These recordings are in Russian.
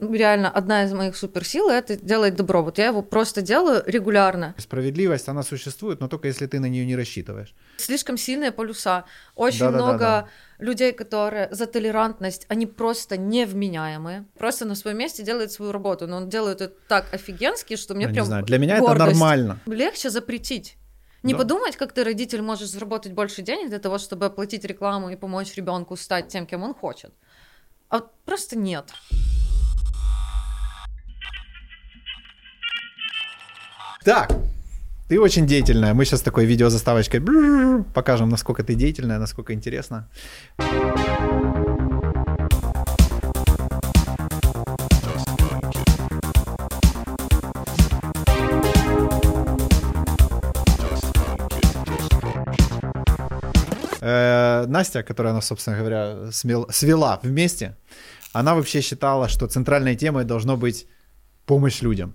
реально одна из моих суперсил это делать добро. Вот я его просто делаю регулярно. Справедливость, она существует, но только если ты на нее не рассчитываешь. Слишком сильные полюса. Очень Да-да-да-да. много людей, которые за толерантность, они просто невменяемые. Просто на своем месте делают свою работу. Но он делает это так офигенски, что мне Я прям не знаю, для меня гордость. это нормально. Легче запретить. Не да. подумать, как ты, родитель, можешь заработать больше денег для того, чтобы оплатить рекламу и помочь ребенку стать тем, кем он хочет. А просто нет. Так, ты очень деятельная. Мы сейчас такой видеозаставочкой покажем, насколько ты деятельная, насколько интересно. Настя, которая нас, собственно говоря, смел, свела вместе, она вообще считала, что центральной темой должно быть помощь людям.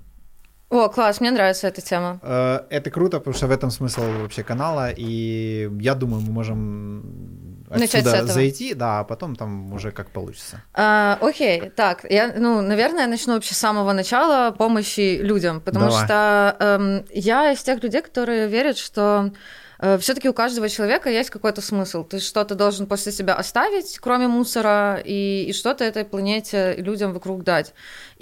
О, класс, мне нравится эта тема. Э, это круто, потому что в этом смысл вообще канала, и я думаю, мы можем отсюда зайти, да, а потом там уже как получится. А, окей, так, я, ну, наверное, начну вообще с самого начала помощи людям, потому Давай. что эм, я из тех людей, которые верят, что Э, все-таки у каждого человека есть какой-то смысл. Ты что-то должен после себя оставить, кроме мусора, и, и что-то этой планете людям вокруг дать.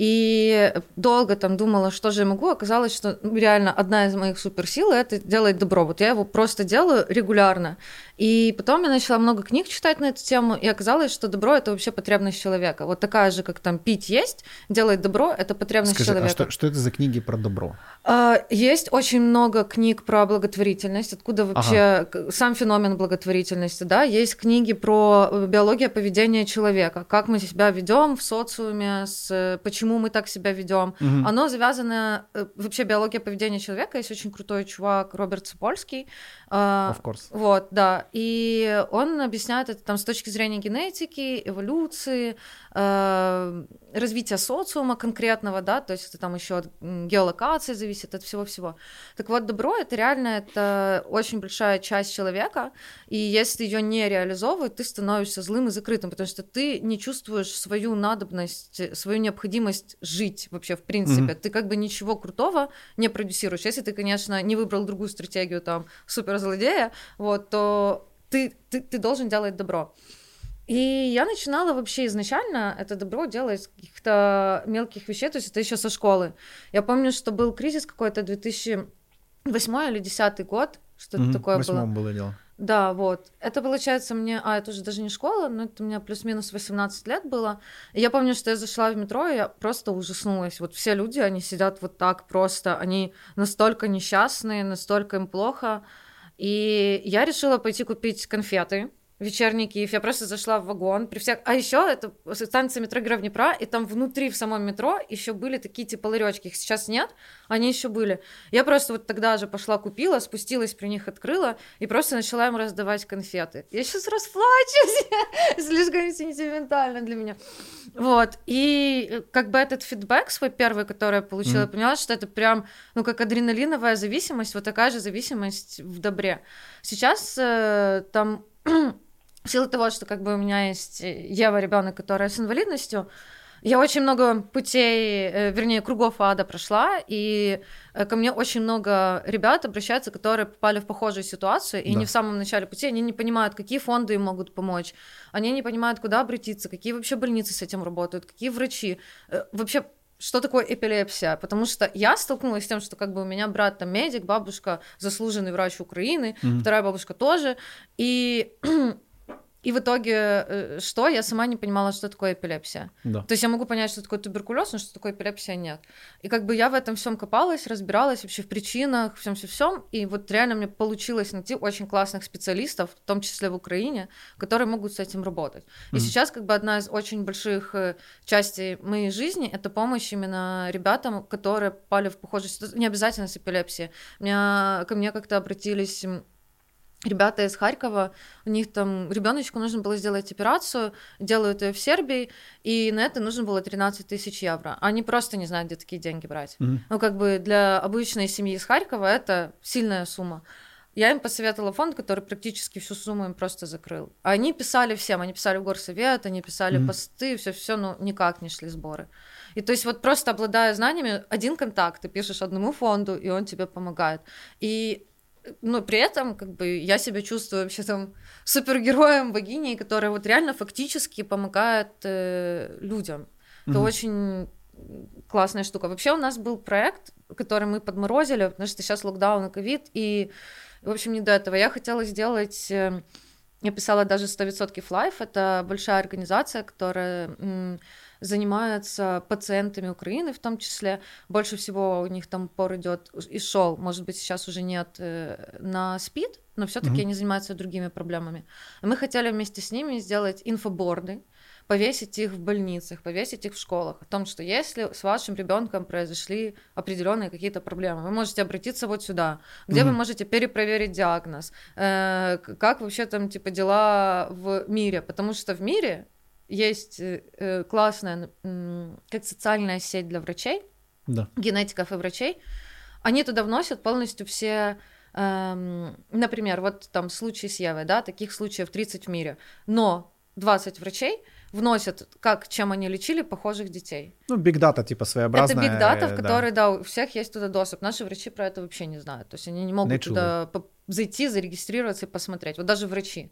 И долго там думала, что же я могу. Оказалось, что ну, реально одна из моих суперсил это делать добро. Вот я его просто делаю регулярно. И потом я начала много книг читать на эту тему, и оказалось, что добро это вообще потребность человека. Вот такая же, как там пить есть, делать добро это потребность Скажи, человека. А что, что это за книги про добро? А, есть очень много книг про благотворительность, откуда вообще ага. сам феномен благотворительности, да. Есть книги про э, биологию поведения человека, как мы себя ведем в социуме, с, почему мы так себя ведем. Угу. Оно завязано э, вообще биология поведения человека. Есть очень крутой чувак Роберт Сапольский. А, of course. Вот, да. И он объясняет это там с точки зрения генетики, эволюции, э, развития социума конкретного, да, то есть это там еще от геолокации зависит, от всего-всего. Так вот, добро это реально это очень большая часть человека, и если ее не реализовывают, ты становишься злым и закрытым, потому что ты не чувствуешь свою надобность, свою необходимость жить вообще в принципе. Mm-hmm. Ты как бы ничего крутого не продюсируешь. Если ты, конечно, не выбрал другую стратегию там суперзлодея, вот, то ты, ты, ты должен делать добро. И я начинала вообще изначально это добро делать с каких-то мелких вещей, то есть это еще со школы. Я помню, что был кризис какой-то 2008 или 2010 год, что-то mm-hmm, такое было. было дело. Да, вот. Это получается мне... А, это уже даже не школа, но это у меня плюс-минус 18 лет было. И я помню, что я зашла в метро, и я просто ужаснулась. Вот все люди, они сидят вот так просто, они настолько несчастные, настолько им плохо. И я решила пойти купить конфеты, вечерний Киев. Я просто зашла в вагон. При всех... А еще это станция метро Героев Днепра, и там внутри в самом метро еще были такие типа ларечки. Их сейчас нет, они еще были. Я просто вот тогда же пошла купила, спустилась при них, открыла, и просто начала им раздавать конфеты. Я сейчас расплачусь, слишком сентиментально для меня. Вот, и э, как бы этот фидбэк свой первый, который я получила, mm. я поняла, что это прям, ну, как адреналиновая зависимость, вот такая же зависимость в добре. Сейчас э, там в силу того, что как бы у меня есть э, Ева, ребенок, которая с инвалидностью, я очень много путей, э, вернее, кругов ада прошла, и э, ко мне очень много ребят обращаются, которые попали в похожую ситуацию, и да. не в самом начале пути, они не понимают, какие фонды им могут помочь, они не понимают, куда обратиться, какие вообще больницы с этим работают, какие врачи. Вообще что такое эпилепсия, потому что я столкнулась с тем, что как бы у меня брат там медик, бабушка заслуженный врач Украины, mm-hmm. вторая бабушка тоже, и И в итоге э, что? Я сама не понимала, что такое эпилепсия. Да. То есть я могу понять, что такое туберкулез, но что такое эпилепсия нет. И как бы я в этом всем копалась, разбиралась вообще в причинах, всем всем всем. И вот реально мне получилось найти очень классных специалистов, в том числе в Украине, которые могут с этим работать. И mm-hmm. сейчас как бы одна из очень больших э, частей моей жизни это помощь именно ребятам, которые попали в похожую ситуацию, не обязательно с эпилепсией. Меня, ко мне как-то обратились ребята из Харькова, у них там ребеночку нужно было сделать операцию, делают ее в Сербии, и на это нужно было 13 тысяч евро. Они просто не знают, где такие деньги брать. Mm-hmm. Ну, как бы для обычной семьи из Харькова это сильная сумма. Я им посоветовала фонд, который практически всю сумму им просто закрыл. Они писали всем, они писали в горсовет, они писали mm-hmm. посты, все, все, но никак не шли сборы. И то есть вот просто обладая знаниями, один контакт, ты пишешь одному фонду, и он тебе помогает. И но при этом как бы я себя чувствую вообще там супергероем богиней, которая вот реально фактически помогает э, людям. Mm-hmm. Это очень классная штука. Вообще у нас был проект, который мы подморозили, потому что сейчас локдаун и ковид, и, в общем, не до этого. Я хотела сделать... Э, я писала даже 100% Life, это большая организация, которая занимается пациентами Украины в том числе. Больше всего у них там пор идет и шел, может быть, сейчас уже нет, э, на СПИД, но все-таки mm-hmm. они занимаются другими проблемами. Мы хотели вместе с ними сделать инфоборды, повесить их в больницах, повесить их в школах, о том, что если с вашим ребенком произошли определенные какие-то проблемы, вы можете обратиться вот сюда, где mm-hmm. вы можете перепроверить диагноз, э, как вообще там типа дела в мире, потому что в мире есть э, классная, как социальная сеть для врачей, да. генетиков и врачей, они туда вносят полностью все эм, например, вот там случай с Евой, да, таких случаев 30 в мире, но 20 врачей вносят, как, чем они лечили похожих детей. Ну, биг дата типа своеобразная. Это биг дата, в которой, да. да, у всех есть туда доступ. Наши врачи про это вообще не знают. То есть они не могут туда зайти, зарегистрироваться и посмотреть. Вот даже врачи.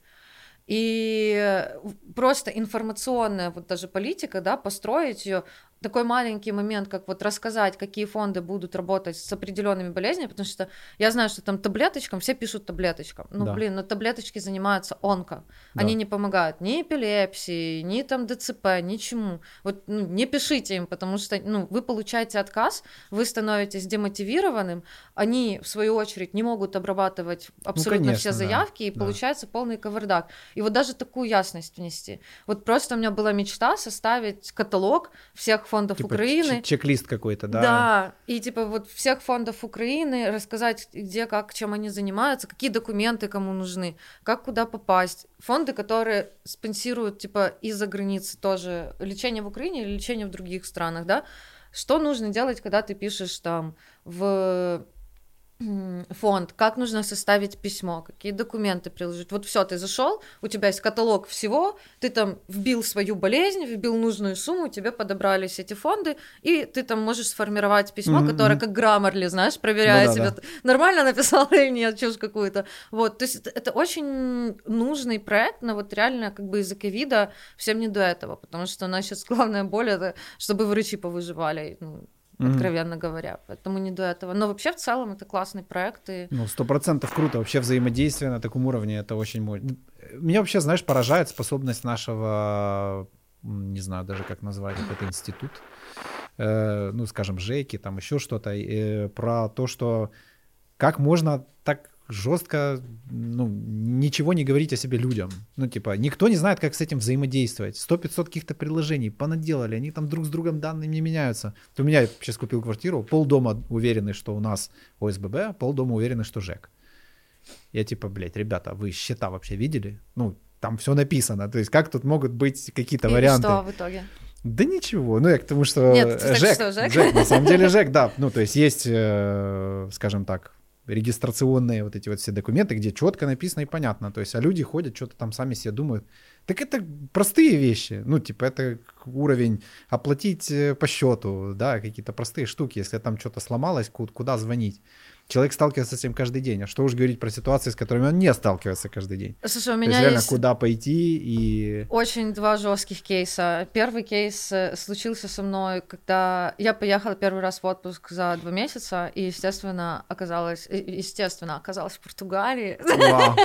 И просто информационная вот даже политика, да, построить ее, такой маленький момент, как вот рассказать, какие фонды будут работать с определенными болезнями, потому что я знаю, что там таблеточкам, все пишут таблеточкам. Ну, да. блин, но таблеточки занимаются онко. Да. Они не помогают ни эпилепсии, ни там ДЦП, ничему. Вот ну, не пишите им, потому что ну, вы получаете отказ, вы становитесь демотивированным, они, в свою очередь, не могут обрабатывать ну, абсолютно ну, конечно, все заявки, да. и да. получается полный кавардак. И вот даже такую ясность внести. Вот просто у меня была мечта составить каталог всех фондов типа Украины. Чек-лист какой-то, да? Да, и типа вот всех фондов Украины рассказать, где, как, чем они занимаются, какие документы кому нужны, как куда попасть. Фонды, которые спонсируют типа из-за границы тоже лечение в Украине или лечение в других странах, да? Что нужно делать, когда ты пишешь там в фонд, как нужно составить письмо, какие документы приложить. Вот все, ты зашел, у тебя есть каталог всего, ты там вбил свою болезнь, вбил нужную сумму, тебе подобрались эти фонды, и ты там можешь сформировать письмо, mm-hmm. которое как граммарли, знаешь, проверяет ну, да, тебя, да. нормально написал или нет, чушь какую-то. Вот, то есть это, это очень нужный проект, но вот реально как бы из-за ковида всем не до этого, потому что у нас сейчас главная боль это, чтобы врачи повыживали. Ну, mm-hmm. откровенно говоря. Поэтому не до этого. Но вообще в целом это классный проект. И... Ну, сто процентов круто. Вообще взаимодействие на таком уровне это очень мощно. Меня вообще, знаешь, поражает способность нашего, не знаю даже как назвать это институт, э, ну, скажем, ЖЭКи, там еще что-то, э, про то, что как можно так жестко, ну, ничего не говорить о себе людям. Ну, типа, никто не знает, как с этим взаимодействовать. 100-500 каких-то приложений понаделали, они там друг с другом данными не меняются. То у меня, я сейчас купил квартиру, полдома уверены, что у нас ОСББ, полдома уверены, что ЖЭК. Я типа, блядь, ребята, вы счета вообще видели? Ну, там все написано. То есть как тут могут быть какие-то И варианты? что в итоге? Да ничего, ну я к тому, что Нет, Жек, что, Жек? Жек, на самом деле Жек, да, ну то есть есть, э, скажем так, регистрационные вот эти вот все документы, где четко написано и понятно. То есть, а люди ходят, что-то там сами себе думают. Так это простые вещи. Ну, типа, это уровень оплатить э, по счету, да, какие-то простые штуки. Если там что-то сломалось, куда звонить человек сталкивается с этим каждый день. А что уж говорить про ситуации, с которыми он не сталкивается каждый день. Слушай, у меня То есть, реально, есть куда пойти и... Очень два жестких кейса. Первый кейс э, случился со мной, когда я поехала первый раз в отпуск за два месяца, и, естественно, оказалась, естественно, оказалась в Португалии. Вау.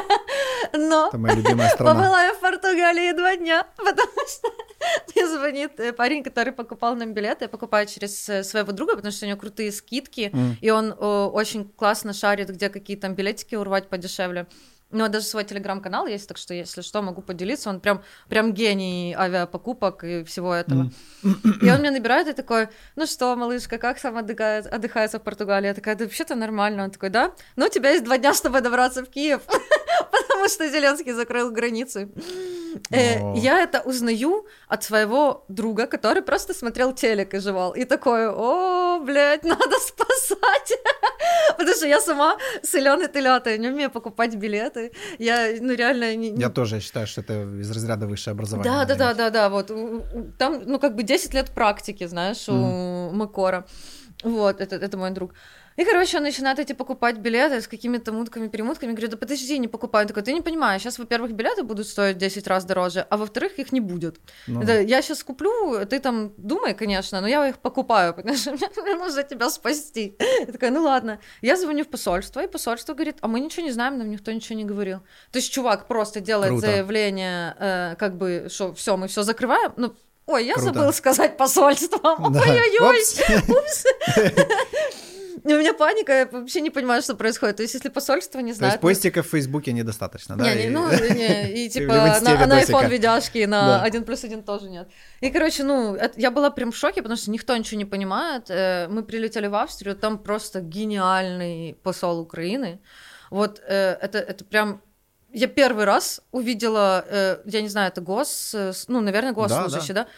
Но Это моя любимая страна. побыла я в Португалии два дня, потому что мне звонит э, парень, который покупал нам билеты, я покупаю через э, своего друга, потому что у него крутые скидки, mm. и он о, очень классно шарит, где какие там билетики урвать подешевле. У него даже свой телеграм-канал есть, так что, если что, могу поделиться. Он прям, прям гений авиапокупок и всего этого. И он мне набирает и такой, ну что, малышка, как сам отдыхает, отдыхается в Португалии? Я такая, да вообще-то нормально. Он такой, да? Ну, у тебя есть два дня, чтобы добраться в Киев, потому что Зеленский закрыл границы. Э, я это узнаю от своего друга, который просто смотрел телек и жевал. И такой, о, блядь, надо спасать. Потому что я сама селёный телята, я не умею покупать билеты. Я, ну, реально... Не... Я тоже считаю, что это из разряда высшее образование. Да, да, да, да, да, вот. Там, ну, как бы 10 лет практики, знаешь, у. Макора. Вот, это, это мой друг. И, короче, он начинает эти покупать билеты с какими-то мутками-перемутками. Говорю, да подожди, не покупай. Он такой, ты не понимаешь, сейчас, во-первых, билеты будут стоить 10 раз дороже, а во-вторых, их не будет. Ну. Это, я сейчас куплю, ты там думай, конечно, но я их покупаю, потому что мне, мне нужно тебя спасти. Я такая, ну ладно. Я звоню в посольство, и посольство говорит, а мы ничего не знаем, нам никто ничего не говорил. То есть чувак просто делает Круто. заявление, э, как бы, что все, мы все закрываем, ну, Ой, я Круто. забыла сказать посольством. Да. Ой-ой-ой. Упс. У меня паника, я вообще не понимаю, что происходит. То есть, если посольство не знает... То есть, постиков в Фейсбуке недостаточно, да? Не, не, ну, не, и типа на, на iPhone видяшки, на один плюс один тоже нет. И, короче, ну, я была прям в шоке, потому что никто ничего не понимает. Э, мы прилетели в Австрию, там просто гениальный посол Украины. Вот э, это, это прям я первый раз увидела, э, я не знаю, это гос, ну, наверное, госслужащий, да? да?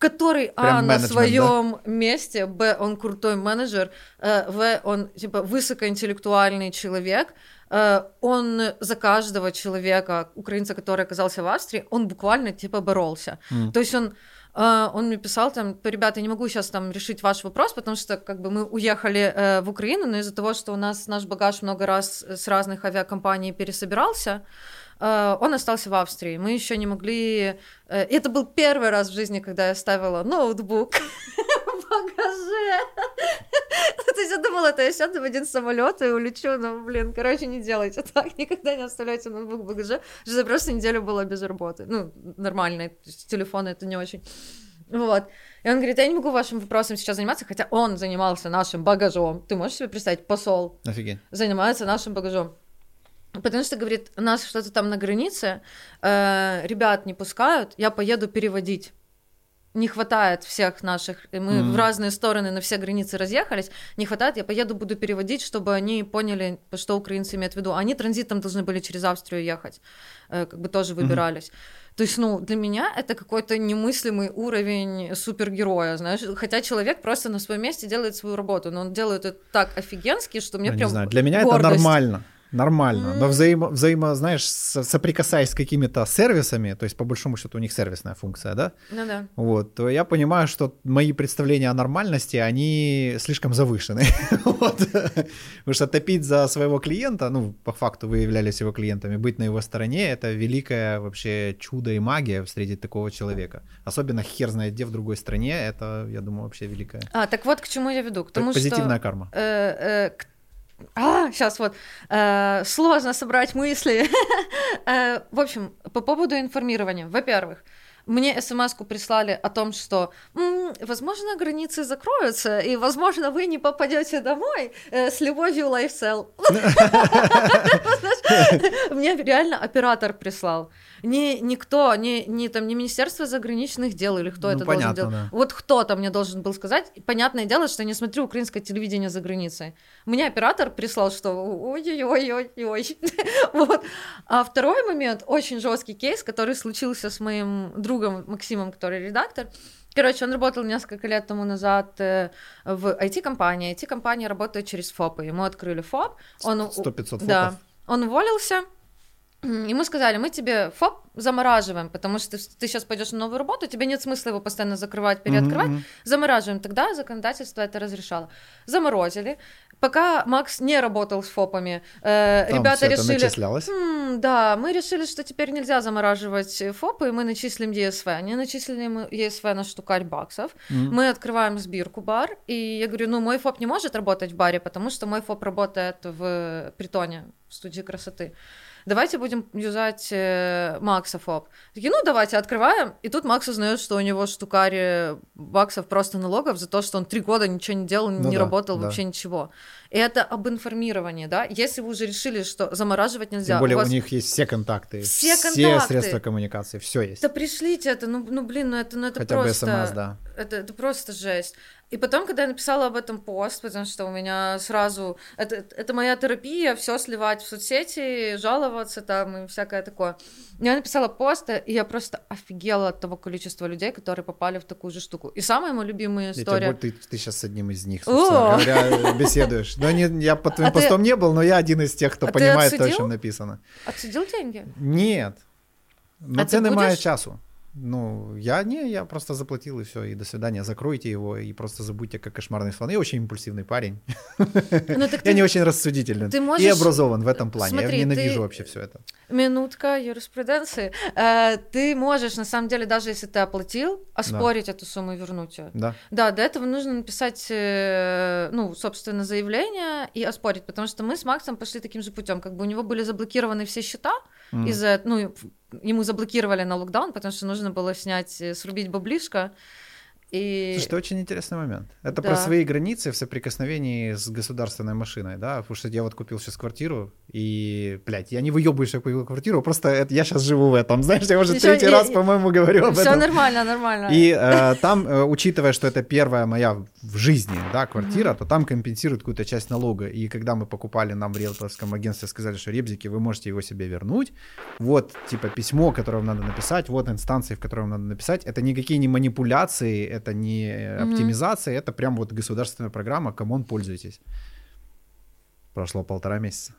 Который Прям А на своем да? месте, Б он крутой менеджер, э, В он типа высокоинтеллектуальный человек, э, он за каждого человека, украинца, который оказался в Австрии, он буквально типа боролся. Mm. То есть он Uh, он мне писал там, ребята, я не могу сейчас там решить ваш вопрос, потому что как бы мы уехали uh, в Украину, но из-за того, что у нас наш багаж много раз с разных авиакомпаний пересобирался, Э, он остался в Австрии. Мы еще не могли... Э, это был первый раз в жизни, когда я ставила ноутбук в багаже. То есть я думала, это я сяду в один самолет и улечу, но, блин, короче, не делайте так, никогда не оставляйте ноутбук в багаже. За просто неделю была без работы. Ну, нормально, телефон это не очень. Вот. И он говорит, я не могу вашим вопросом сейчас заниматься, хотя он занимался нашим багажом. Ты можешь себе представить, посол Офигеть. занимается нашим багажом. Потому что, говорит, нас что-то там на границе, э, ребят не пускают, я поеду переводить. Не хватает всех наших, мы mm-hmm. в разные стороны на все границы разъехались, не хватает, я поеду, буду переводить, чтобы они поняли, что украинцы имеют в виду. Они транзитом должны были через Австрию ехать, э, как бы тоже выбирались. Mm-hmm. То есть, ну, для меня это какой-то немыслимый уровень супергероя, знаешь, хотя человек просто на своем месте делает свою работу, но он делает это так офигенски, что мне я прям не знаю, для меня гордость. это нормально нормально, но взаимо, взаимо знаешь, соприкасаясь с какими-то сервисами, то есть по большому счету у них сервисная функция, да? Ну да. Вот, то я понимаю, что мои представления о нормальности, они слишком завышены. вот. Потому что топить за своего клиента, ну, по факту вы являлись его клиентами, быть на его стороне, это великое вообще чудо и магия встретить такого человека. Особенно хер знает где в другой стране, это, я думаю, вообще великое. А, так вот к чему я веду. К тому, Позитивная что, карма. Э, э, а, сейчас вот. Э, сложно собрать мысли. э, в общем, по поводу информирования. Во-первых, мне смс-ку прислали о том, что, м-м, возможно, границы закроются, и, возможно, вы не попадете домой э, с любовью LifeCell. Мне реально оператор прислал. Не никто, не, не, там, не Министерство заграничных дел или кто ну, это понятно, должен делать. Да. Вот кто-то мне должен был сказать. Понятное дело, что я не смотрю украинское телевидение за границей. Мне оператор прислал, что ой-ой-ой-ой-ой. вот. А второй момент, очень жесткий кейс, который случился с моим другом Максимом, который редактор. Короче, он работал несколько лет тому назад э, в IT-компании. IT-компания работает через ФОПы. Ему открыли ФОП. Он, 100-500 ФОПов. Да. Он уволился, мы сказали, мы тебе ФОП замораживаем, потому что ты сейчас пойдешь на новую работу, тебе нет смысла его постоянно закрывать, переоткрывать, mm-hmm. замораживаем. Тогда законодательство это разрешало. Заморозили. Пока Макс не работал с ФОПами, э, Там ребята решили... Хм, да, мы решили, что теперь нельзя замораживать ФОПы, и мы начислим ЕСВ. Они начислили ЕСВ на штукарь баксов. Mm-hmm. Мы открываем сбирку бар, и я говорю, ну, мой ФОП не может работать в баре, потому что мой ФОП работает в притоне, в студии красоты давайте будем юзать э, Макса ФОП. Такие, ну, давайте, открываем. И тут Макс узнает, что у него штукари баксов просто налогов за то, что он три года ничего не делал, ну не да, работал, да. вообще ничего. И это об информировании, да. Если вы уже решили, что замораживать нельзя. Тем более у, вас... у них есть все контакты, все, все контакты. средства коммуникации, все есть. Да пришлите это, ну, ну блин, ну это, ну это Хотя просто... бы СМС, да. Это, это просто жесть. И потом, когда я написала об этом пост, потому что у меня сразу... Это, это моя терапия, все сливать в соцсети, жаловаться там и всякое такое. Я написала пост, и я просто офигела от того количества людей, которые попали в такую же штуку. И самая моя любимая история... Ты, ты сейчас с одним из них, собственно говоря, беседуешь. Но не, я под твоим а постом ты... не был, но я один из тех, кто а понимает то, о чем написано. Отсудил деньги? Нет. Но а це немає часу. Ну, я не, я просто заплатил и все, и до свидания. Закройте его и просто забудьте, как кошмарный слон. Я очень импульсивный парень. Ну, я не очень рассудительный. И образован в этом плане. я ненавижу вообще все это. Минутка юриспруденции. Э, ты можешь, на самом деле, даже если ты оплатил, оспорить эту сумму и вернуть ее. Да. Да, для этого нужно написать, э, ну, собственно, заявление и оспорить, потому что мы с Максом пошли таким же путем. Как бы у него были заблокированы все счета из-за, ну, ему заблокировали на локдаун, потому что нужно было снять, э, срубить баблишко. И... Слушай, это очень интересный момент. Это да. про свои границы в соприкосновении с государственной машиной, да, потому что я вот купил сейчас квартиру, и, блядь, я не выебываю, что я купил квартиру, просто это, я сейчас живу в этом, знаешь, я уже Ничего, третий я, раз, по-моему, говорю об всё этом. Все нормально, нормально. И э, там, э, учитывая, что это первая моя в жизни, да, квартира, mm-hmm. то там компенсируют какую-то часть налога, и когда мы покупали, нам в риэлторском агентстве сказали, что, ребзики, вы можете его себе вернуть, вот, типа, письмо, которое вам надо написать, вот инстанции, в которые вам надо написать, это никакие не манипуляции, это не оптимизация, mm-hmm. это прям вот государственная программа, come on, пользуйтесь. Прошло полтора месяца.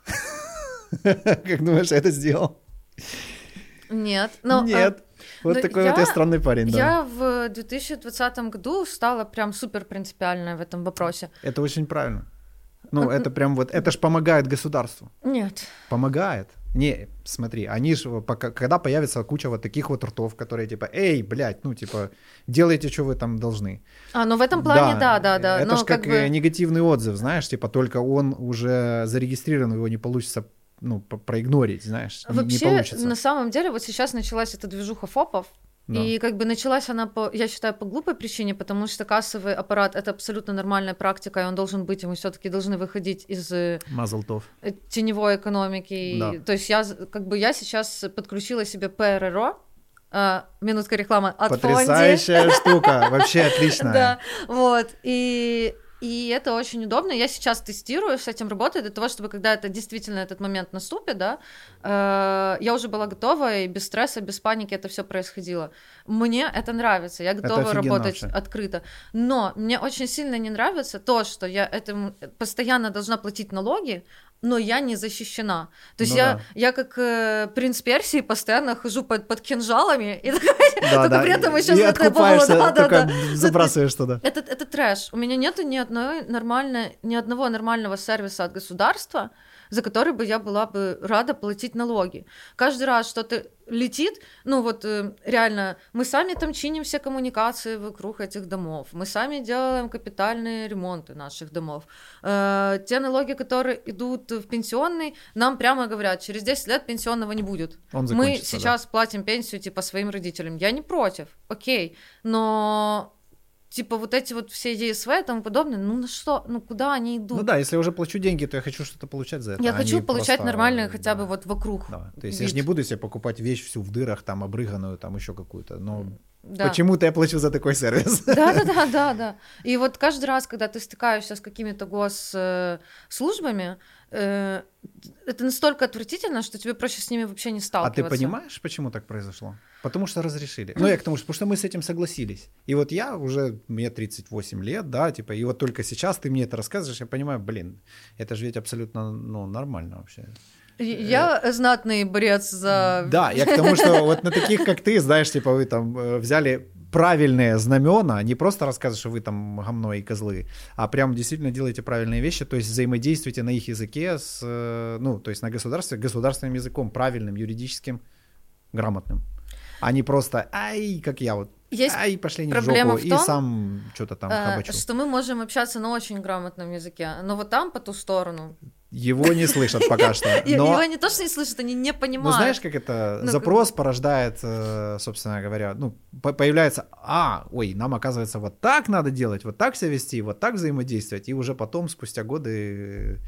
Как думаешь, это сделал? Нет. Но, а, Нет. Вот но такой я, вот я странный парень, да. Я в 2020 году стала прям супер принципиальной в этом вопросе. Это очень правильно. Ну, это прям вот, это ж помогает государству. Нет. Помогает. Не, смотри, они же, когда появится куча вот таких вот ртов, которые типа, эй, блядь, ну, типа, делайте, что вы там должны. А, ну в этом плане, да, да, да. да. Это же как, как бы... негативный отзыв, знаешь, типа, только он уже зарегистрирован, его не получится ну, проигнорить, знаешь, Вообще, не получится. на самом деле, вот сейчас началась эта движуха ФОПов, да. И как бы началась она, по, я считаю, по глупой причине, потому что кассовый аппарат это абсолютно нормальная практика, и он должен быть, и мы все-таки должны выходить из э, Мазлтов. Э, теневой экономики. Да. То есть я как бы я сейчас подключила себе ПРРО, Uh, минутка рекламы от Потрясающая Фонди. штука, вообще отличная. Да, вот, и и это очень удобно. Я сейчас тестирую, с этим работаю, для того, чтобы когда это действительно этот момент наступит, да, э, я уже была готова, и без стресса, без паники это все происходило. Мне это нравится, я готова работать вообще. открыто. Но мне очень сильно не нравится то, что я этому постоянно должна платить налоги, но я не защищена. То есть ну, я, да. я как э, принц Персии постоянно хожу под, под кинжалами, и да, только да. при этом еще и это было, да, да, да. забрасываешь туда. Это, это трэш. У меня нету ни одной нормальной, ни одного нормального сервиса от государства, за который бы я была бы рада платить налоги. Каждый раз что-то летит, ну вот э, реально, мы сами там чиним все коммуникации вокруг этих домов, мы сами делаем капитальные ремонты наших домов. Э, те налоги, которые идут в пенсионный, нам прямо говорят, через 10 лет пенсионного не будет. мы сейчас да. платим пенсию типа своим родителям. Я не против, окей, но типа вот эти вот все ЕСВ и тому подобное, ну на что, ну куда они идут? Ну да, если я уже плачу деньги, то я хочу что-то получать за это. Я а хочу получать просто... нормальное хотя бы вот вокруг. Да. То есть вид. я же не буду себе покупать вещь всю в дырах, там обрыганную, там еще какую-то, но да. Почему-то я плачу за такой сервис. Да, да, да, да, да. И вот каждый раз, когда ты стыкаешься с какими-то госслужбами, э, это настолько отвратительно, что тебе проще с ними вообще не сталкиваться. А ты понимаешь, почему так произошло? Потому что разрешили. Ну, я к тому, что, потому что мы с этим согласились. И вот я уже, мне 38 лет, да, типа, и вот только сейчас ты мне это рассказываешь, я понимаю, блин, это же ведь абсолютно, ну, нормально вообще. Я знатный борец за... Да, я к тому, что вот на таких, как ты, знаешь, типа вы там э, взяли правильные знамена, не просто рассказывать, что вы там говно и козлы, а прям действительно делаете правильные вещи, то есть взаимодействуете на их языке, с, э, ну, то есть на государстве, государственным языком, правильным, юридическим, грамотным а не просто «ай», как я вот есть Ай, пошли не проблема в, жопу, в том, и сам что-то там э, хабачу. Что мы можем общаться на очень грамотном языке, но вот там по ту сторону. Его не слышат пока что. Но... Его не то, что не слышат, они не понимают. Ну, знаешь, как это? Ну, Запрос порождает, э, собственно говоря, ну, появляется, а, ой, нам, оказывается, вот так надо делать, вот так себя вести, вот так взаимодействовать, и уже потом, спустя годы,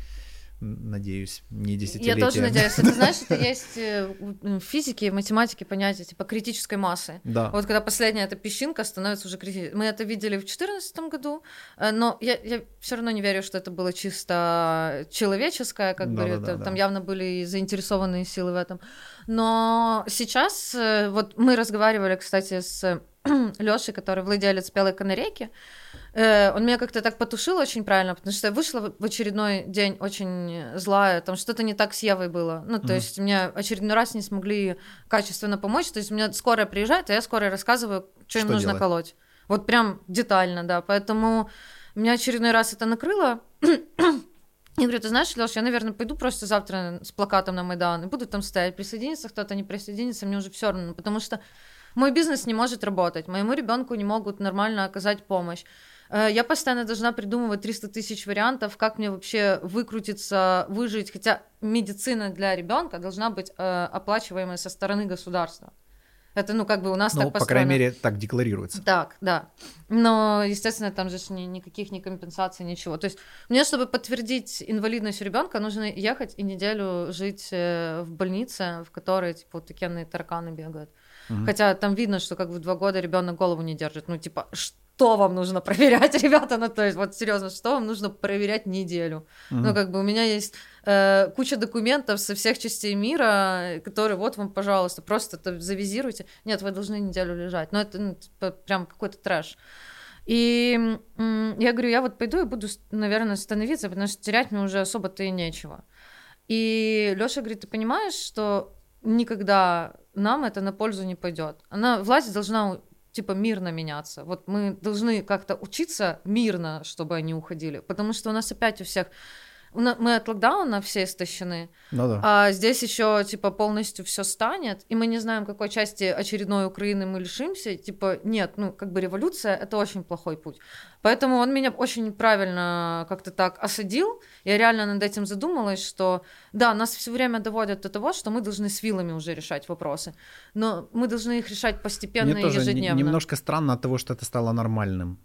надеюсь, не десятилетия. Я тоже надеюсь. Ты знаешь, это есть э, в физике, в математике понятие типа критической массы. Да. Вот когда последняя эта песчинка становится уже критической. Мы это видели в 2014 году, э, но я, я все равно не верю, что это было чисто человеческое, как Да, бы да, это- да, там да. явно были заинтересованные силы в этом. Но сейчас, э, вот мы разговаривали, кстати, с Лешей, который владелец Белой канарейки, Э, он меня как-то так потушил очень правильно, потому что я вышла в- очередной день очень злая, там что-то не так с Евой было. Ну, то Мгм. есть мне очередной раз не смогли качественно помочь. То есть у меня скорая приезжает, а я скорой рассказываю, что им Что нужно делать? колоть. Вот прям детально, да. Поэтому меня очередной раз это накрыло. Я говорю, ты знаешь, Леш, я, наверное, пойду просто завтра с плакатом на Майдан и буду там стоять. Присоединится кто-то, не присоединится, мне уже все равно, потому что мой бизнес не может работать, моему ребенку не могут нормально оказать помощь. Э, Я постоянно должна придумывать 300 тысяч вариантов, как мне вообще выкрутиться, выжить. Хотя медицина для ребенка должна быть э, оплачиваемой со стороны государства. Это, ну, как бы у нас Ну, так по построено. крайней мере, так декларируется. Так, да. Но, естественно, там же ни- никаких ни компенсаций, ничего. То есть мне, чтобы подтвердить инвалидность ребенка, нужно ехать и неделю жить э, в больнице, в которой, типа, вот такие тараканы бегают. Мгм. Хотя там видно, что как бы в два года ребенок голову не держит. Ну, типа, что вам нужно проверять, ребята? Ну, то есть, вот серьезно, что вам нужно проверять неделю? Мгм. Ну, как бы у меня есть э, куча документов со всех частей мира, которые вот вам, пожалуйста, просто это завизируйте. Нет, вы должны неделю лежать. Но это ну, типа, прям какой-то трэш. И я говорю, я вот пойду и буду, наверное, становиться, потому что терять мне уже особо-то и нечего. И Лёша говорит, ты понимаешь, что никогда нам это на пользу не пойдет. Она, власть должна типа мирно меняться. Вот мы должны как-то учиться мирно, чтобы они уходили, потому что у нас опять у всех мы от локдауна все истощены, Ну да. а здесь еще типа полностью все станет, и мы не знаем, какой части очередной Украины мы лишимся. Типа нет, ну как бы революция это очень плохой путь. Поэтому он меня очень правильно как-то так осадил. Я реально над этим задумалась, что да, нас все время доводят до того, что мы должны с вилами уже решать вопросы, но мы должны их решать постепенно Мне и тоже не- ежедневно. немножко странно от того, что это стало нормальным.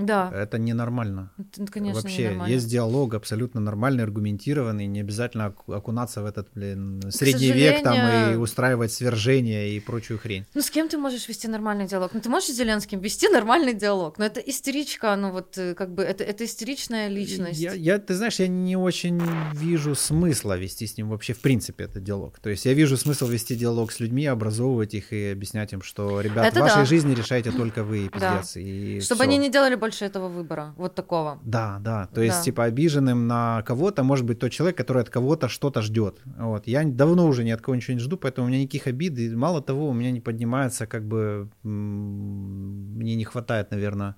Да, Это ненормально. это, конечно, Вообще, ненормально. есть диалог абсолютно нормальный, аргументированный, не обязательно оку- окунаться в этот, блин, средний век там и сожалению- устраивать свержение и прочую хрень. Ну, с кем ты можешь вести нормальный диалог? Ну, ты можешь с Зеленским вести нормальный диалог, но это истеричка, ну, вот, э, как бы, это, это истеричная личность. Я, я, ты знаешь, я не очень вижу смысла вести с ним вообще в принципе этот диалог. То есть я вижу смысл вести диалог с людьми, образовывать их и объяснять им, что, ребят, Это в вашей да. жизни решаете только вы, и Да. пиздец. И Чтобы всё. они не делали больше этого выбора, вот такого. Да, да. То есть, Да. типа, обиженным на кого-то может быть тот человек, который от кого-то что-то ждет. Вот. Я давно уже ни от кого ничего не жду, поэтому у меня никаких обид. И мало того, у меня не поднимается, как бы, мне не хватает, наверное,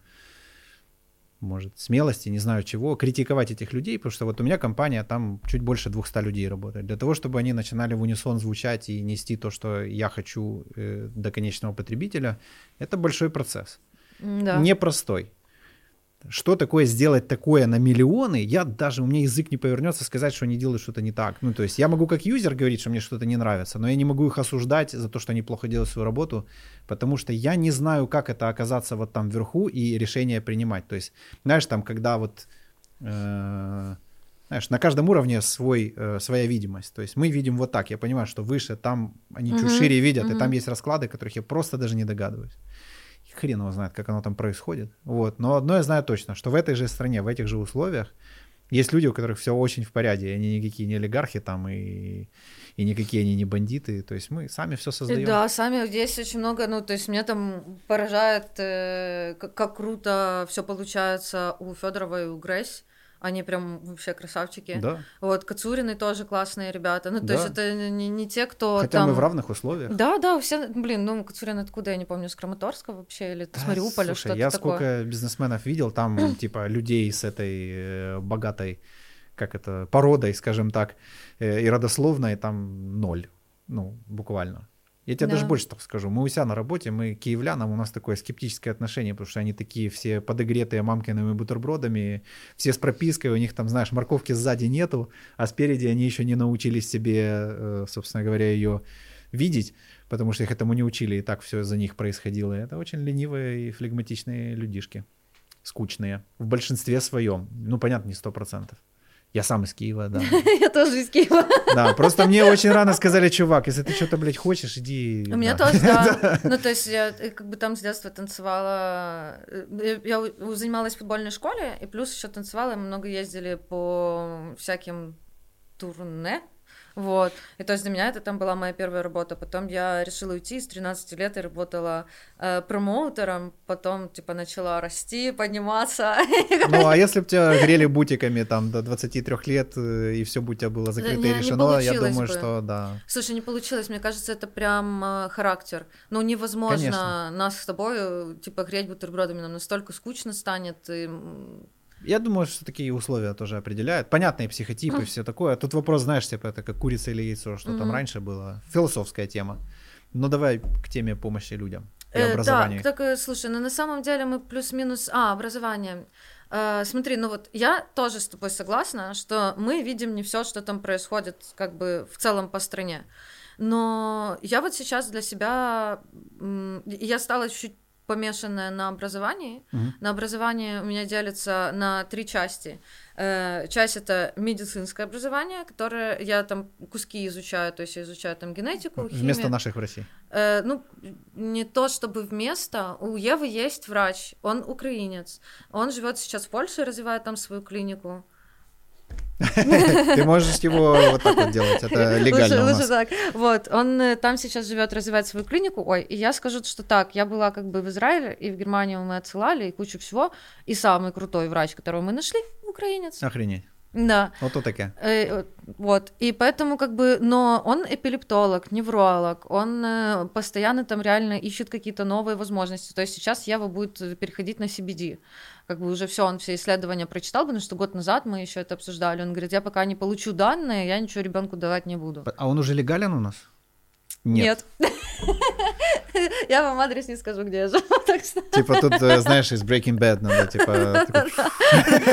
может, смелости, не знаю чего, критиковать этих людей, потому что вот у меня компания, там чуть больше 200 людей работает. Для того, чтобы они начинали в унисон звучать и нести то, что я хочу э, до конечного потребителя, это большой процесс Да. непростой. Что такое сделать такое на миллионы, я даже, у меня язык не повернется сказать, что они делают что-то не так. Ну, то есть я могу как юзер говорить, что мне что-то не нравится, но я не могу их осуждать за то, что они плохо делают свою работу, потому что я не знаю, как это оказаться вот там вверху и решение принимать. То есть, знаешь, там, когда вот, э, знаешь, на каждом уровне свой, э, своя видимость. То есть мы видим вот так, я понимаю, что выше, там они чуть шире видят, и там есть расклады, которых я просто даже не догадываюсь хрен его знает, как оно там происходит. Вот. Но одно я знаю точно, что в этой же стране, в этих же условиях есть люди, у которых все очень в порядке, и они никакие не олигархи там, и, и никакие они не бандиты. То есть мы сами все создаем. Да, сами здесь очень много, ну, то есть меня там поражает, э, как, как круто все получается у Федорова и у Грейс. Они прям вообще красавчики. Да. Вот, Кацурины тоже классные ребята. Ну, то Да. есть это не, не те, кто Хотя там... мы в равных условиях. Да, да, все, блин, ну, Кацурин откуда, я не помню, с Краматорска вообще, или Да, с Мариуполя, слушай, что-то я такое. сколько бизнесменов видел, там типа людей с этой э, богатой, как это, породой, скажем так, э, и родословной, там ноль. Ну, буквально. Я тебе Да. даже больше так скажу. Мы у себя на работе, мы киевлянам, у нас такое скептическое отношение, потому что они такие все подогретые мамкиными бутербродами, все с пропиской, у них там, знаешь, морковки сзади нету, а спереди они еще не научились себе, э, собственно говоря, ее видеть, потому что их этому не учили, и так все за них происходило. Это очень ленивые и флегматичные людишки, скучные, в большинстве своем. Ну, понятно, не сто процентов. Я сам из Киева, да. Я тоже из Киева. Да, просто мне очень рано сказали, чувак, если ты что-то, блядь, хочешь, иди. У меня тоже, да. Ну, то есть я э, как бы там с детства танцевала. Э, я занималась в футбольной школе, и плюс еще танцевала, мы много ездили по всяким турне, вот. И то есть для меня это там была моя первая работа. Потом я решила уйти с 13 лет и работала э, промоутером. Потом, типа, начала расти, подниматься. Ну, а если бы тебя грели бутиками там до 23 лет, э, и все бы у тебя было закрыто и решено, я думаю, бы. что да. Слушай, не получилось. Мне кажется, это прям э, характер. Ну, невозможно Конечно. нас с тобой, э, типа, греть бутербродами. Нам настолько скучно станет. И я думаю, что такие условия тоже определяют. Понятные психотипы, все такое. Тут вопрос, знаешь, типа это как курица или яйцо, что там раньше было. Философская тема. Но давай к теме помощи людям и э, образованию. Так, так, э, слушай, ну на самом деле мы плюс-минус... А, образование. Э, смотри, ну вот я тоже с тобой согласна, что мы видим не все, что там происходит как бы в целом по стране. Но я вот сейчас для себя... Я стала чуть помешанная на образовании. Угу. На образование у меня делится на три части. Э, часть это медицинское образование, которое я там куски изучаю, то есть я изучаю там генетику, химию. Вместо наших в России? Э, ну, не то чтобы вместо. У Евы есть врач, он украинец. Он живет сейчас в Польше, развивает там свою клинику. Ты можешь его вот так вот делать, это легально лучше, так. Вот, он э, там сейчас живет, развивает свою клинику. Ой, и я скажу, что так, я была как бы в Израиле, и в Германию мы отсылали, и кучу всего. И самый крутой врач, которого мы нашли, украинец. Охренеть. Да. Вот то таке. Э, вот. И поэтому как бы, но он эпилептолог, невролог, он э, постоянно там реально ищет какие-то новые возможности. То есть сейчас Ева будет переходить на CBD. Как бы уже все, он все исследования прочитал, потому что год назад мы еще это обсуждали. Он говорит, я пока не получу данные, я ничего ребенку давать не буду. А он уже легален у нас? Нет. Нет. Я вам адрес не скажу, где я живу. Типа тут, э, знаешь, из Breaking Bad надо, типа...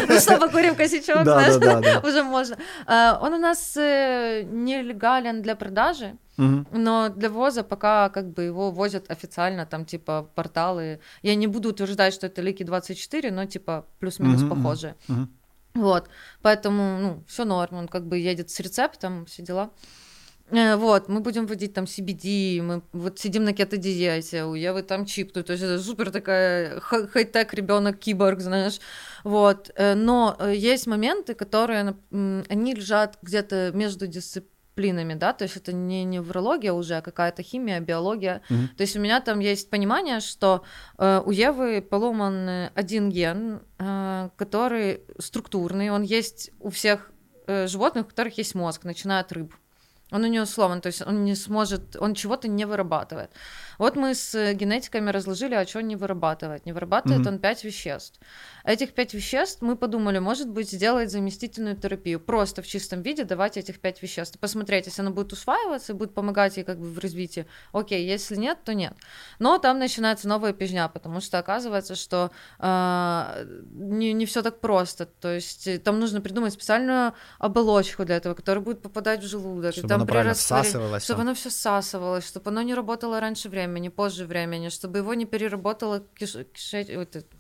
Ну что, покурим косячок, знаешь, уже можно. А, он у нас э, нелегален для продажи, но для ввоза пока как бы его возят официально, там типа порталы. Я не буду утверждать, что это Лики 24, но типа плюс-минус похожие. Вот, поэтому, ну, все норм, он как бы едет с рецептом, все дела. Э, вот, мы будем вводить там CBD, мы вот сидим на кето-диете, у Евы там чип, то есть это супер такая хай-тек ребенок киборг, знаешь, вот. Э, но э, есть моменты, которые, они лежат где-то между дисциплинами, да, то есть это не неврология уже, а какая-то химия, биология. Mm-hmm. То есть у меня там есть понимание, что у Евы поломан один ген, который структурный, он есть у всех животных, у которых есть мозг, начиная от рыб. Он у него сломан, то есть он не сможет, он чего-то не вырабатывает. Вот мы с генетиками разложили, а что он не вырабатывает. Не вырабатывает mm-hmm. он пять веществ. Этих пять веществ мы подумали, может быть, сделать заместительную терапию. Просто в чистом виде давать этих пять веществ. Посмотреть, если оно будет усваиваться будет помогать ей как бы в развитии. Окей, если нет, то нет. Но там начинается новая пижня, потому что оказывается, что э, не, не все так просто. То есть э, там нужно придумать специальную оболочку для этого, которая будет попадать в желудок. Чтобы оно правильно всасывалось. Чтобы оно все всасывалось, чтобы оно не работало раньше времени позже времени, чтобы его не переработала киш... киш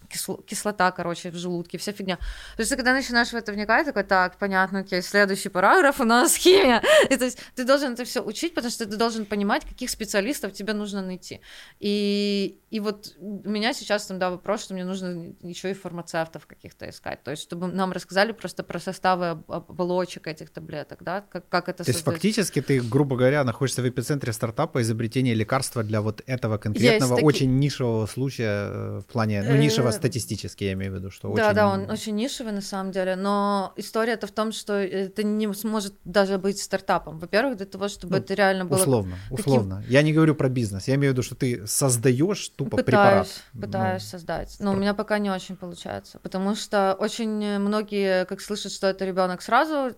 кислота, короче, в желудке, вся фигня. То есть ты когда начинаешь в это вникать, такой, так, понятно, окей, следующий параграф у нас химия. И то есть ты должен это все учить, потому что ты должен понимать, каких специалистов тебе нужно найти. И, и вот у меня сейчас там, да, вопрос, что мне нужно еще и фармацевтов каких-то искать, то есть чтобы нам рассказали просто про составы оболочек этих таблеток, да, как, как это То есть фактически ты, грубо говоря, находишься в эпицентре стартапа изобретения лекарства для вот этого конкретного, таки... очень нишевого случая э, в плане, ну, нишевого статистически, я имею в виду, что да, очень... Да, он очень нишевый на самом деле, но история-то в том, что это не сможет даже быть стартапом. Во-первых, для того, чтобы ну, это реально было... Условно, условно. Таким... Я не говорю про бизнес, я имею в виду, что ты создаешь тупо пытаюсь, препарат. Пытаюсь ну, создать, но у меня пока не очень получается, потому что очень многие, как слышат, что это ребенок сразу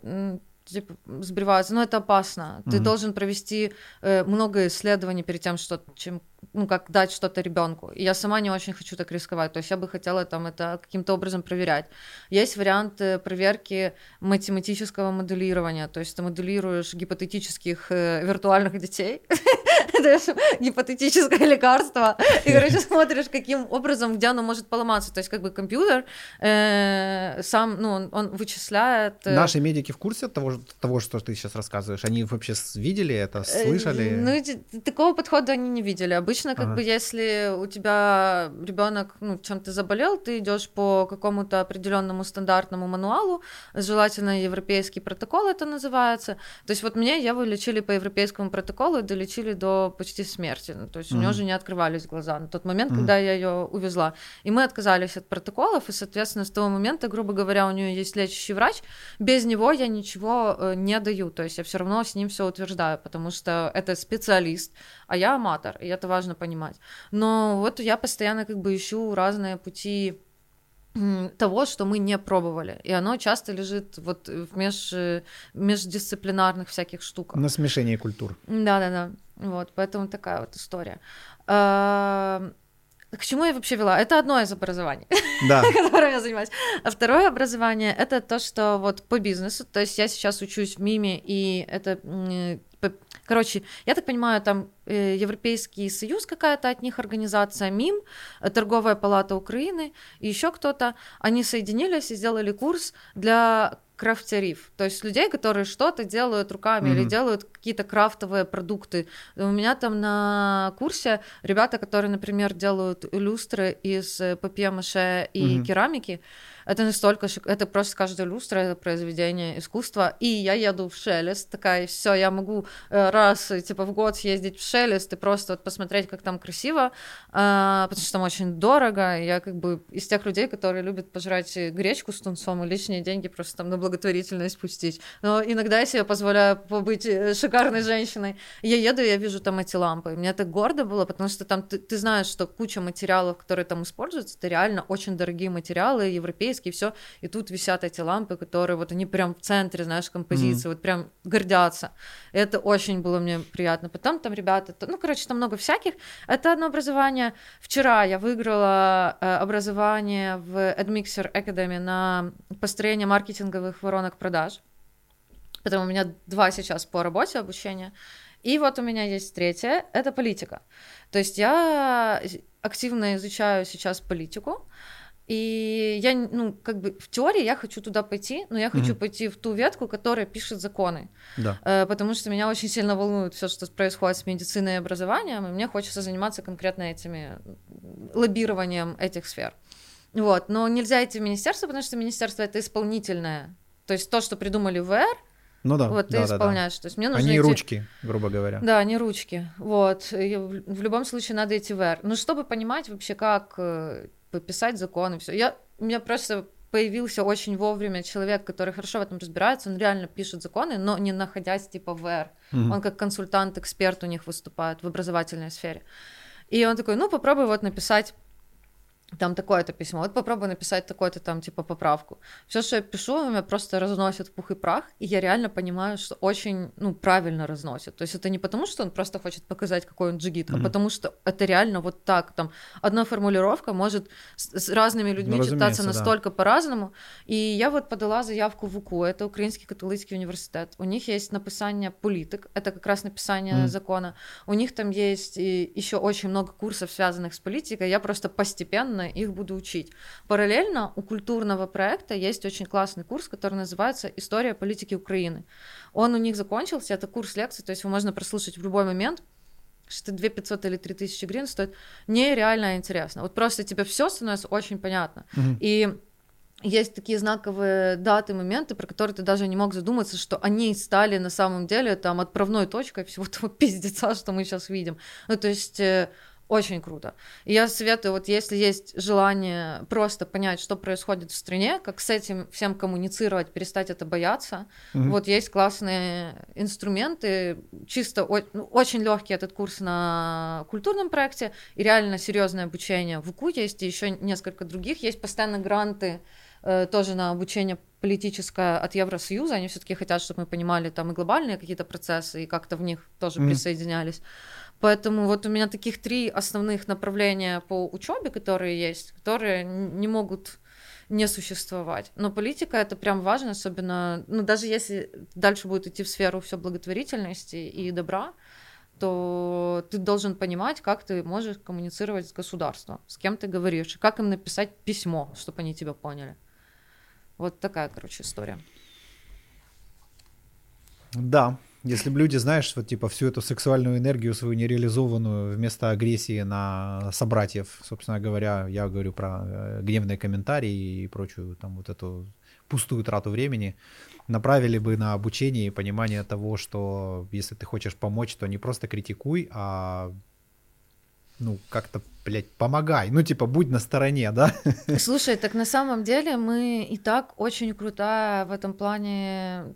типа, сбриваются, но это опасно. Mm-hmm. Ты должен провести э, много исследований перед тем, что, чем ну, как дать что-то ребенку. И я сама не очень хочу так рисковать. То есть я бы хотела там это каким-то образом проверять. Есть варианты проверки математического моделирования. То есть ты моделируешь гипотетических э, виртуальных детей, даешь гипотетическое лекарство, и, короче, смотришь, каким образом, где оно может поломаться. То есть как бы компьютер э, сам, ну, он, он вычисляет... Э... Наши медики в курсе того, того, что ты сейчас рассказываешь? Они вообще видели это, э, слышали? Ну, такого подхода они не видели. Обычно, как ага. бы, если у тебя ребенок ну, чем-то заболел, ты идешь по какому-то определенному стандартному мануалу, желательно европейский протокол это называется. То есть вот мне я вылечили по европейскому протоколу и долечили до почти смерти. Ну, то есть mm-hmm. у нее уже не открывались глаза на тот момент, mm-hmm. когда я ее увезла. И мы отказались от протоколов, и, соответственно, с того момента, грубо говоря, у нее есть лечащий врач. Без него я ничего э, не даю. То есть я все равно с ним все утверждаю, потому что это специалист, а я аматор, и это важно понимать. Но вот я постоянно как бы ищу разные пути того, что мы не пробовали. И оно часто лежит вот в меж, междисциплинарных всяких штуках. На смешении культур. Да-да-да. Вот, поэтому такая вот история. А, к чему я вообще вела? Это одно из образований, да. которым я занимаюсь. А второе образование — это то, что вот по бизнесу, то есть я сейчас учусь в МИМе, и это Короче, я так понимаю, там э, Европейский Союз какая-то от них организация, МИМ, э, Торговая палата Украины и еще кто-то, они соединились и сделали курс для крафтерив, то есть людей, которые что-то делают руками mm-hmm. или делают какие-то крафтовые продукты. У меня там на курсе ребята, которые, например, делают люстры из э, папье-маше и mm-hmm. керамики, это настолько, это просто каждая люстра, это произведение искусства. И я еду в Шелест, такая, все, я могу э, раз, типа, в год съездить в Шелест и просто вот посмотреть, как там красиво, а, потому что там очень дорого. Я как бы из тех людей, которые любят пожрать гречку с тунцом и лишние деньги просто там на благотворительность пустить. Но иногда я себе позволяю побыть э, шикарной женщиной. Я еду, я вижу там эти лампы. Мне так гордо было, потому что там ты, ты знаешь, что куча материалов, которые там используются, это реально очень дорогие материалы, европейские, и все, и тут висят эти лампы, которые вот они прям в центре, знаешь, композиции, mm-hmm. вот прям гордятся. Это очень было мне приятно. Потом там ребята, ну, короче, там много всяких. Это одно образование. Вчера я выиграла э, образование в AdMixer Academy на построение маркетинговых воронок продаж. Поэтому у меня два сейчас по работе обучения. И вот у меня есть третье, это политика. То есть я активно изучаю сейчас политику, и я, ну, как бы в теории я хочу туда пойти, но я хочу mm-hmm. пойти в ту ветку, которая пишет законы. Да. Э, потому что меня очень сильно волнует все, что происходит с медициной и образованием, и мне хочется заниматься конкретно этими лоббированием этих сфер. Вот, но нельзя идти в министерство, потому что министерство это исполнительное. То есть то, что придумали в ВР, ну да, вот да, ты исполняешь. Да, да. То есть мне нужно Они идти... ручки, грубо говоря. Да, они ручки. Вот. И в любом случае надо идти в ВР. Но чтобы понимать вообще, как э, пописать закон и все. Я, у меня просто появился очень вовремя человек, который хорошо в этом разбирается, он реально пишет законы, но не находясь типа в эр. Mm-hmm. Он как консультант, эксперт у них выступает в образовательной сфере. И он такой, ну попробуй вот написать там такое-то письмо, вот попробуй написать такое-то там, типа, поправку. Все, что я пишу, меня просто разносит в пух и прах, и я реально понимаю, что очень, ну, правильно разносит. То есть это не потому, что он просто хочет показать, какой он джигит, mm-hmm. а потому что это реально вот так, там, одна формулировка может с, с разными людьми ну, читаться настолько да. по-разному. И я вот подала заявку в УКУ, это Украинский католический университет. У них есть написание политик, это как раз написание mm-hmm. закона. У них там есть еще очень много курсов, связанных с политикой. Я просто постепенно ежедневно их буду учить. Параллельно у культурного проекта есть очень классный курс, который называется «История политики Украины». Он у них закончился, это курс лекций, то есть его можно прослушать в любой момент, что 2 500 или 3 тысячи гривен стоит, нереально интересно. Вот просто тебе все становится очень понятно. Mm-hmm. И есть такие знаковые даты, моменты, про которые ты даже не мог задуматься, что они стали на самом деле там отправной точкой всего того пиздеца, что мы сейчас видим. Ну, то есть э, очень круто. И я советую, вот если есть желание просто понять, что происходит в стране, как с этим всем коммуницировать, перестать это бояться, mm-hmm. вот есть классные инструменты, чисто ну, очень легкий этот курс на культурном проекте, и реально серьезное обучение в УКУ есть, и еще несколько других. Есть постоянно гранты э, тоже на обучение политическое от Евросоюза, они все-таки хотят, чтобы мы понимали там и глобальные какие-то процессы, и как-то в них тоже mm. присоединялись. Поэтому вот у меня таких три основных направления по учебе, которые есть, которые не могут не существовать. Но политика это прям важно, особенно, ну даже если дальше будет идти в сферу все благотворительности и добра, то ты должен понимать, как ты можешь коммуницировать с государством, с кем ты говоришь, как им написать письмо, чтобы они тебя поняли. Вот такая, короче, история. Да, если бы люди, знаешь, вот типа всю эту сексуальную энергию свою нереализованную вместо агрессии на собратьев, собственно говоря, я говорю про э, гневные комментарии и прочую там вот эту пустую трату времени, направили бы на обучение и понимание того, что если ты хочешь помочь, то не просто критикуй, а ну, как-то, блядь, помогай. Ну, типа, будь на стороне, да? Слушай, так на самом деле мы и так очень крутая в этом плане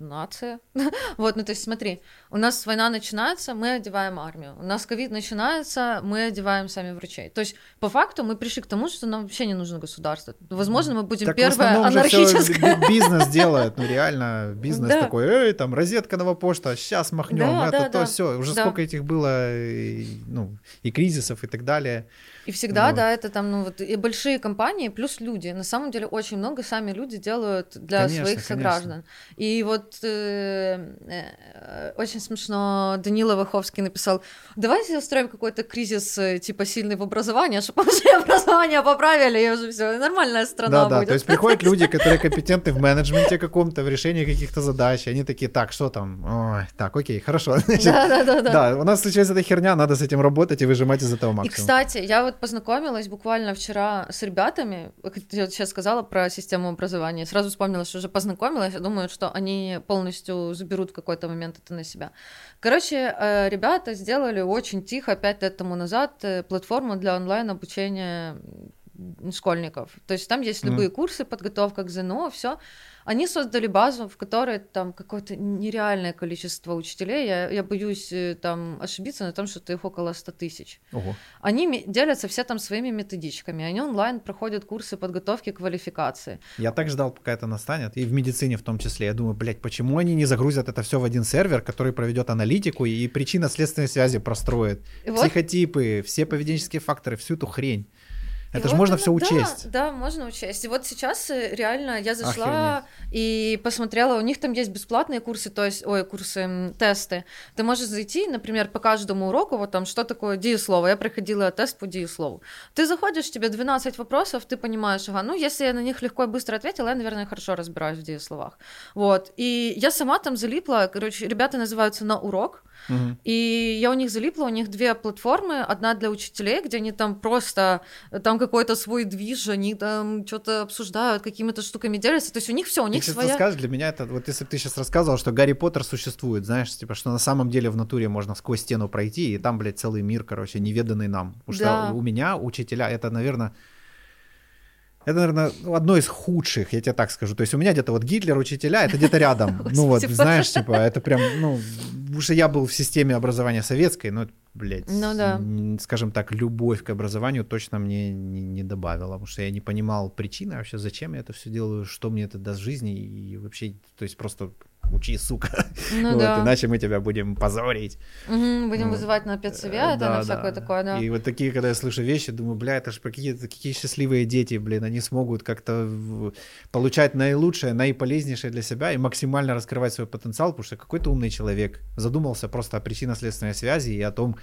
нация. вот, ну то есть смотри, у нас война начинается, мы одеваем армию. У нас ковид начинается, мы одеваем сами врачей. То есть по факту мы пришли к тому, что нам вообще не нужно государство. Возможно, мы будем так первое анархическое. бизнес делает, ну реально бизнес да. такой, эй, там розетка новопошта, сейчас махнем, да, это да, то да. все. Уже да. сколько этих было, и, ну и кризисов и так далее. И всегда, вот. да, это там, ну вот, и большие компании, плюс люди. На самом деле очень много сами люди делают для конечно, своих сограждан. Конечно. И вот э, э, очень смешно Данила Ваховский написал, давайте устроим какой-то кризис, э, типа, сильный в образовании, чтобы уже образование поправили, и уже все, нормальная страна да, будет. Да, то есть приходят люди, которые компетентны в менеджменте каком-то, в решении каких-то задач, они такие, так, что там? Ой, так, окей, хорошо. да, да, да, да. Да, у нас случается эта херня, надо с этим работать и выжимать из этого максимум. И, кстати, я вот познакомилась буквально вчера с ребятами, я сейчас сказала про систему образования, сразу вспомнила, что уже познакомилась, я думаю, что они полностью заберут в какой-то момент это на себя. Короче, э, ребята сделали очень тихо, пять лет тому назад, э, платформу для онлайн-обучения школьников. То есть там есть любые mm. курсы, подготовка к ЗНО, все. Они создали базу, в которой там какое-то нереальное количество учителей. Я, я боюсь э, там ошибиться на том, что их около 100 тысяч. Ого. Они делятся все там своими методичками. Они онлайн проходят курсы подготовки квалификации. Я так ждал, пока это настанет. И в медицине в том числе. Я думаю, блядь, почему они не загрузят это все в один сервер, который проведет аналитику и причинно-следственные связи простроит. И Психотипы, вот... все поведенческие факторы, всю эту хрень. Это же можно все учесть. Да, можно учесть. И вот сейчас э, реально я зашла Охренеть. и посмотрела, у них там есть бесплатные курсы, то есть, ой, курсы, тесты. Ты можешь зайти, например, по каждому уроку, вот там, что такое диеслово. Я проходила тест по диеслову. Ты заходишь, тебе 12 вопросов, ты понимаешь, ага, ну, если я на них легко и быстро ответила, я, наверное, хорошо разбираюсь в диесловах. Вот. И я сама там залипла, короче, ребята называются на урок, Угу. И я у них залипла, у них две платформы, одна для учителей, где они там просто, там какой-то свой движ, они там что-то обсуждают, какими-то штуками делятся, то есть у них все, у них ты своя... скажешь, для меня это, вот если бы ты сейчас рассказывал, что Гарри Поттер существует, знаешь, типа, что на самом деле в натуре можно сквозь стену пройти, и там, блядь, целый мир, короче, неведанный нам. Потому да. что у меня учителя, это, наверное, это, наверное, ну, одно из худших, я тебе так скажу. То есть у меня где-то вот Гитлер, учителя, это где-то рядом. Ну вот, знаешь, типа, это прям, ну, уже я был в системе образования советской, но, блядь, ну, да. скажем так, любовь к образованию точно мне не, не добавила, потому что я не понимал причины вообще, зачем я это все делаю, что мне это даст жизни, и вообще, то есть просто учи, сука. Ну, вот, да. Иначе мы тебя будем позорить. Угу, будем вот. вызывать на педсовет, да, на всякое да. такое, да. И вот такие, когда я слышу вещи, думаю, бля, это же какие-то какие счастливые дети, блин, они смогут как-то получать наилучшее, наиполезнейшее для себя и максимально раскрывать свой потенциал, потому что какой-то умный человек задумался просто о причинно-следственной связи и о том,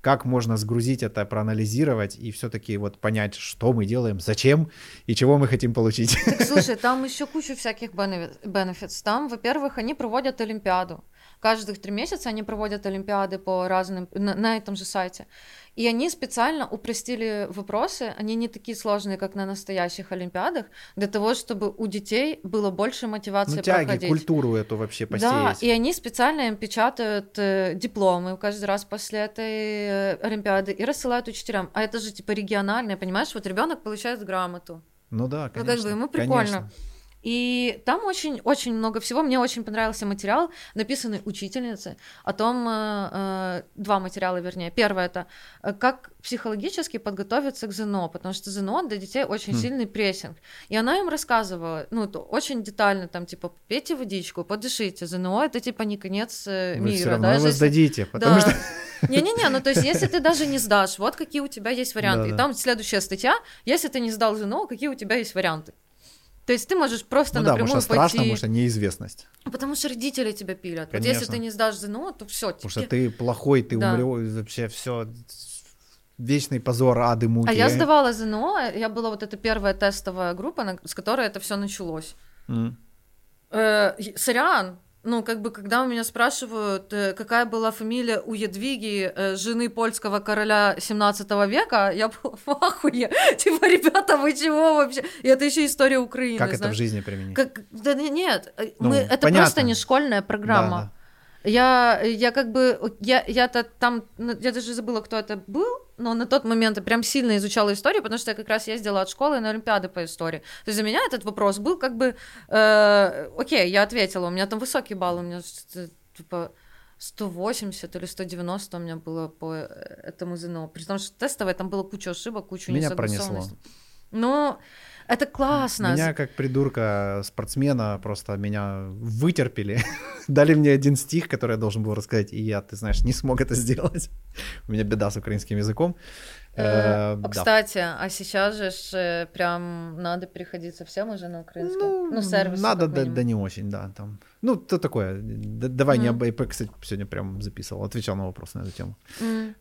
как можно сгрузить это, проанализировать и все-таки вот понять, что мы делаем, зачем и чего мы хотим получить. Так, слушай, там еще куча всяких benefits. Там, во-первых, они проводят Олимпиаду. Каждых три месяца они проводят Олимпиады по разным на, на этом же сайте. И они специально упростили вопросы, они не такие сложные, как на настоящих Олимпиадах, для того, чтобы у детей было больше мотивации ну, тяги, проходить. культуру эту вообще посеять. Да, и они специально им печатают э, дипломы каждый раз после этой э, Олимпиады и рассылают учителям. А это же типа региональное, понимаешь? Вот ребенок получает грамоту. Ну да, конечно. Ну как бы ему прикольно. Конечно. И там очень-очень много всего. Мне очень понравился материал, написанный учительницей, о том, э, э, два материала, вернее. Первое это э, как психологически подготовиться к ЗНО, потому что ЗНО для детей очень хм. сильный прессинг. И она им рассказывала, ну, очень детально, там, типа, пейте водичку, подышите, ЗНО это, типа, не конец Вы мира. Все равно даже вы сдадите, потому да. что... Не-не-не, ну то есть, если ты даже не сдашь, вот какие у тебя есть варианты. Да, И там следующая статья, если ты не сдал ЗНО, какие у тебя есть варианты. То есть ты можешь просто ну напрямую да, потому что пойти... страшно, потому что неизвестность. Потому что родители тебя пилят. Конечно. Вот если ты не сдашь ЗНО, то все. Потому тебе... что ты плохой, ты да. умрешь, вообще все вечный позор, ады, муки. А я сдавала ЗНО, я была вот эта первая тестовая группа, с которой это все началось. Mm. Э, сорян, ну, как бы, когда у меня спрашивают, э, какая была фамилия у Едвиги, э, жены польского короля 17 века, я была в ахуе. Типа, ребята, вы чего вообще? И это еще история Украины. Как знаешь? это в жизни применить? Как... Да нет, э, ну, мы... это понятно. просто не школьная программа. Да, да. Я, я как бы, я, я-то там, ну, я даже забыла, кто это был, но на тот момент я прям сильно изучала историю, потому что я как раз ездила от школы на Олимпиады по истории. То есть для меня этот вопрос был как бы, э, окей, я ответила, у меня там высокий балл, у меня типа 180 или 190 у меня было по этому ЗНО, при том, что тестовое там было куча ошибок, куча меня несогласованностей. Пронесло. Ну, это классно. Меня как придурка спортсмена просто меня вытерпели. Дали мне один стих, который я должен был рассказать, и я, ты знаешь, не смог это сделать. У меня беда с украинским языком. Э, э, кстати, а сейчас же э, прям надо переходить совсем уже на украинский. Ну, ну сервис. Надо, да, да не очень, да. Там. Ну, то такое. давай mm. не об ИП, кстати, сегодня прям записывал, отвечал на вопрос на эту тему. Mm.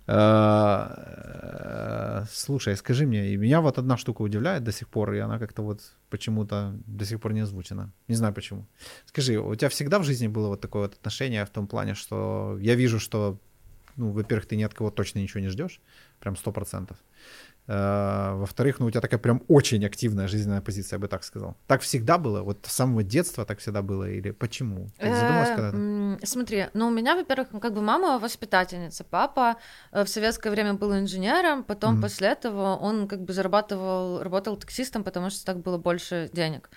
слушай, скажи мне, меня вот одна штука удивляет до сих пор, и она как-то вот почему-то до сих пор не озвучена. Не знаю почему. Скажи, у тебя всегда в жизни было вот такое вот отношение в том плане, что я вижу, что ну, во-первых, ты ни от кого точно ничего не ждешь, прям сто процентов. Э, во-вторых, ну, у тебя такая прям очень активная жизненная позиция, я бы так сказал. Так всегда было? Вот с самого детства так всегда было? Или почему? Ты задумалась когда-то? Смотри, ну, у меня, во-первых, как бы мама воспитательница, папа э, в советское время был инженером, потом после этого он как бы зарабатывал, работал таксистом, потому что так было больше денег.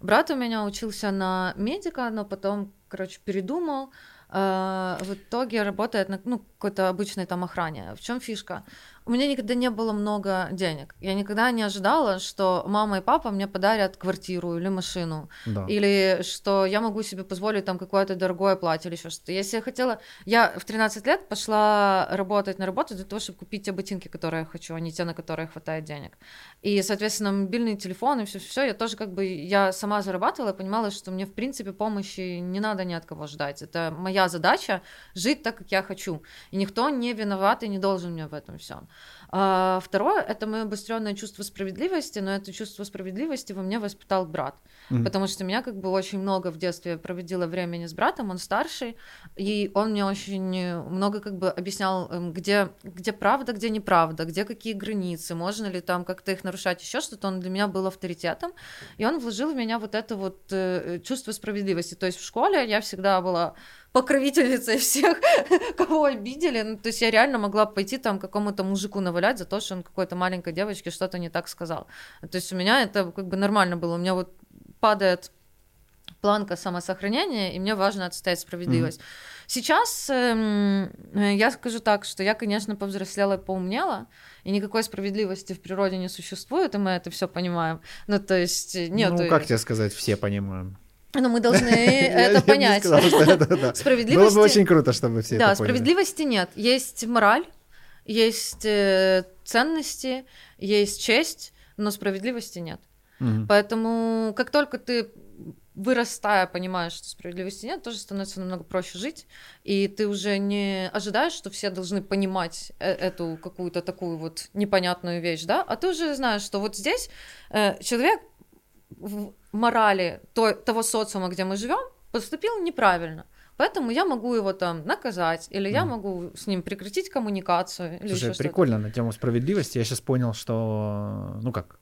Брат у меня учился на медика, но потом, короче, передумал, э, в итоге работает на ну, какой-то обычной там охране. В чем фишка? У меня никогда не было много денег. Я никогда не ожидала, что мама и папа мне подарят квартиру или машину. Да. Или что я могу себе позволить там какое-то дорогое платье или еще что-то. Если я хотела... Я в 13 лет пошла работать на работу для того, чтобы купить те ботинки, которые я хочу, а не те, на которые хватает денег. И, соответственно, мобильный телефон и все, все, я тоже как бы я сама зарабатывала и понимала, что мне в принципе помощи не надо ни от кого ждать. Это моя задача жить так, как я хочу. И никто не виноват и не должен мне в этом всем. А второе это мое обостренное чувство справедливости, но это чувство справедливости во мне воспитал брат, mm-hmm. потому что меня как бы очень много в детстве проводила времени с братом, он старший, и он мне очень много как бы объяснял, эм, где где правда, где неправда, где какие границы, можно ли там как-то их нарушать, еще что-то. Он для меня был авторитетом, и он вложил в меня вот это вот э, чувство справедливости. То есть в школе я всегда была покровительницей всех, кого обидели. Ну, то есть я реально могла пойти там какому-то мужику навалять за то, что он какой-то маленькой девочке что-то не так сказал. То есть у меня это как бы нормально было. У меня вот падает планка самосохранения, и мне важно отстоять справедливость. Mm-hmm. Сейчас э, я скажу так, что я, конечно, повзрослела и поумнела, и никакой справедливости в природе не существует, и мы это все понимаем. Ну, то есть нет. Ну, как тебе сказать, все понимаем. Но мы должны это понять. Справедливости... Было бы очень круто, чтобы все Да, справедливости нет. Есть мораль, есть э, ценности, есть честь, но справедливости нет. Поэтому как только ты вырастая, понимаешь, что справедливости нет, тоже становится намного проще жить, и ты уже не ожидаешь, что все должны понимать э, эту какую-то такую вот непонятную вещь, да, а ты уже знаешь, что вот здесь э, человек морали той, того социума, где мы живем, поступил неправильно. Поэтому я могу его там наказать, или mm. я могу с ним прекратить коммуникацию. Или Слушай, прикольно на тему справедливости. Я сейчас понял, что, ну как,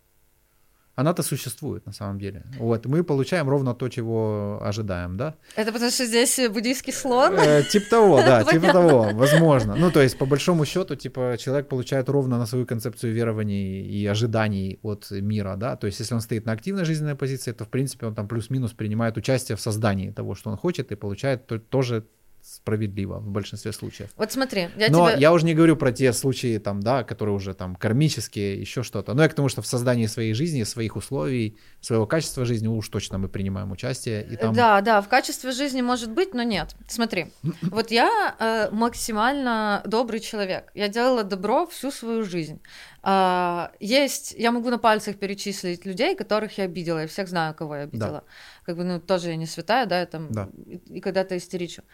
она-то существует на самом деле. Вот, мы получаем ровно то, чего ожидаем, да? Это потому что здесь буддийский слон? Э, типа того, да, типа того, возможно. Ну, то есть, по большому счету, типа, человек получает ровно на свою концепцию верований и ожиданий от мира, да, то есть, если он стоит на активной жизненной позиции, то, в принципе, он там плюс-минус принимает участие в создании того, что он хочет, и получает тоже справедливо в большинстве случаев. Вот смотри, я Но тебе... я уже не говорю про те случаи, там, да, которые уже там кармические, еще что-то. Но я к тому, что в создании своей жизни, своих условий, своего качества жизни уж точно мы принимаем участие. И там... Да, да, в качестве жизни может быть, но нет. Смотри, вот я э, максимально добрый человек. Я делала добро всю свою жизнь. Uh, есть, я могу на пальцах перечислить людей, которых я обидела, я всех знаю, кого я обидела. Да. Как бы, ну, тоже я не святая, да, я там да. и, и когда-то истеричу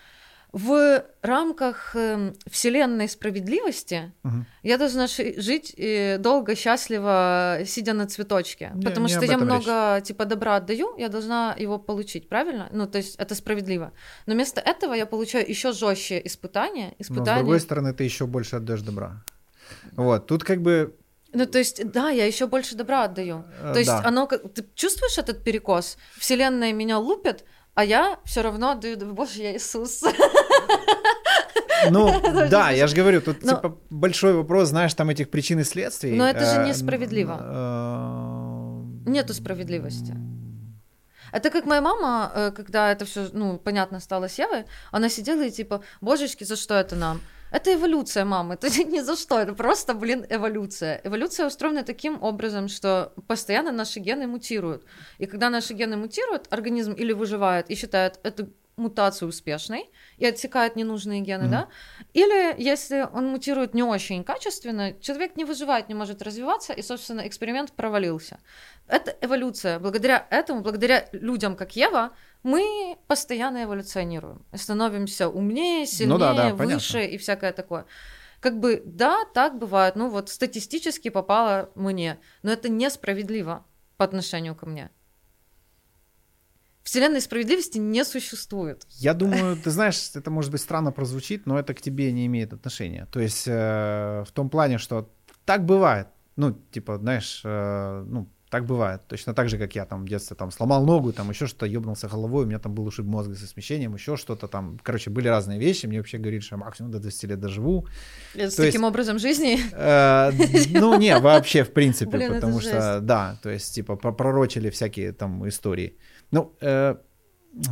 в рамках э, вселенной справедливости угу. я должна жить э, долго, счастливо, сидя на цветочке. Не, потому не что я много речь. типа добра отдаю, я должна его получить, правильно? Ну, то есть это справедливо. Но вместо этого я получаю еще жестче испытания. испытания. Но с другой стороны, ты еще больше отдаешь добра. Вот, тут как бы ну, то есть, да, я еще больше добра отдаю. Э, то есть, да. оно, ты чувствуешь этот перекос? Вселенная меня лупит, а я все равно отдаю, боже, я Иисус. Ну, да, я же говорю, тут типа большой вопрос, знаешь, там этих причин и следствий. Но это же э, несправедливо. Э, Нету справедливости. Это как моя мама, э, когда это все, ну, понятно стало с Евой, она сидела и типа, божечки, за что это нам? Это эволюция, мама, это ни за что, это просто, блин, эволюция. Эволюция устроена таким образом, что постоянно наши гены мутируют. И когда наши гены мутируют, организм или выживает и считает эту мутацию успешной и отсекает ненужные гены, mm-hmm. да? Или если он мутирует не очень качественно, человек не выживает, не может развиваться, и, собственно, эксперимент провалился. Это эволюция. Благодаря этому, благодаря людям, как Ева, мы постоянно эволюционируем, становимся умнее, сильнее, ну да, да, выше понятно. и всякое такое. Как бы, да, так бывает, ну вот статистически попало мне, но это несправедливо по отношению ко мне. Вселенной справедливости не существует. Я думаю, ты знаешь, это может быть странно прозвучит, но это к тебе не имеет отношения. То есть э, в том плане, что так бывает. Ну, типа, знаешь, э, ну, так бывает. Точно так же, как я там в детстве там сломал ногу, там еще что-то, ебнулся головой, у меня там был ушиб мозга со смещением, еще что-то там. Короче, были разные вещи. Мне вообще говорили, что я максимум до 20 лет доживу. С то таким есть, образом жизни? Э, ну, не, вообще, в принципе, Блин, потому что, жесть. да, то есть, типа, пророчили всякие там истории. Ну, э,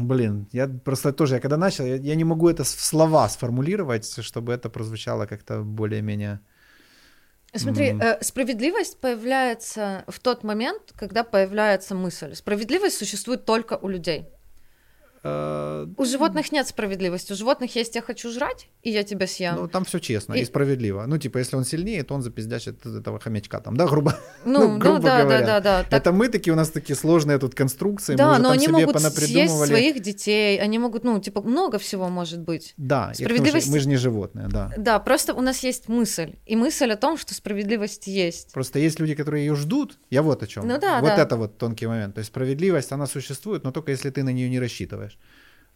Блин, я просто тоже, я когда начал, я, я не могу это в слова сформулировать, чтобы это прозвучало как-то более-менее Смотри, э, справедливость появляется в тот момент, когда появляется мысль. Справедливость существует только у людей. Uh, у животных нет справедливости. У животных есть я хочу жрать, и я тебя съем. Ну, там все честно и... и справедливо. Ну, типа, если он сильнее, то он запиздячит этого хомячка там, да, грубо, ну, ну, грубо ну, да, говоря. Да, да, да. Так... Это мы такие, у нас такие сложные тут конструкции, да, мы уже но там они себе могут съесть своих детей, они могут, ну, типа, много всего может быть. Да, справедливость... мы же не животные, да. Да, просто у нас есть мысль, и мысль о том, что справедливость есть. Просто есть люди, которые ее ждут, я вот о чем. Ну да, Вот да. это вот тонкий момент. То есть справедливость, она существует, но только если ты на нее не рассчитываешь.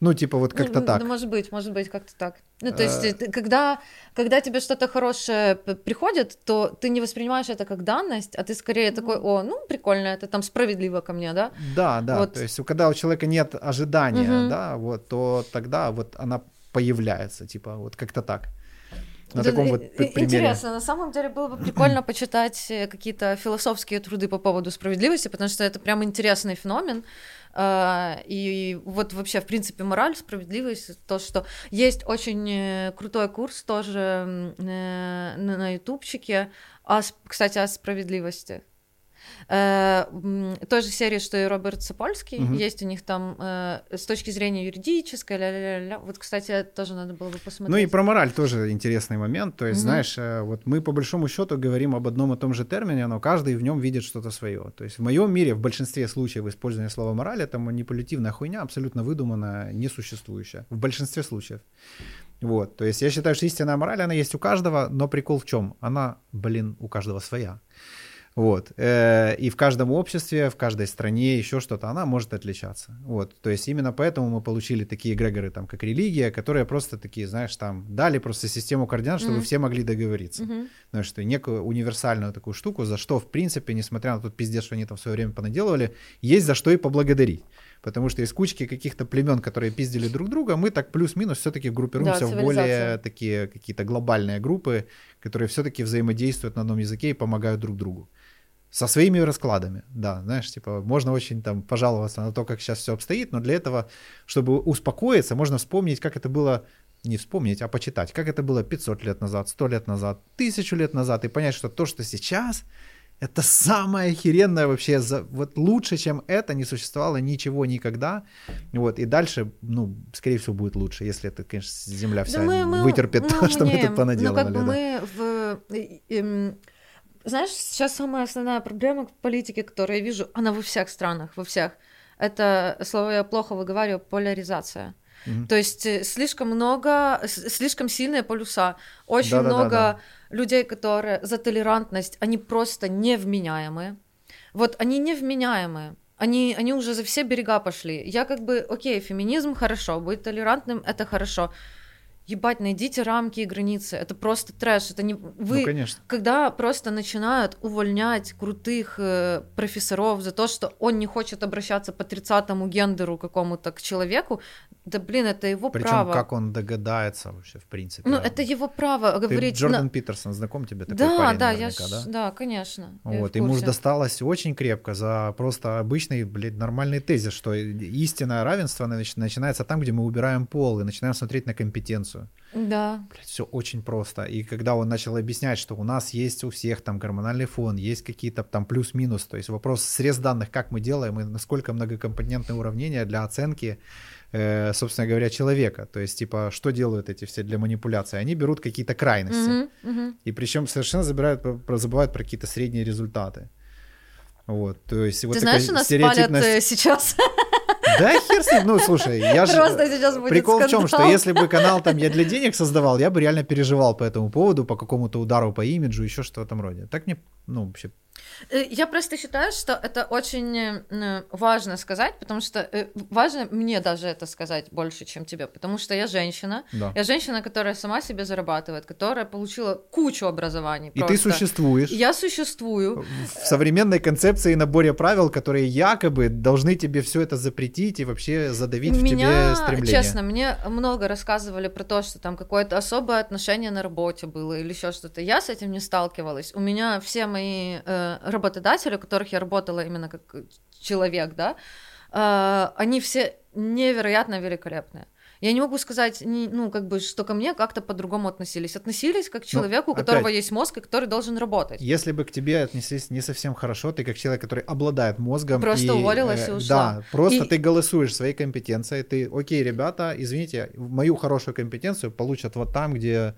Ну, типа вот как-то ну, так. Ну, может быть, может быть, как-то так. Ну, то есть, э... когда, когда тебе что-то хорошее приходит, то ты не воспринимаешь это как данность, а ты скорее такой, о, ну, прикольно, это там справедливо ко мне, да? Да, да, вот. то есть, когда у человека нет ожидания, угу. да, вот, то тогда вот она появляется, типа, вот как-то так. На это таком вот примере. Интересно, на самом деле было бы прикольно почитать э, какие-то философские труды по поводу справедливости, потому что это прям интересный феномен. А, и вот вообще, в принципе, мораль, справедливость, то, что есть очень э, крутой курс тоже э, на ютубчике, кстати, о справедливости. Э, той же серии, что и Роберт Сапольский, угу. есть у них там э, с точки зрения юридической, ля-ля-ля. Вот, кстати, тоже надо было бы посмотреть. Ну и про мораль тоже интересный момент. То есть, угу. знаешь, э, вот мы по большому счету говорим об одном и том же термине, но каждый в нем видит что-то свое. То есть в моем мире в большинстве случаев использование слова мораль это манипулятивная хуйня, абсолютно выдуманная, несуществующая. В большинстве случаев. Вот, то есть я считаю, что истинная мораль, она есть у каждого, но прикол в чем? Она, блин, у каждого своя. Вот. Э, и в каждом обществе, в каждой стране еще что-то, она может отличаться. Вот. То есть именно поэтому мы получили такие эгрегоры, там, как религия, которые просто такие, знаешь, там, дали просто систему координат, чтобы mm-hmm. все могли договориться. Mm-hmm. Знаешь, что некую универсальную такую штуку, за что, в принципе, несмотря на тот пиздец, что они там в свое время понаделывали, есть за что и поблагодарить. Потому что из кучки каких-то племен, которые пиздили друг друга, мы так плюс-минус все-таки группируемся да, в более такие какие-то глобальные группы, которые все-таки взаимодействуют на одном языке и помогают друг другу со своими раскладами, да, знаешь, типа, можно очень там пожаловаться на то, как сейчас все обстоит, но для этого, чтобы успокоиться, можно вспомнить, как это было, не вспомнить, а почитать, как это было 500 лет назад, 100 лет назад, 1000 лет назад, и понять, что то, что сейчас, это самое охеренное вообще, вот лучше, чем это, не существовало ничего никогда, вот, и дальше, ну, скорее всего, будет лучше, если это, конечно, Земля вся да мы, мы, вытерпит мы, то, что мы тут понаделали. Ну, как бы да. мы в знаешь, сейчас самая основная проблема в политике, которую я вижу, она во всех странах, во всех. Это слово я плохо выговариваю, поляризация. Mm-hmm. То есть э, слишком много, слишком сильные полюса, очень Да-да-да-да. много людей, которые за толерантность, они просто невменяемые. Вот они невменяемые. Они, они уже за все берега пошли. Я как бы, окей, феминизм хорошо, быть толерантным это хорошо ебать, найдите рамки и границы. Это просто трэш. Это не вы, ну, конечно. когда просто начинают увольнять крутых э, профессоров за то, что он не хочет обращаться по тридцатому гендеру какому-то к человеку, да блин, это его Причем право. как он догадается вообще, в принципе. Ну, это его право говорить. Ты Джордан на... Питерсон, знаком тебе такой да, парень да, я ж... да? Да, конечно. Вот, ему же досталось очень крепко за просто обычный, блядь, нормальный тезис, что истинное равенство начинается там, где мы убираем пол и начинаем смотреть на компетенцию. Да. Блядь, все очень просто. И когда он начал объяснять, что у нас есть у всех там гормональный фон, есть какие-то там плюс-минус, то есть вопрос срез данных, как мы делаем и насколько многокомпонентные уравнения для оценки Э, собственно говоря, человека. То есть, типа, что делают эти все для манипуляции? Они берут какие-то крайности. Mm-hmm, mm-hmm. И причем совершенно забирают, забывают про какие-то средние результаты. Вот, то есть Ты вот знаешь, у нас палят э, сейчас да хер с ним, ну слушай, я же... Просто сейчас будет Прикол скандал. в чем, что если бы канал там я для денег создавал, я бы реально переживал по этому поводу, по какому-то удару по имиджу, еще что в этом роде. Так мне, ну, вообще я просто считаю, что это очень э, важно сказать, потому что э, важно мне даже это сказать больше, чем тебе, потому что я женщина. Да. Я женщина, которая сама себе зарабатывает, которая получила кучу образований. И просто. ты существуешь. Я существую. В современной концепции и наборе правил, которые якобы должны тебе все это запретить и вообще задавить меня, в тебе стремление. Честно, мне много рассказывали про то, что там какое-то особое отношение на работе было или еще что-то. Я с этим не сталкивалась. У меня все мои э, работодатели, у которых я работала именно как человек, да, э, они все невероятно великолепные. Я не могу сказать, ну, как бы, что ко мне как-то по-другому относились. Относились как к ну, человеку, ну, у которого опять, есть мозг, и который должен работать. Если бы к тебе отнеслись не совсем хорошо, ты как человек, который обладает мозгом. Просто и, уволилась э, и ушла. Да, просто и... ты голосуешь своей компетенцией. Ты, окей, ребята, извините, мою хорошую компетенцию получат вот там, где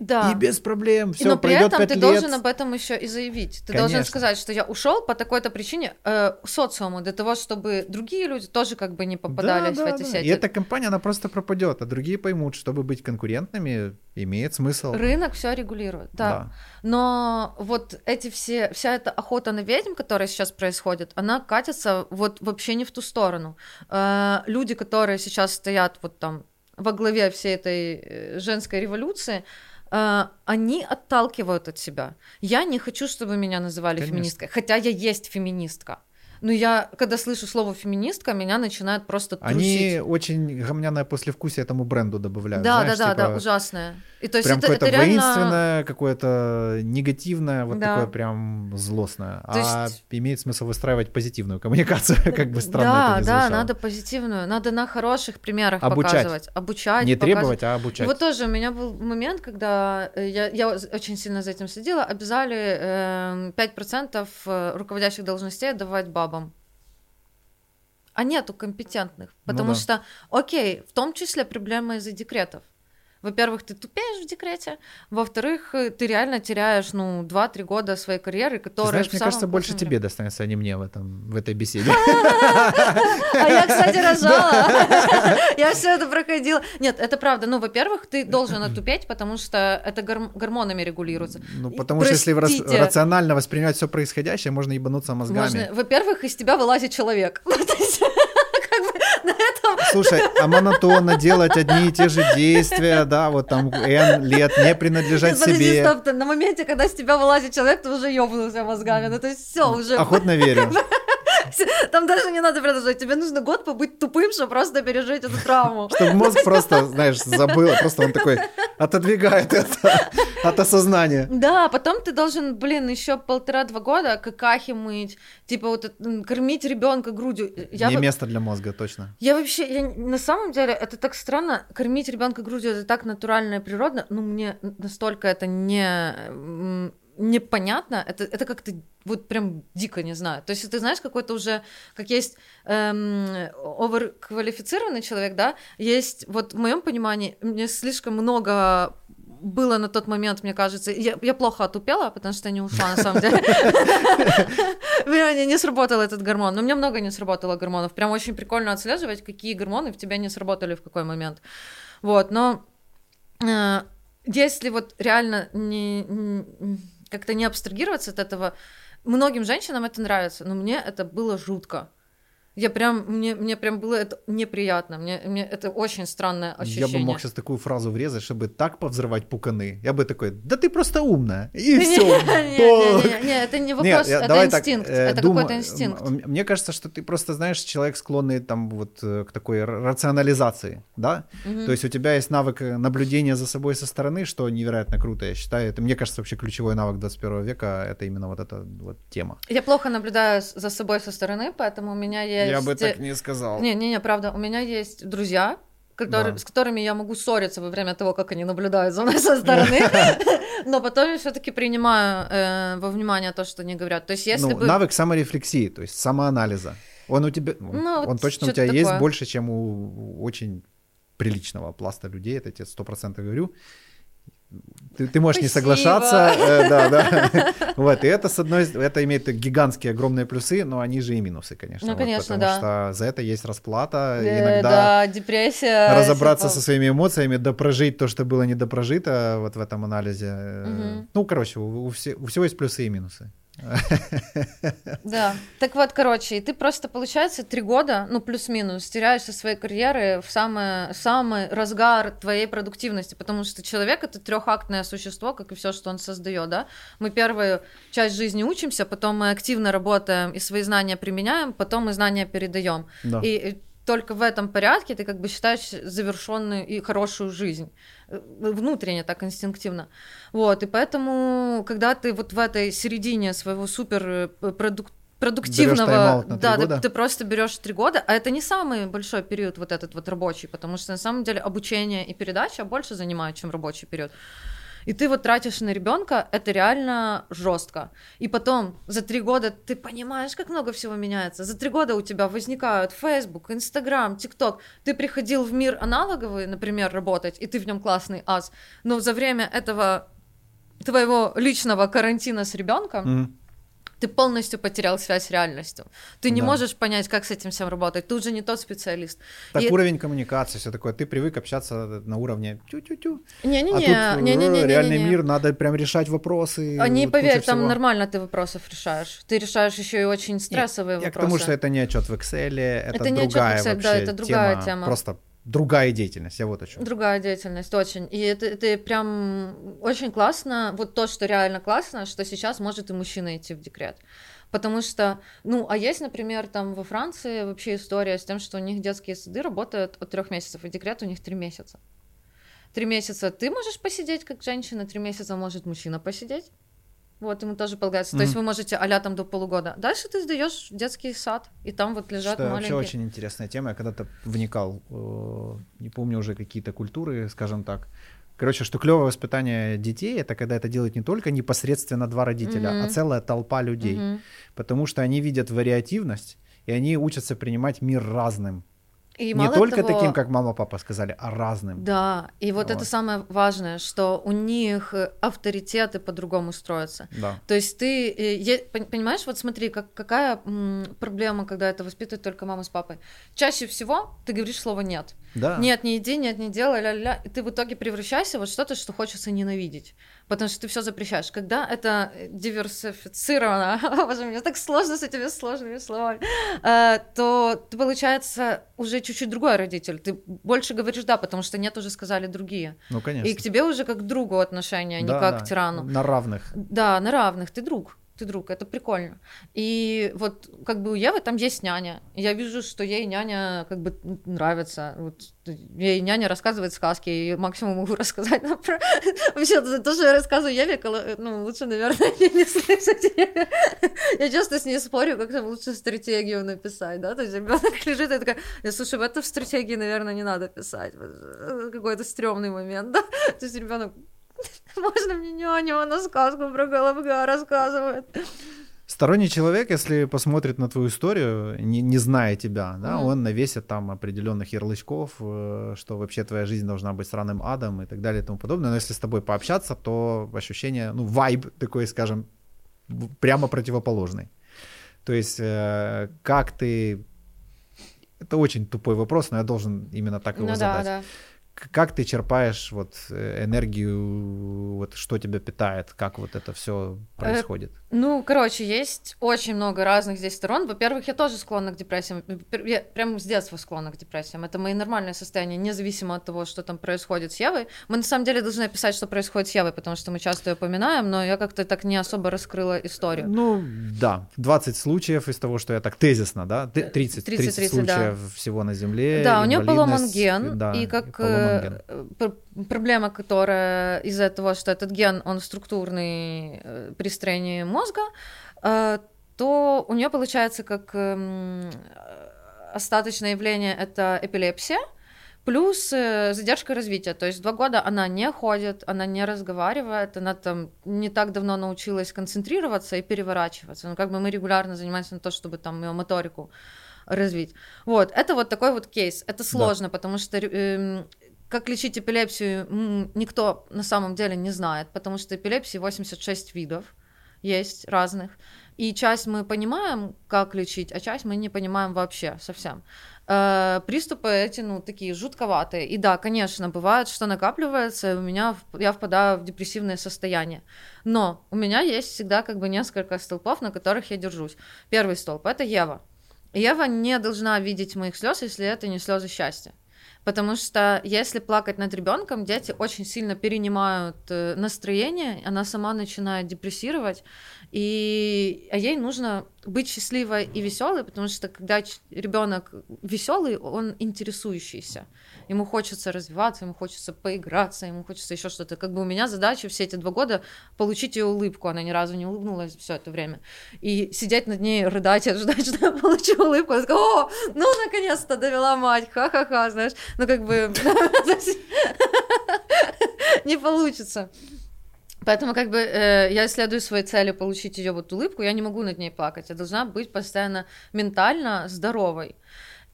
да. И без проблем, все Но при пройдет этом ты лет. должен об этом еще и заявить. Ты Конечно. должен сказать, что я ушел по такой-то причине э, социуму, для того, чтобы другие люди тоже как бы не попадались да, да, в эти да. сети. И эта компания, она просто пропадет, а другие поймут, чтобы быть конкурентными, имеет смысл. Рынок все регулирует, да. да. Но вот эти все, вся эта охота на ведьм, которая сейчас происходит, она катится вот вообще не в ту сторону. Э, люди, которые сейчас стоят вот там во главе всей этой э, женской революции, они отталкивают от себя. Я не хочу, чтобы меня называли Конечно. феминисткой, хотя я есть феминистка. Но я, когда слышу слово феминистка, меня начинает просто трусить. Они очень гомняное послевкусие этому бренду добавляют. Да, знаешь, да, да, типа... да, ужасное. И то есть прям это, какое-то это реально... воинственное, какое-то негативное, вот да. такое прям злостное. То а есть... имеет смысл выстраивать позитивную коммуникацию, как бы странно да, это ни Да, надо позитивную, надо на хороших примерах обучать. показывать. Обучать. Не показывать. требовать, а обучать. И вот тоже у меня был момент, когда э, я, я очень сильно за этим следила, обязали э, 5% э, руководящих должностей отдавать бабам а нету компетентных, ну потому ну, да. что, окей, в том числе проблема из-за декретов. Во-первых, ты тупеешь в декрете, во-вторых, ты реально теряешь, ну, 2-3 года своей карьеры, которые... Знаешь, мне кажется, больше тебе достанется, а не мне в, этом, в этой беседе. А я, кстати, рожала. Я все это проходила. Нет, это правда. Ну, во-первых, ты должен отупеть, потому что это гормонами регулируется. Ну, потому что если рационально воспринимать все происходящее, можно ебануться мозгами. Во-первых, из тебя вылазит человек. на этом... Слушай, а монотонно делать одни и те же действия, да, вот там N лет, не принадлежать Подожди, себе. стоп, на моменте, когда с тебя вылазит человек, ты уже ёбнулся мозгами, ну то есть все уже... Охотно верю. Там даже не надо продолжать. Тебе нужно год побыть тупым, чтобы просто пережить эту травму. Чтобы мозг просто, знаешь, забыл. Просто он такой отодвигает это от осознания. Да, потом ты должен, блин, еще полтора-два года какахи мыть, типа вот кормить ребенка грудью. Я не в... место для мозга, точно. Я вообще, я, на самом деле, это так странно, кормить ребенка грудью, это так натурально и природно, но мне настолько это не непонятно, это, это как-то вот прям дико не знаю. То есть ты знаешь, какой-то уже, как есть эм, оверквалифицированный человек, да, есть, вот в моем понимании, мне слишком много было на тот момент, мне кажется, я, я плохо отупела, потому что я не ушла, на самом деле. Не сработал этот гормон. Но мне много не сработало гормонов. Прям очень прикольно отслеживать, какие гормоны в тебя не сработали в какой момент. Вот, но э, если вот реально не, как-то не абстрагироваться от этого, многим женщинам это нравится, но мне это было жутко. Я прям, мне, мне прям было это неприятно, мне, мне это очень странное ощущение. Я бы мог сейчас такую фразу врезать, чтобы так повзрывать пуканы. Я бы такой, да ты просто умная, и все. Не, это не вопрос, это инстинкт, э, это какой-то инстинкт. Мне кажется, что ты просто, знаешь, человек склонный там вот э, к такой рационализации, да? То есть у тебя есть навык э, наблюдения за собой со стороны, что невероятно круто, я считаю. Это, мне кажется, вообще ключевой навык 21 века, это именно вот эта вот тема. Я плохо наблюдаю за собой со стороны, поэтому у меня есть я бы так не сказал. Не-не-не, правда, у меня есть друзья, которые, да. с которыми я могу ссориться во время того, как они наблюдают за мной со стороны, но потом я все-таки принимаю э, во внимание то, что они говорят. То есть, если ну, бы... навык саморефлексии, то есть самоанализа. Он у тебя, ну, он точно у тебя такое. есть больше, чем у очень приличного пласта людей, это я тебе сто процентов говорю. Ты, ты можешь Спасибо. не соглашаться, э, да, да. Вот, и это, с одной это имеет гигантские огромные плюсы, но они же и минусы, конечно. Ну, конечно, вот, потому да. что за это есть расплата, да, иногда да, депрессия. Разобраться типа... со своими эмоциями, допрожить то, что было недопрожито вот в этом анализе. Угу. Ну, короче, у, у, все, у всего есть плюсы и минусы. Да. Так вот, короче, и ты просто, получается, три года, ну, плюс-минус, теряешь со своей карьеры в самый, самый разгар твоей продуктивности, потому что человек — это трехактное существо, как и все, что он создает, да? Мы первую часть жизни учимся, потом мы активно работаем и свои знания применяем, потом мы знания передаем. Да. И только в этом порядке ты как бы считаешь завершенную и хорошую жизнь внутренне так инстинктивно. Вот и поэтому когда ты вот в этой середине своего супер э, продукт продуктивного, да, ты, ты просто берешь три года, а это не самый большой период вот этот вот рабочий, потому что на самом деле обучение и передача больше занимают, чем рабочий период и ты вот тратишь на ребенка, это реально жестко. И потом за три года ты понимаешь, как много всего меняется. За три года у тебя возникают Facebook, Instagram, TikTok. Ты приходил в мир аналоговый, например, работать, и ты в нем классный ас, но за время этого твоего личного карантина с ребенком mm ты полностью потерял связь с реальностью. Ты не да. можешь понять, как с этим всем работать. Ты уже не тот специалист. Так, и... уровень коммуникации, все такое. Ты привык общаться на уровне тю-тю-тю. Не-не-не. А тут не, не, не, реальный не, не. мир, надо прям решать вопросы. А не поверь, там нормально ты вопросов решаешь. Ты решаешь еще и очень стрессовые Нет, вопросы. Я к тому, что это не отчет в Excel, это, это другая не отчет в Excel, вообще да, это другая тема. тема. Просто другая деятельность, я вот о чем. Другая деятельность, очень. И это, это прям очень классно, вот то, что реально классно, что сейчас может и мужчина идти в декрет. Потому что, ну, а есть, например, там во Франции вообще история с тем, что у них детские сады работают от трех месяцев, и декрет у них три месяца. Три месяца ты можешь посидеть как женщина, три месяца может мужчина посидеть. Вот, ему тоже полагается. Mm-hmm. То есть вы можете а там до полугода. Дальше ты сдаешь детский сад, и там вот лежат Что маленькие... вообще очень интересная тема. Я когда-то вникал, э, не помню уже какие-то культуры, скажем так. Короче, что клевое воспитание детей это когда это делают не только непосредственно два родителя, mm-hmm. а целая толпа людей. Mm-hmm. Потому что они видят вариативность, и они учатся принимать мир разным. И Не только того- таким, как мама, папа сказали, а разным. Да, и вот, это Вот. самое важное, что у них э, авторитеты по-другому строятся. Да. То есть ты, э, пон- понимаешь, вот смотри, как, какая проблема, когда это воспитывает только мама с папой. Чаще всего ты говоришь слово «нет». Да. Нет, не иди, нет, не делай, ля-ля-ля. И ты в итоге превращаешься во что-то, что хочется ненавидеть. Потому что ты все запрещаешь. Когда это диверсифицировано, боже, мне так сложно с этими сложными словами, э, то ты, получается, уже чуть-чуть другой родитель. Ты больше говоришь «да», потому что «нет» уже сказали другие. Ну, конечно. И к тебе уже как к другу отношения, а не как да. к тирану. На равных. Да, на равных, ты друг, ты друг, это прикольно. И вот как бы у Евы там есть няня. Я вижу, что ей няня как бы нравится. Вот, ей няня рассказывает сказки, и максимум могу рассказать нам про... Вообще, то, то, что я рассказываю Еве, коли- ну, лучше, наверное, не, слышать. Я часто с ней спорю, как там лучше стратегию написать, да, то есть ребенок лежит и такая, «Я, слушай, в это в стратегии, наверное, не надо писать, э, какой-то стрёмный момент, да, то есть ребенок можно мне няню, она сказку про Головга рассказывает. Сторонний человек, если посмотрит на твою историю, не, не зная тебя, да, Мгм. он навесит там определенных ярлычков, э, что вообще твоя жизнь должна быть сраным адом и так далее и тому подобное. Но если с тобой пообщаться, то ощущение, ну, вайб такой, скажем, прямо противоположный. То есть, э, как ты... Это очень тупой вопрос, но я должен именно так его Ну да, задать. да. К- Как ты черпаешь вот э, энергию, вот что тебя питает, как вот это все происходит? Ну, короче, есть очень много разных здесь сторон. Во-первых, я тоже склонна к депрессиям. Я прям с детства склонна к депрессиям. Это мои нормальные состояния, независимо от того, что там происходит с Евой. Мы на самом деле должны описать, что происходит с Евой, потому что мы часто ее упоминаем, но я как-то так не особо раскрыла историю. Ну, да, 20 случаев из того, что я так тезисно, да, Т- 30, 30, 30, 30, случаев всего на Земле. Да, у нее поломан ген, да, и как ген. э, пр- проблема, которая из-за того, что этот ген, он структурный э, при строении мозга, э, то у нее получается как эм, э, остаточное явление это эпилепсия, плюс э, задержка развития. То есть два года она не ходит, она не разговаривает, она там не так давно научилась концентрироваться и переворачиваться. Ну, как бы мы регулярно занимаемся на то, чтобы там ее моторику развить. Вот, это вот такой вот кейс. Это сложно, потому что эм, как лечить эпилепсию, никто на самом деле не знает, потому что эпилепсии 86 видов есть разных. И часть мы понимаем, как лечить, а часть мы не понимаем вообще совсем. Э, Приступы эти, ну, такие жутковатые. И да, конечно, бывает, что накапливается, и у меня, я впадаю в депрессивное состояние. Но у меня есть всегда как бы несколько столпов, на которых я держусь. Первый столб — это Ева. Ева не должна видеть моих слез, если это не слезы счастья. Потому что если плакать над ребенком, дети очень сильно перенимают э, настроение, она сама начинает депрессировать, и а ей нужно быть счастливой и веселой, потому что когда ребенок веселый, он интересующийся. Ему хочется развиваться, ему хочется поиграться, ему хочется еще что-то. Как бы у меня задача все эти два года получить ее улыбку. Она ни разу не улыбнулась все это время. И сидеть над ней, рыдать и ждать, что я получу улыбку. Я такая, о, ну наконец-то довела мать, ха-ха-ха, знаешь. Ну как бы не получится. Поэтому как бы э, я исследую свои цели получить ее вот улыбку, я не могу над ней плакать, я должна быть постоянно ментально здоровой.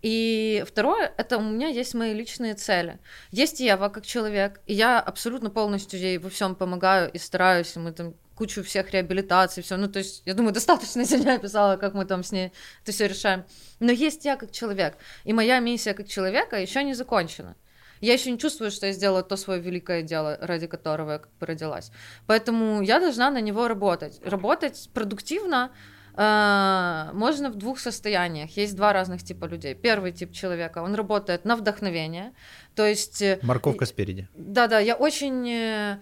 И второе, это у меня есть мои личные цели. Есть Ева как человек, и я абсолютно полностью ей во всем помогаю и стараюсь, и мы там кучу всех реабилитаций, все. Ну, то есть, я думаю, достаточно сегодня описала, как мы там с ней это все решаем. Но есть я как человек, и моя миссия как человека еще не закончена. Я еще не чувствую, что я сделала то свое великое дело, ради которого я как бы родилась. Поэтому я должна на него работать. Работать продуктивно э, можно в двух состояниях. Есть два разных типа людей. Первый тип человека, он работает на вдохновение. То есть... э, Морковка спереди. Да-да, я очень... э,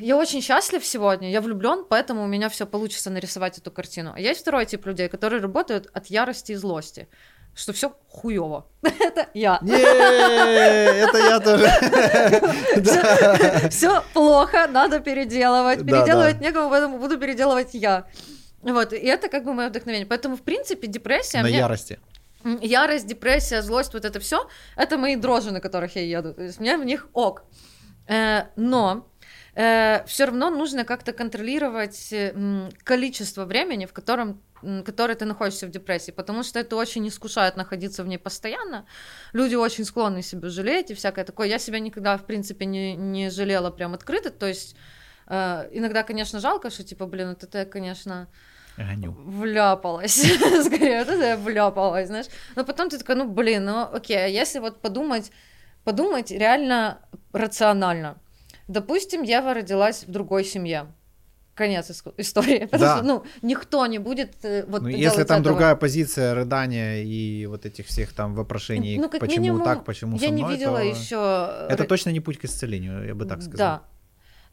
Я очень счастлив сегодня, я влюблен, поэтому у меня все получится нарисовать эту картину. А есть второй тип людей, которые работают от ярости и злости, что все хуево. Это я. Не, это я тоже. Все плохо, надо переделывать. Переделывать некому, поэтому буду переделывать я. Вот, и это как бы мое вдохновение. Поэтому, в принципе, депрессия... На ярости. Ярость, депрессия, злость, вот это все, это мои дрожжи, на которых я еду. То есть мне в них ок. Э, но э, все равно нужно как-то контролировать э, количество времени, в котором которой ты находишься в депрессии, потому что это очень искушает находиться в ней постоянно. Люди очень склонны себя жалеть и всякое такое. Я себя никогда, в принципе, не, не жалела прям открыто, то есть э, иногда, конечно, жалко, что типа, блин, вот это, конечно, Гоню. вляпалась, скорее, вот это я вляпалась, знаешь. Но потом ты такая, ну, блин, ну, окей, а если вот подумать, подумать реально рационально. Допустим, Ева родилась в другой семье. Конец истории. Потому Да. что, ну, никто не будет э, вот Ну, если там этого. другая позиция рыдания и вот этих всех там вопрошений, Ну, как почему минимум, так, почему Я со не мной, видела то еще... Это точно не путь к исцелению, я бы так сказал. Да.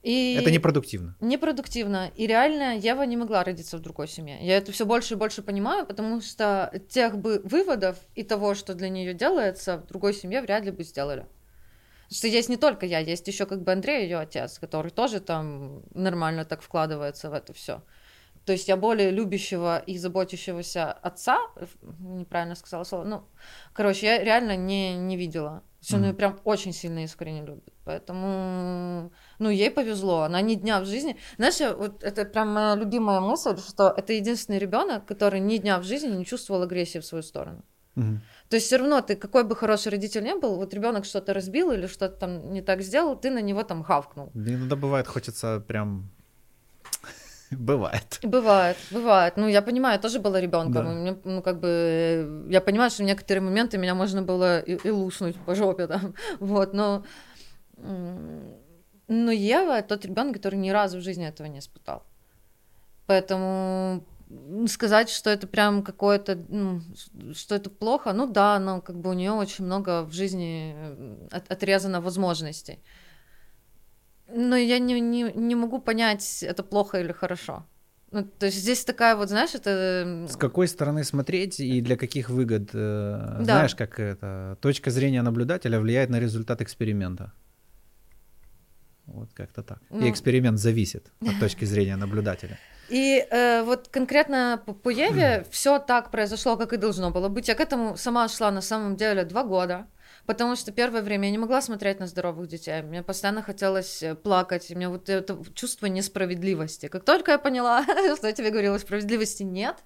И... Это непродуктивно. непродуктивно. И реально Ева не могла родиться в другой семье. Я это все больше и больше понимаю, потому что тех бы выводов и того, что для нее делается, в другой семье вряд ли бы сделали. Что есть не только я, есть еще как бы Андрей, ее отец, который тоже там нормально так вкладывается в это все. То есть я более любящего и заботящегося отца, неправильно сказала слово, ну, короче, я реально не, не видела. Он Мгм. ее прям очень сильно искренне любит. Поэтому, ну, ей повезло. Она ни дня в жизни... Знаешь, вот это прям моя любимая мысль, что это единственный ребенок, который ни дня в жизни не чувствовал агрессии в свою сторону. Мгм. То есть все равно ты, какой бы хороший родитель не был, вот ребенок что-то разбил или что-то там не так сделал, ты на него там хавкнул. Да Иногда бывает, хочется прям... Бывает. Бывает, бывает. Ну, я понимаю, я тоже была ребенком. Да. мне, ну, как бы, э, я понимаю, что в некоторые моменты меня можно было и, и луснуть по жопе там. Вот, но. Но Ева тот ребенок, который ни разу в жизни этого не испытал. Поэтому сказать, что это прям какое-то, ну, что это плохо, ну да, но как бы у нее очень много в жизни э, от- отрезано возможностей. Но я не, не, не могу понять, это плохо или хорошо. Ну, то есть здесь такая вот, знаешь, это... С какой стороны смотреть и для каких выгод? э, Знаешь, как это? Точка зрения наблюдателя влияет на результат эксперимента. Вот как-то так. Ну. И эксперимент зависит от точки зрения наблюдателя. И э, вот конкретно по, по Еве все так произошло, как и должно было быть. Я к этому сама шла на самом деле два года. Потому что первое время я не могла смотреть на здоровых детей. Мне постоянно хотелось э, плакать. И мне вот это чувство несправедливости. Как только я поняла, что я тебе говорила, справедливости нет,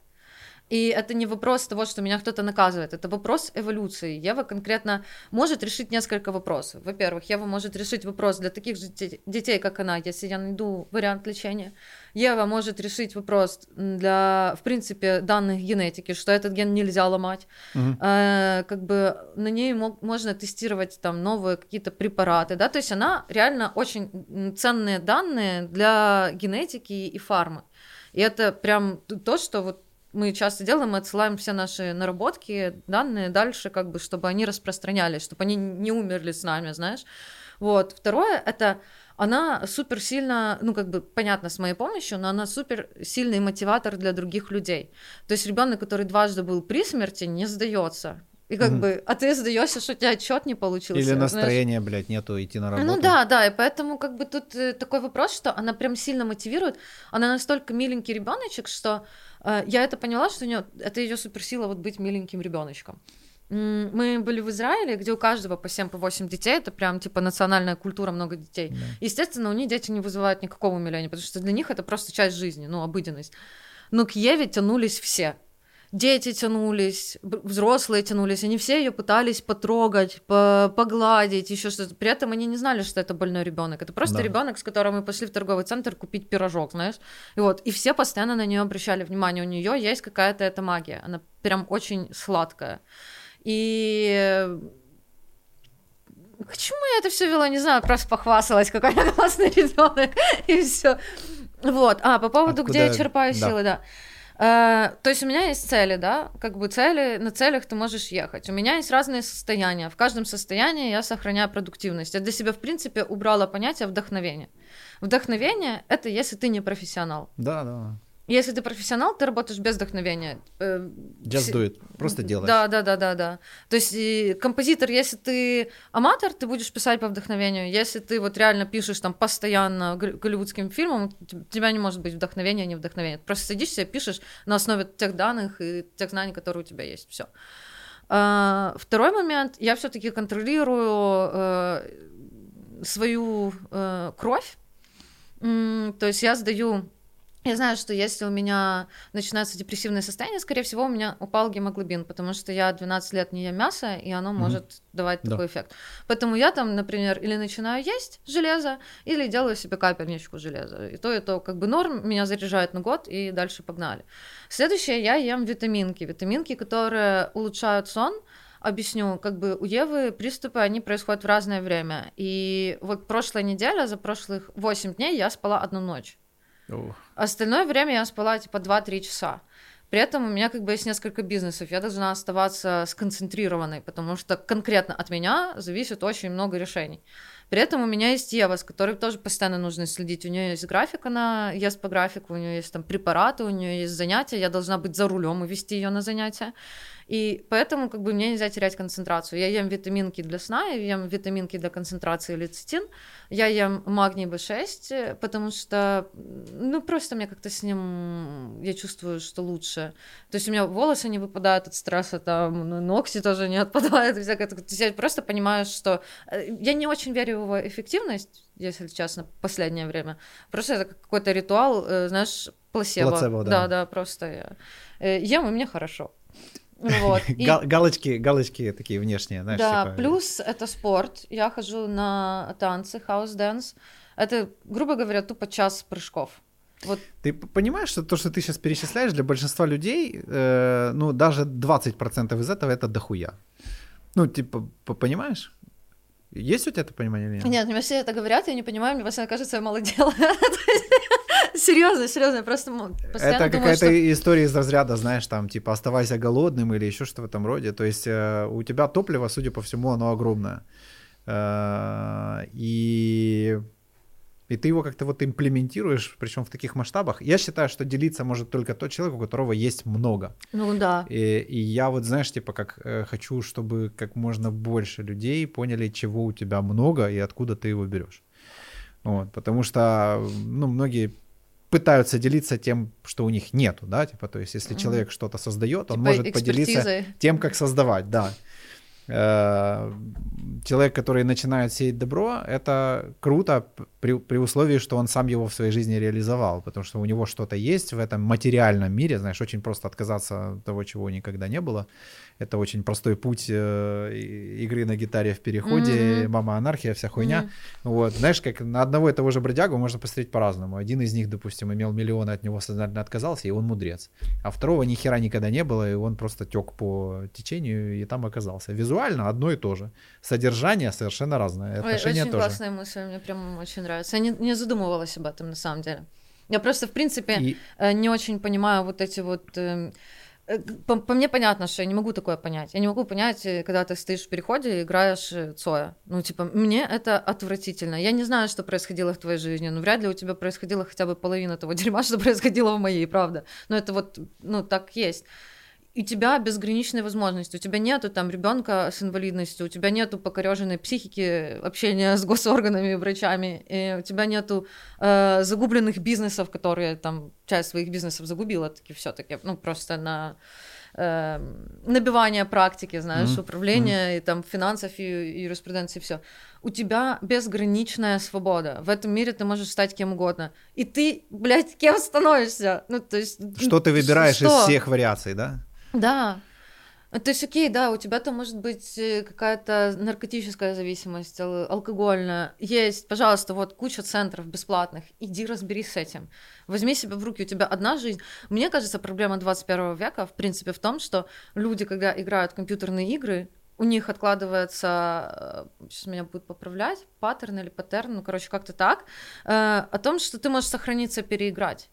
и это не вопрос того, что меня кто-то наказывает, это вопрос эволюции. Ева конкретно может решить несколько вопросов. Во-первых, Ева может решить вопрос для таких же детей, как она, если я найду вариант лечения. Ева может решить вопрос для, в принципе, данных генетики, что этот ген нельзя ломать. Мгм. Э, как бы на ней мог- можно тестировать там новые какие-то препараты, да, то есть она реально очень ценные данные для генетики и фармы. И это прям то, что вот мы часто делаем, мы отсылаем все наши наработки, данные дальше, как бы, чтобы они распространялись, чтобы они не умерли с нами, знаешь. Вот. Второе, это она супер сильно, ну, как бы, понятно, с моей помощью, но она супер сильный мотиватор для других людей. То есть ребенок, который дважды был при смерти, не сдается. И как Мгм. бы, а ты сдаешься, что у тебя отчет не получился. Или знаешь. настроения, блядь, нету идти на работу. Ну да, да, и поэтому как бы тут э, такой вопрос, что она прям сильно мотивирует. Она настолько миленький ребеночек, что я это поняла, что у нее это ее суперсила вот быть миленьким ребеночком. Мы были в Израиле, где у каждого по 7 по 8 детей, это прям типа национальная культура, много детей. Да. Естественно, у них дети не вызывают никакого умиления, потому что для них это просто часть жизни, ну, обыденность. Но к Еве тянулись все. Дети тянулись, взрослые тянулись, они все ее пытались потрогать, по- погладить, еще что-то. При этом они не знали, что это больной ребенок. Это просто Да. ребенок, с которым мы пошли в торговый центр купить пирожок, знаешь. И вот, и все постоянно на нее обращали внимание. У нее есть какая-то эта магия. Она прям очень сладкая. И к чему я это все вела, не знаю, просто похвасталась, какой я классный ребенок, и все. Вот, а, по поводу, где я Откуда- черпаю да. силы, да. Э, то есть у меня есть цели, да, как бы цели, на целях ты можешь ехать. У меня есть разные состояния. В каждом состоянии я сохраняю продуктивность. Я для себя, в принципе, убрала понятие вдохновения. Вдохновение — это если ты не профессионал. Да, да. Если ты профессионал, ты работаешь без вдохновения. Э, Just do it. Просто делай. да, да, да, да, да. То есть и композитор, если ты аматор, ты будешь писать по вдохновению. Если ты вот реально пишешь там постоянно гол- голливудским фильмом, у тебя не может быть вдохновения, не вдохновения. Ты просто садишься и пишешь на основе тех данных и тех знаний, которые у тебя есть. Все. Второй момент, я все-таки контролирую э, свою э, кровь. То есть я сдаю я знаю, что если у меня начинается депрессивное состояние, скорее всего, у меня упал гемоглобин, потому что я 12 лет не ем мясо, и оно mm-hmm. может давать да. такой эффект. Поэтому я там, например, или начинаю есть железо, или делаю себе капельничку железа. И то, и то как бы норм, меня заряжает на год, и дальше погнали. Следующее, я ем витаминки. Витаминки, которые улучшают сон, объясню, как бы у Евы приступы, они происходят в разное время. И вот прошлая неделя, за прошлых 8 дней я спала одну ночь. Остальное время я спала типа 2-3 часа. При этом у меня как бы есть несколько бизнесов, я должна оставаться сконцентрированной, потому что конкретно от меня зависит очень много решений. При этом у меня есть Ева, с которой тоже постоянно нужно следить. У нее есть график, она ест по графику, у нее есть там препараты, у нее есть занятия, я должна быть за рулем и вести ее на занятия. И поэтому как бы мне нельзя терять концентрацию. Я ем витаминки для сна, я ем витаминки для концентрации лецитин, я ем магний B6, потому что, ну, просто мне как-то с ним, я чувствую, что лучше. То есть у меня волосы не выпадают от стресса, там, ну, ногти тоже не отпадают, всякое. То есть я просто понимаю, что э, я не очень верю в его эффективность, если честно, в последнее время. Просто это какой-то ритуал, э, знаешь, плацебо. Плацебо, да. Да, да, просто я э, ем, и мне хорошо. Вот. И... Галочки, галочки такие внешние, знаешь. Да, типа... плюс это спорт. Я хожу на танцы, house dance. Это, грубо говоря, тупо час прыжков. Вот. Ты понимаешь, что то, что ты сейчас перечисляешь, для большинства людей, э, ну, даже 20% из этого это дохуя. Ну, типа, понимаешь? Есть у тебя это понимание или нет? Нет, мне все это говорят, я не понимаю, мне постоянно кажется, я мало делаю. Серьезно, серьезно, просто Это какая-то история из разряда, знаешь, там, типа, оставайся голодным или еще что-то в этом роде. То есть э, у тебя топливо, судя по всему, оно огромное. Э, и и ты его как-то вот имплементируешь, причем в таких масштабах. Я считаю, что делиться может только тот человек, у которого есть много. Ну да. И, и я вот, знаешь, типа, как э, хочу, чтобы как можно больше людей поняли, чего у тебя много и откуда ты его берешь. Вот, потому что, ну, многие пытаются делиться тем, что у них нету, да, типа, то есть, если mm-hmm. человек что-то создает, он типа может поделиться тем, как создавать, да. Э, человек, который начинает сеять добро, это круто при, при условии, что он сам его в своей жизни реализовал, потому что у него что-то есть в этом материальном мире, знаешь, очень просто отказаться от того, чего никогда не было. Это очень простой путь э, игры на гитаре в переходе, mm-hmm. мама анархия, вся хуйня. Mm-hmm. Вот, знаешь, как на одного и того же бродягу можно посмотреть по-разному. Один из них, допустим, имел миллионы, от него сознательно отказался, и он мудрец. А второго ни хера никогда не было, и он просто тек по течению и там оказался. Визуально одно и то же. Содержание совершенно разное. Отношения Ой, очень тоже. классная мысль, мне прям очень нравится. Я не, не задумывалась об этом на самом деле. Я просто, в принципе, и... Э, не очень понимаю вот эти вот эм, Э, по, по мне понятно, что я не могу такое понять. Я не могу понять, э, когда ты стоишь в переходе и играешь э, Цоя. Ну, типа, мне это отвратительно. Я не знаю, что происходило в твоей жизни, но вряд ли у тебя происходило хотя бы половина того дерьма, что происходило в моей, правда. Но это вот, ну, так есть у тебя безграничные возможности. У тебя нету там ребенка с инвалидностью, у тебя нету покореженной психики, общения с госорганами, врачами, и у тебя нету э, загубленных бизнесов, которые там часть своих бизнесов загубила таки все-таки, ну просто на э, набивание практики, знаешь, mm-hmm. управления mm-hmm. и там финансов и, и юриспруденции, все. У тебя безграничная свобода. В этом мире ты можешь стать кем угодно. И ты, блядь, кем становишься? Ну, то есть... Что ты выбираешь что? из всех вариаций, да? Да. То есть, окей, да, у тебя там может быть э, какая-то наркотическая зависимость, алкогольная. Есть, пожалуйста, вот куча центров бесплатных. Иди разберись с этим. Возьми себя в руки, у тебя одна жизнь. Мне кажется, проблема 21 века, в принципе, в том, что люди, когда играют в компьютерные игры, у них откладывается, э, сейчас меня будут поправлять, паттерн или паттерн, ну, короче, как-то так, э, о том, что ты можешь сохраниться, переиграть.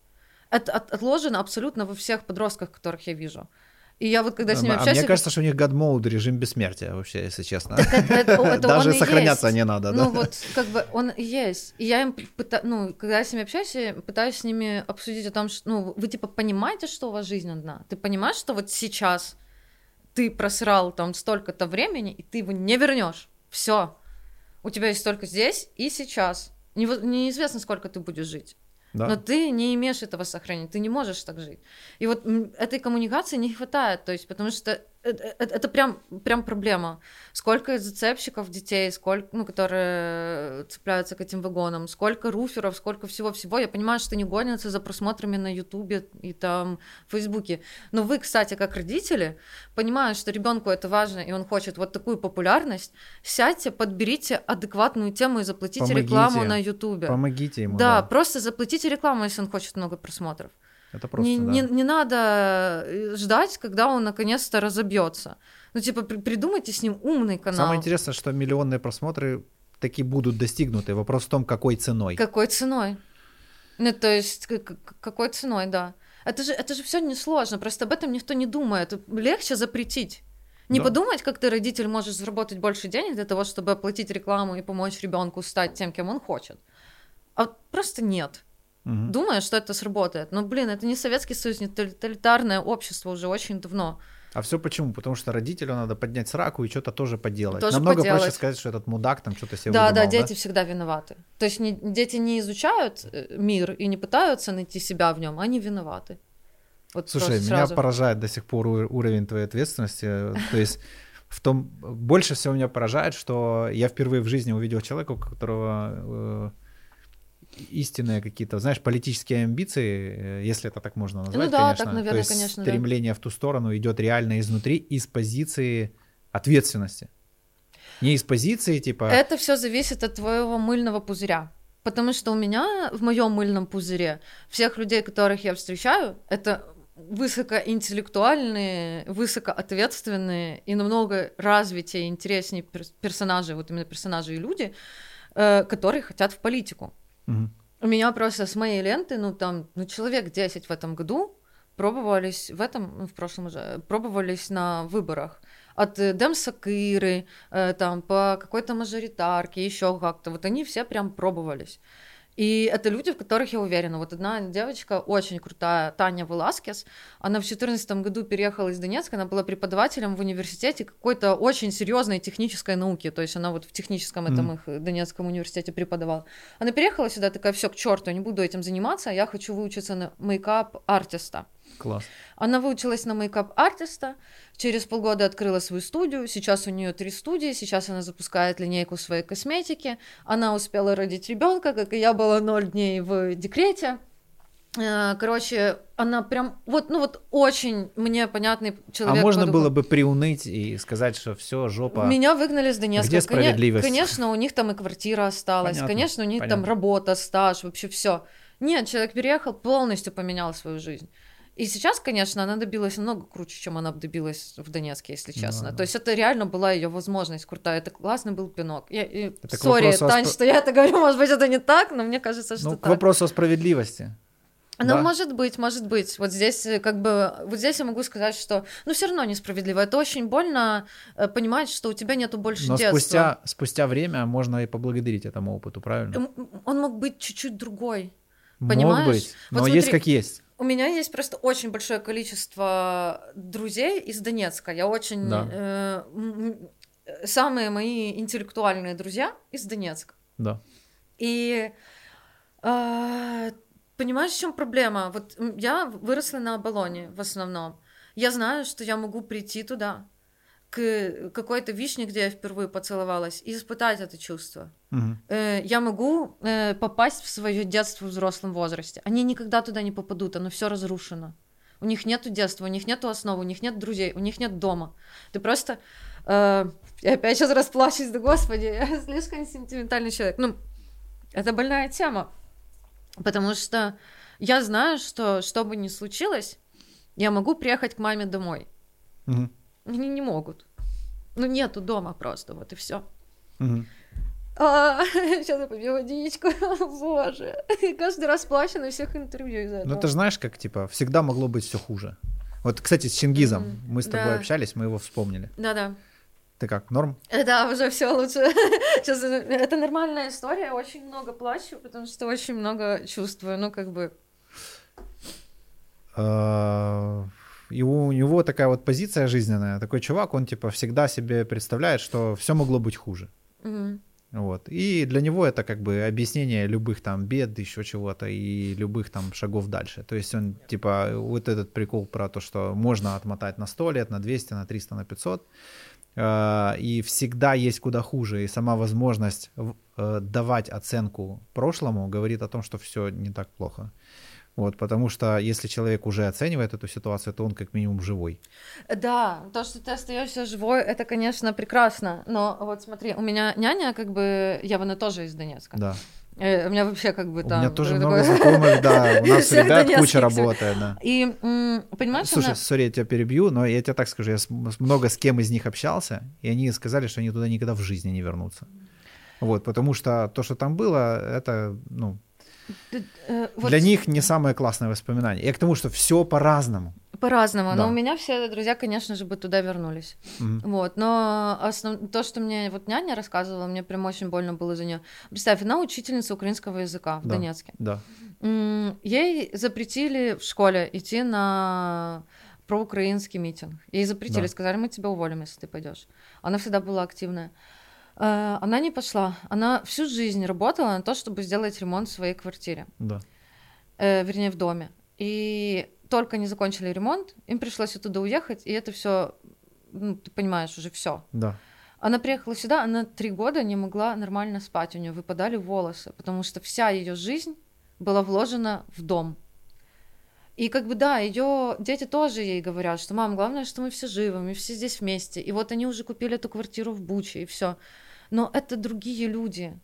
Это отложено абсолютно во всех подростках, которых я вижу. И я вот когда с ними а общаюсь... А мне кажется, что у них Mode режим бессмертия вообще, если честно. Даже сохраняться не надо. Ну вот, как бы он есть. И я им, ну, когда я с ними общаюсь, я пытаюсь с ними обсудить о том, что, ну, вы типа понимаете, что у вас жизнь одна? Ты понимаешь, что вот сейчас ты просрал там столько-то времени, и ты его не вернешь. Все. У тебя есть только здесь и сейчас. Неизвестно, сколько ты будешь жить. Да. Но ты не имеешь этого сохранить, ты не можешь так жить. И вот этой коммуникации не хватает, то есть, потому что это, э, это прям, прям проблема. Сколько зацепщиков детей, сколько, ну, которые цепляются к этим вагонам, сколько руферов, сколько всего-всего. Я понимаю, что не гонятся за просмотрами на Ютубе и там в Фейсбуке. Но вы, кстати, как родители, понимая, что ребенку это важно, и он хочет вот такую популярность, сядьте, подберите адекватную тему и заплатите помогите, рекламу на Ютубе. Помогите ему. Да, да, просто заплатите рекламу, если он хочет много просмотров. Это просто, не, да. не, не надо э, ждать, когда он наконец-то разобьется. Ну, типа, при, придумайте с ним умный канал. Самое интересное, что миллионные просмотры таки будут достигнуты. Вопрос в том, какой ценой. Какой ценой? Ну, то есть, какой ценой, да. Это же, это же все несложно, просто об этом никто не думает. Легче запретить. Не да. подумать, как ты, родитель, можешь заработать больше денег для того, чтобы оплатить рекламу и помочь ребенку стать тем, кем он хочет. А просто нет угу. думая, что это сработает. Но, блин, это не Советский Союз, не тоталитарное общество уже очень давно. А все почему? Потому что родителю надо поднять сраку и что-то тоже поделать. Тоже Намного поделать. проще сказать, что этот мудак там что-то себе Да, выдумал, да, дети да? всегда виноваты. То есть не, дети не изучают э, мир и не пытаются найти себя в нем, они виноваты. Вот Слушай, меня сразу. поражает до сих пор уровень твоей ответственности. То есть в том больше всего меня поражает, что я впервые в жизни увидел человека, у которого э, истинные какие-то, знаешь, политические амбиции, э, если это так можно назвать, ну, да, конечно. Так, наверное, То есть конечно, стремление да. в ту сторону идет реально изнутри, из позиции ответственности. Не из позиции типа... Это все зависит от твоего мыльного пузыря. Потому что у меня в моем мыльном пузыре всех людей, которых я встречаю, это высокоинтеллектуальные, высокоответственные и намного развитее и интереснее персонажи, вот именно персонажи и люди, э, которые хотят в политику. У меня просто с моей ленты, ну там, ну человек 10 в этом году пробовались в этом, ну, в прошлом уже, пробовались на выборах от э, Демсакыры, э, там, по какой-то мажоритарке, еще как-то. Вот они все прям пробовались. И это люди, в которых я уверена. Вот одна девочка очень крутая, Таня Веласкес, она в 2014 году переехала из Донецка, она была преподавателем в университете какой-то очень серьезной технической науки, то есть она вот в техническом mm-hmm. этом их Донецком университете преподавала. Она переехала сюда, такая, все к черту, не буду этим заниматься, я хочу выучиться на мейкап-артиста. Класс. Она выучилась на мейкап-артиста, через полгода открыла свою студию, сейчас у нее три студии, сейчас она запускает линейку своей косметики, она успела родить ребенка, как и я была ноль дней в декрете. Э, короче, она прям вот, ну вот очень мне понятный человек. А можно было бы приуныть и сказать, что все жопа. Меня выгнали с Донецка. Где справедливость? Конечно, у них там и квартира осталась, понятно, конечно, у них понятно. там работа, стаж, вообще все. Нет, человек переехал, полностью поменял свою жизнь. И сейчас, конечно, она добилась намного круче, чем она добилась в Донецке, если честно. Да. То есть это реально была ее возможность крутая. Это классный был пинок. Я, и, сори, Тань, спро... что я это говорю, может быть, это не так, но мне кажется, что ну, так. к вопросу о справедливости. Ну, да? может быть, может быть. Вот здесь, э, как бы, вот здесь я могу сказать, что, ну, все равно несправедливо. Это очень больно э, понимать, что у тебя нету больше Но детства. спустя, спустя время можно и поблагодарить этому опыту, правильно? Он мог быть чуть-чуть другой. Понимаешь? Мог быть, но вот есть как есть. У меня есть просто очень большое количество друзей из Донецка. Я очень... Да. Э, самые мои интеллектуальные друзья из Донецка. Да. И э, понимаешь, в чем проблема? Вот я выросла на Оболоне в основном. Я знаю, что я могу прийти туда, к какой-то вишне, где я впервые поцеловалась, и испытать это чувство. Угу. Я могу э, попасть в свое детство в взрослом возрасте. Они никогда туда не попадут, оно все разрушено. У них нету детства, у них нету основы, у них нет друзей, у них нет дома. Ты просто... Э, я опять сейчас расплачусь, да господи, я слишком сентиментальный человек. Ну, это больная тема. Потому что я знаю, что что бы ни случилось, я могу приехать к маме домой. Угу. Они не могут. Ну, нету дома просто, вот и все. Угу. А, сейчас я попью водичку, боже. Каждый раз плачу на всех интервью из-за этого. Ну, ты знаешь, как, типа, всегда могло быть все хуже. Вот, кстати, с Чингизом mm-hmm. мы с тобой да. общались, мы его вспомнили. Да-да. Ты как, норм? Э, да, уже все лучше. Сейчас, э, это нормальная история, очень много плачу, потому что очень много чувствую, ну, как бы... А, и у него такая вот позиция жизненная, такой чувак, он типа всегда себе представляет, что все могло быть хуже. Угу. Вот. И для него это как бы объяснение любых там бед, еще чего-то и любых там шагов дальше. То есть он типа вот этот прикол про то, что можно отмотать на 100 лет, на 200, на 300, на 500. Э, и всегда есть куда хуже. И сама возможность э, давать оценку прошлому говорит о том, что все не так плохо. Вот, потому что если человек уже оценивает эту ситуацию, то он как минимум живой. Да, то, что ты остаешься живой, это, конечно, прекрасно. Но вот смотри, у меня няня, как бы, я она тоже из Донецка. Да. Э, у меня вообще как бы там... У меня тоже много знакомых, да, у нас ребят куча работает, да. И, понимаешь, Слушай, сори, я тебя перебью, но я тебе так скажу, я много с кем из них общался, и они сказали, что они туда никогда в жизни не вернутся. Вот, потому что то, что там было, это, ну, вот... Для них не самое классное воспоминание. Я к тому, что все по-разному. По-разному. Да. Но у меня все друзья, конечно же, бы туда вернулись. Угу. Вот. Но основ... то, что мне вот няня рассказывала, мне прям очень больно было за нее. Представь, она учительница украинского языка в да. Донецке. Да. Ей запретили в школе идти на проукраинский митинг. Ей запретили, да. сказали, мы тебя уволим, если ты пойдешь. Она всегда была активная. Э, она не пошла. Она всю жизнь работала на то, чтобы сделать ремонт в своей квартире. Да. Э, вернее, в доме. И только не закончили ремонт, им пришлось оттуда уехать, и это все, ну, ты понимаешь, уже все. Да. Она приехала сюда, она три года не могла нормально спать, у нее выпадали волосы, потому что вся ее жизнь была вложена в дом. И как бы да, ее дети тоже ей говорят, что мам, главное, что мы все живы, мы все здесь вместе. И вот они уже купили эту квартиру в Буче, и все. Но это другие люди.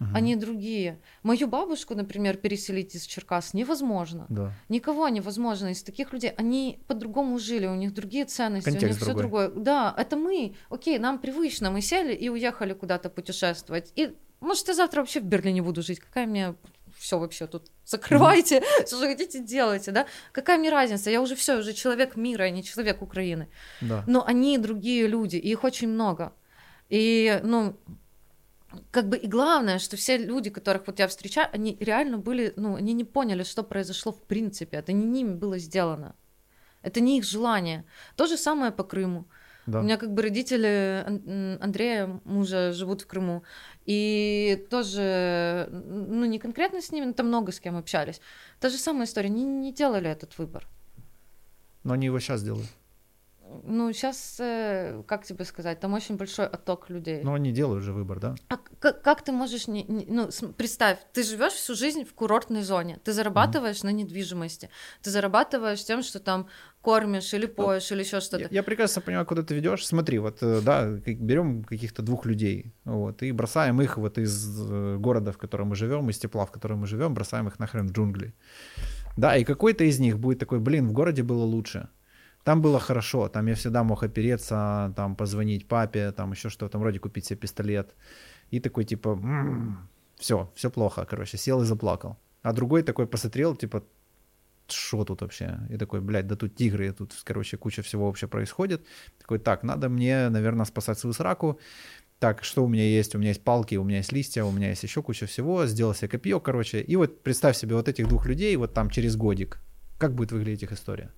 Угу. Они другие. Мою бабушку, например, переселить из Черкас невозможно. Да. Никого невозможно из таких людей. Они по-другому жили, у них другие ценности, Контекст у них все другое. Да, это мы. Окей, нам привычно, мы сели и уехали куда-то путешествовать. И может, я завтра вообще в Берлине буду жить. Какая мне все вообще тут закрывайте, mm-hmm. что хотите делайте, да? Какая мне разница? Я уже все, уже человек мира, а не человек Украины. Да. Но они другие люди, и их очень много. И, ну, как бы и главное, что все люди, которых вот я встречаю, они реально были, ну, они не поняли, что произошло в принципе. Это не ними было сделано. Это не их желание. То же самое по Крыму. Да. У меня как бы родители Андрея, мужа, живут в Крыму. И тоже, ну не конкретно с ними, но там много с кем общались. Та же самая история, они не делали этот выбор. Но они его сейчас делают. Ну, сейчас, э, как тебе сказать, там очень большой отток людей. Но они делают же выбор, да? А как, как ты можешь, не, не, ну, представь, ты живешь всю жизнь в курортной зоне, ты зарабатываешь mm-hmm. на недвижимости, ты зарабатываешь тем, что там кормишь или ну, поешь или еще что-то. Я, я прекрасно понимаю, куда ты ведешь. Смотри, вот, э, да, берем каких-то двух людей, вот, и бросаем их вот из э, города, в котором мы живем, из тепла, в котором мы живем, бросаем их нахрен в джунгли. Да, и какой-то из них будет такой, блин, в городе было лучше. Там было хорошо, там я всегда мог опереться, там позвонить папе, там еще что-то, там вроде купить себе пистолет. И такой типа, м-м, все, все плохо, короче, сел и заплакал. А другой такой посмотрел, типа, что тут вообще? И такой, блядь, да тут тигры, тут, короче, куча всего вообще происходит. Такой, так, надо мне, наверное, спасать свою сраку. Так, что у меня есть? У меня есть палки, у меня есть листья, у меня есть еще куча всего. Сделал себе копье, короче. И вот представь себе вот этих двух людей вот там через годик. Как будет выглядеть их история?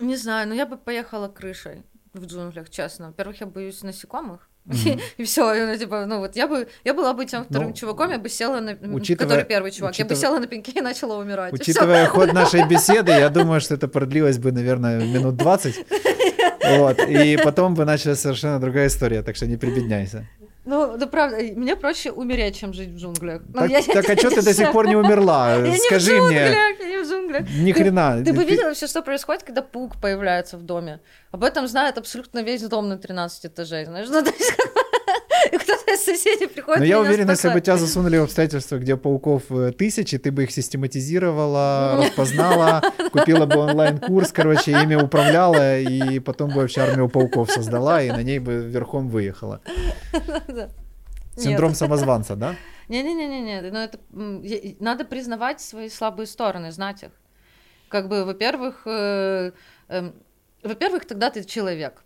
Не знаю, но я бы поехала крышей в джунглях, честно. Во-первых, я боюсь насекомых. Mm-hmm. и все, ну, типа, ну вот я бы, я была бы тем вторым ну, чуваком, я бы села на, учитывая, который первый чувак, учитывая, я бы села на пеньке и начала умирать. Учитывая ход нашей беседы, я думаю, что это продлилось бы, наверное, минут 20. Вот, и потом бы началась совершенно другая история, так что не прибедняйся. Ну, да правда, мне проще умереть, чем жить в джунглях. Ну, так, я, так а что ты до сих пор не умерла? Я Скажи не в джунглях, мне. Я не в джунглях. Ни хрена. Ты, ты бы видела все, что происходит, когда паук появляется в доме. Об этом знает абсолютно весь дом на 13 этажей. Знаешь, ну, то есть, и кто-то из соседей приходит. Но я уверен, если бы тебя засунули в обстоятельства, где пауков э, тысячи, ты бы их систематизировала, распознала, купила бы онлайн-курс, короче, ими управляла, и потом бы вообще армию пауков создала, и на ней бы верхом выехала. Синдром самозванца, да? Не-не-не-не, но это надо признавать свои слабые стороны, знать их. Как бы, во-первых, э, э, во-первых, тогда ты человек.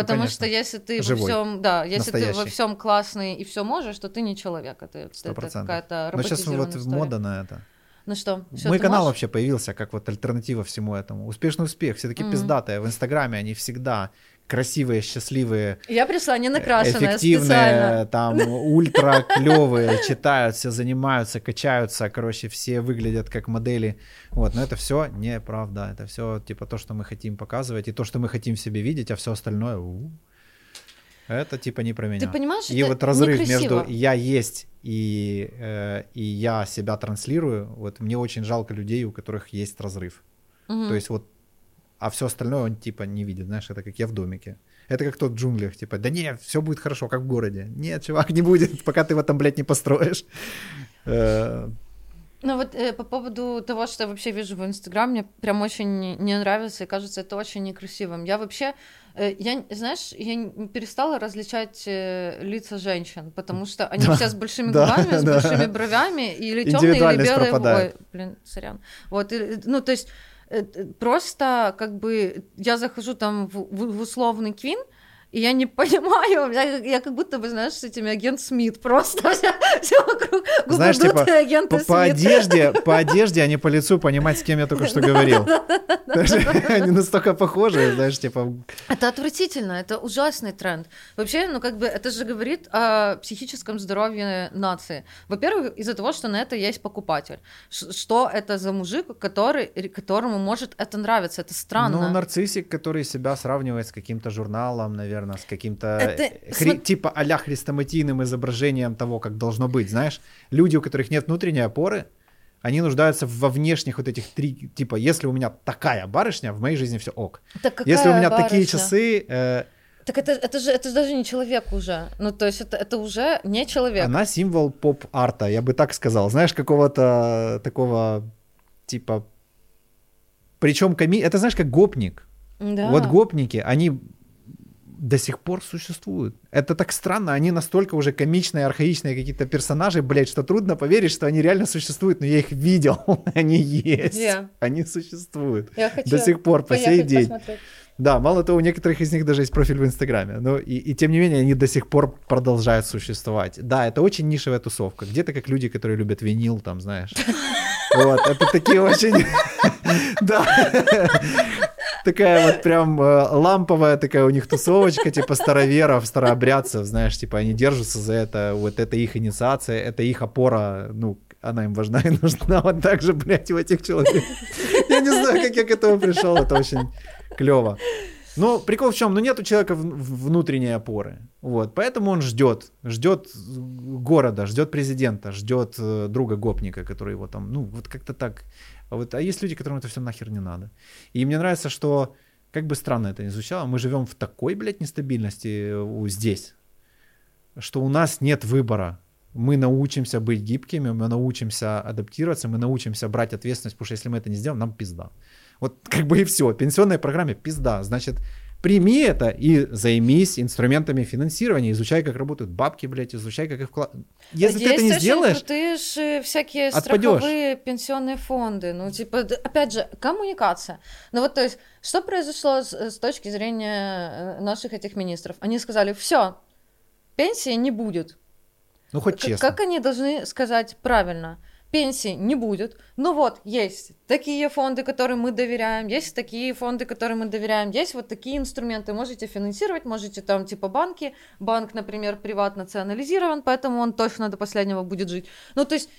Потому ну, что если ты Живой. во всем, да, если Настоящий. ты во всем классный и все можешь, то ты не человек, это, это какая-то Но сейчас вот история. мода на это. Ну что, Мой канал можешь? вообще появился как вот альтернатива всему этому. Успешный успех, все таки mm-hmm. пиздатые. В Инстаграме они всегда красивые, счастливые. Я пришла не накрашенная, эффективные, специально. там, ультра клевые, читают, все занимаются, качаются, короче, все выглядят как модели. Вот, но это все неправда. Это все типа то, что мы хотим показывать, и то, что мы хотим в себе видеть, а все остальное. у-у. Это типа не про меня. Ты понимаешь, И это вот разрыв некрасиво. между я есть и, э, и я себя транслирую, вот мне очень жалко людей, у которых есть разрыв. Мгм. То есть вот, а все остальное он типа не видит, знаешь, это как я в домике. Это как тот в джунглях, типа, да не, все будет хорошо, как в городе. Нет, чувак, не будет, пока ты его там, блядь, не построишь. Э, Ну вот э, по поводу того, что я вообще вижу в Инстаграме, мне прям очень не- нравится и кажется это очень некрасивым. Я вообще, э, я, знаешь, я перестала различать э, лица женщин, потому что они Да, все с большими да, губами, с да. большими бровями, или темные, или белые. пропадает. Ой, блин, сорян. Вот, и, ну то есть просто как бы я захожу там в, в- в условный квин, и я не понимаю, я, я как будто бы, знаешь, с этими агент Смит просто все, вокруг губы Знаешь, типа, агенты по, по Смит. одежде, по одежде, а не по лицу понимать, с кем я только что говорил. Они настолько похожи, знаешь, типа, Это отвратительно, это ужасный тренд. Вообще, ну как бы это же говорит о психическом здоровье нации. Во-первых, из-за того, что на это есть покупатель. Что это за мужик, который, которому может это нравиться? Это странно. Ну, нарциссик, который себя сравнивает с каким-то журналом, наверное, с каким-то Это- э, хри- смо- типа а-ля хрестоматийным изображением того, как должно быть, знаешь. Люди, у которых нет внутренней опоры, они нуждаются во внешних вот этих три, типа, если у меня такая барышня, в моей жизни все ок. Так если у меня такие барышня? часы, э, Так это, это, же, это же даже не человек уже. Ну, то есть это, это уже не человек. она символ поп-арта, я бы так сказал. Знаешь, какого-то такого, типа, причем коми... это знаешь, как гопник. Да. Вот гопники, они до сих пор существуют. Это так странно, они настолько уже комичные, архаичные какие-то персонажи, блядь, что трудно поверить, что они реально существуют, но я их видел, они есть, Где? они существуют Я хочу до сих пор, по сей день. посмотреть. Да, мало того, у некоторых из них даже есть профиль в Инстаграме, но и, и тем не менее они до сих пор продолжают существовать. Да, это очень нишевая тусовка, где-то как люди, которые любят винил, там, знаешь. Вот, это такие очень... Да. Такая вот прям э, ламповая такая у них тусовочка, типа староверов, старообрядцев, знаешь, типа они держатся за это, вот это их инициация, это их опора, ну, она им важна и нужна, вот так же, блядь, у этих человек. Я не знаю, как я к этому пришел, это очень клево. Но прикол в чем? Ну, нет у человека внутренней опоры. Вот. Поэтому он ждет. Ждет города, ждет президента, ждет э, друга гопника, который его там, ну, вот как-то так. А, вот, а есть люди, которым это все нахер не надо. И мне нравится, что, как бы странно это ни звучало, мы живем в такой, блядь, нестабильности э, здесь, что у нас нет выбора. Мы научимся быть гибкими, мы научимся адаптироваться, мы научимся брать ответственность, потому что если мы это не сделаем, нам пизда. Вот как бы и все. Пенсионной программе пизда. Значит, прими это и займись инструментами финансирования, изучай, как работают бабки, блядь, изучай, как их вклад... Если ты это не сделаешь, крутые же всякие отпадёшь. страховые пенсионные фонды. Ну, типа, опять же, коммуникация. Ну вот, то есть, что произошло с, с точки зрения э, наших этих министров? Они сказали, все, пенсии не будет. ну хоть честно. Как они должны сказать правильно? Пенсии не будет. Ну вот, есть такие фонды, которым мы доверяем, есть такие фонды, которым мы доверяем, есть вот такие инструменты. Можете финансировать, можете там типа банки. Банк, например, приват национализирован, поэтому он точно до последнего будет жить. Ну то есть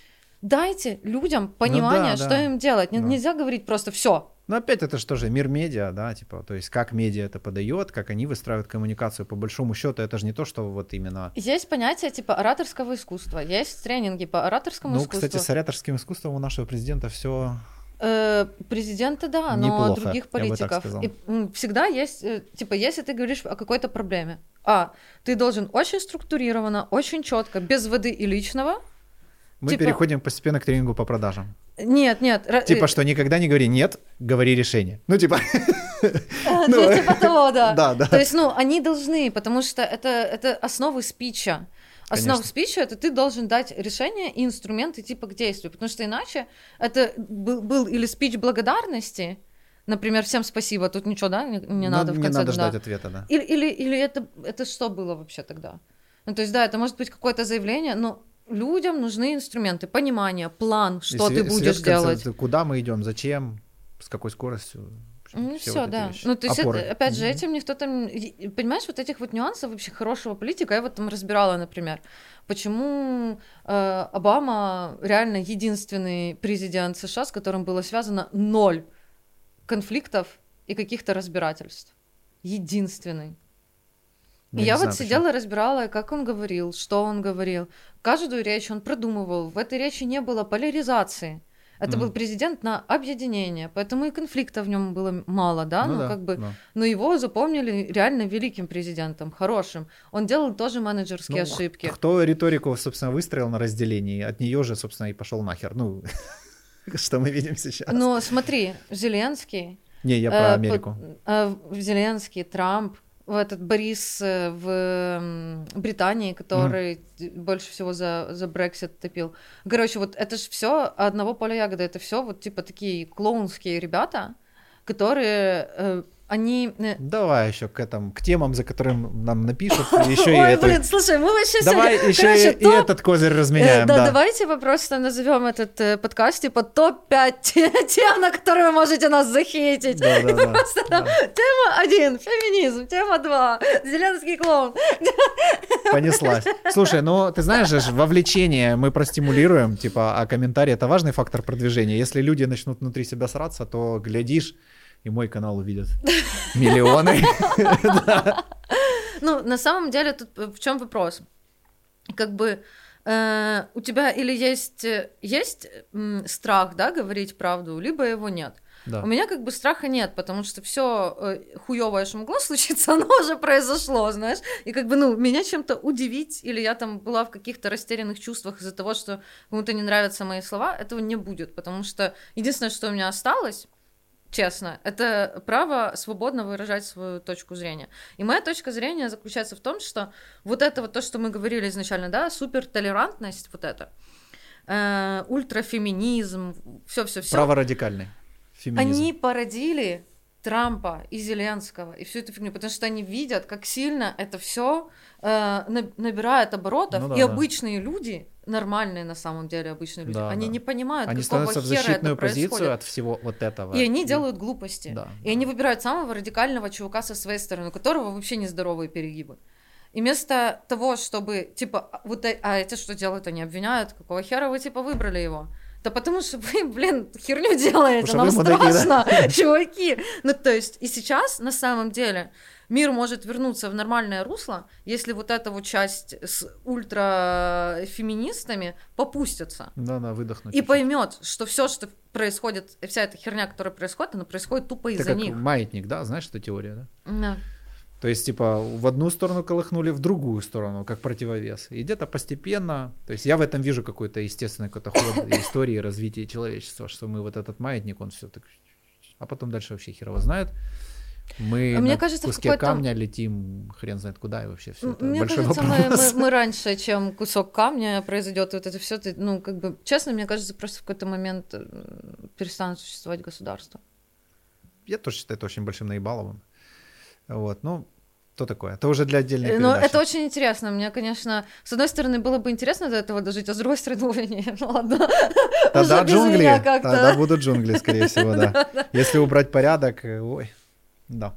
дайте людям понимание, Ну да, что да. им делать. Да. Нельзя говорить просто все. Ну, опять это что же, мир медиа, да, типа, то есть как медиа это подает, как они выстраивают коммуникацию, по большому счету, это же не то, что вот именно... Есть понятие типа ораторского искусства, есть тренинги по ораторскому Ну, искусству. кстати, с ораторским искусством у нашего президента все Э, Президента, да, но Неплохо, других политиков. И, всегда есть, э, типа, если ты говоришь о какой-то проблеме, а, ты должен очень структурированно, очень четко, без воды и личного. Мы Типа- переходим постепенно к тренингу по продажам. Нет, нет. Типа, э, что никогда не говори нет, говори решение. Ну, типа, э, ну, ну, типа того, да. да, да. То есть, ну, они должны, потому что это, основы спича. Основа Конечно. спича это ты должен дать решение и инструменты типа к действию, потому что иначе это был, был или спич благодарности, например, всем спасибо, тут ничего, да, не, не Ну, надо в не конце надо года. ждать ответа, да. Или, или, или это, это что было вообще тогда? Ну, то есть, да, это может быть какое-то заявление, но людям нужны инструменты, понимание, план, что И ты будешь свет делать. Куда мы идем, зачем, с какой скоростью. Ну, все, все, вот да. вещи. Ну, то есть, это, Опоры. опять же, Мгм. этим никто там... Понимаешь, вот этих вот нюансов вообще хорошего политика, я вот там разбирала, например, почему э, Обама реально единственный президент США, с которым было связано ноль конфликтов и каких-то разбирательств. Единственный. И не я знаю, вот почему. сидела, разбирала, как он говорил, что он говорил. Каждую речь он продумывал. В этой речи не было поляризации. Это Мгм. был президент на объединение, поэтому и конфликта в нем было мало, да, ну, как бы, да. но его запомнили реально великим президентом, хорошим. Он делал тоже менеджерские Ну, ошибки. Кто риторику, собственно, выстроил на разделении, от нее же, собственно, и пошел нахер. Ну, что мы видим сейчас. Но смотри, Зеленский, Не, я э, про по- Америку. э, Зеленский, Трамп, этот Борис э, в Британии, который больше всего за, за Брексит топил. Короче, вот это же все одного поля ягоды. Это все вот типа такие клоунские ребята, которые э, они... э, Давай еще к этому, к темам, за которым нам напишут, еще и Ой, это. блин, слушай, мы вообще Давай сегодня- еще короче, и, и топ- этот козырь Э, разменяем, да, да. давайте мы просто назовем этот э, подкаст типа топ-5 тем, на которые вы можете нас захейтить. Да, да, да, Просто там да. тема один феминизм, тема два зеленский клоун. Понеслась. Слушай, ну ты знаешь же, вовлечение мы простимулируем, типа, а комментарий это важный фактор продвижения. Если люди начнут внутри себя сраться, то глядишь, и мой канал увидят миллионы. Ну, на самом деле, тут э, в чем вопрос? Как бы э, у тебя или есть, э, есть страх, да, говорить правду, либо его нет. Да. У меня как бы страха нет, потому что все хуевое, что могло случиться, оно уже произошло, знаешь. И как бы, ну, меня чем-то удивить, или я там была в каких-то растерянных чувствах из-за того, что кому-то не нравятся мои слова, этого не будет, потому что единственное, что у меня осталось, честно, это право свободно выражать свою точку зрения. И моя точка зрения заключается в том, что вот это вот то, что мы говорили изначально, да, супертолерантность, вот это, э, ультрафеминизм, все-все-все. Праворадикальный феминизм. Они породили Трампа и Зеленского и всю эту фигню, потому что они видят, как сильно это все набирает оборотов, Ну да, и да. обычные люди, нормальные на самом деле обычные люди, Да, они да. не понимают, Они какого становятся в хера защитную это позицию происходит. от всего вот этого. И они делают глупости. Да, И они выбирают самого радикального чувака со своей стороны, у которого вообще нездоровые перегибы. И вместо того, чтобы, типа, а, вот, э- а эти что делают? Они обвиняют, какого хера вы, типа, выбрали его? Да потому что вы, блин, херню делаете, нам что да? страшно, чуваки. Ну, то есть, и сейчас, на самом деле, мир может вернуться в нормальное русло, если вот эта вот часть с ультрафеминистами попустится. Да, да, выдохнуть. И чуть-чуть. поймет, что все, что происходит, вся эта херня, которая происходит, она происходит тупо из-за них. маятник, да, знаешь эту теорию, да? Да. То есть, типа, в одну сторону колыхнули, в другую сторону, как противовес. И где-то постепенно, то есть я в этом вижу какой-то естественный какой-то ход истории развития человечества, что мы вот этот маятник, он все так... А потом дальше вообще хер его знает. Мы А мне на кажется, в куске какой-то- камня летим хрен знает куда, и вообще все это Мне большой кажется, мы, вопрос. мы- мы раньше, чем кусок камня произойдет вот это все, ну, как бы, честно, мне кажется, просто в какой-то момент э, перестанет существовать государство. Я тоже считаю это очень большим наебаловым. Вот, ну, то такое. Это уже для отдельной Э, Но передачи. это очень интересно. Мне, конечно, с одной стороны, было бы интересно до этого дожить, а с другой стороны, ой, не, ну ладно. Тогда джунгли, тогда будут джунгли, скорее всего, да. Если убрать порядок, э, ой, да.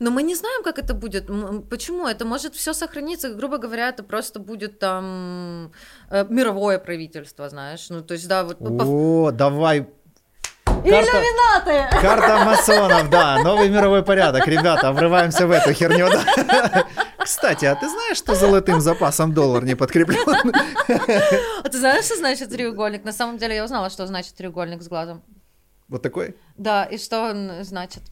Но мы не знаем, как это будет. Почему? Это может все сохраниться. Грубо говоря, это просто будет там э, мировое правительство, знаешь. Ну, то есть, да, вот... О, давай. Карта, Иллюминаты! карта масонов, да, новый мировой порядок. Ребята, врываемся в эту херню. да. Кстати, а ты знаешь, что золотым запасом доллар не подкреплен? А ты знаешь, что значит треугольник? На самом деле я узнала, что значит треугольник с глазом. Вот такой? Да, и что он значит?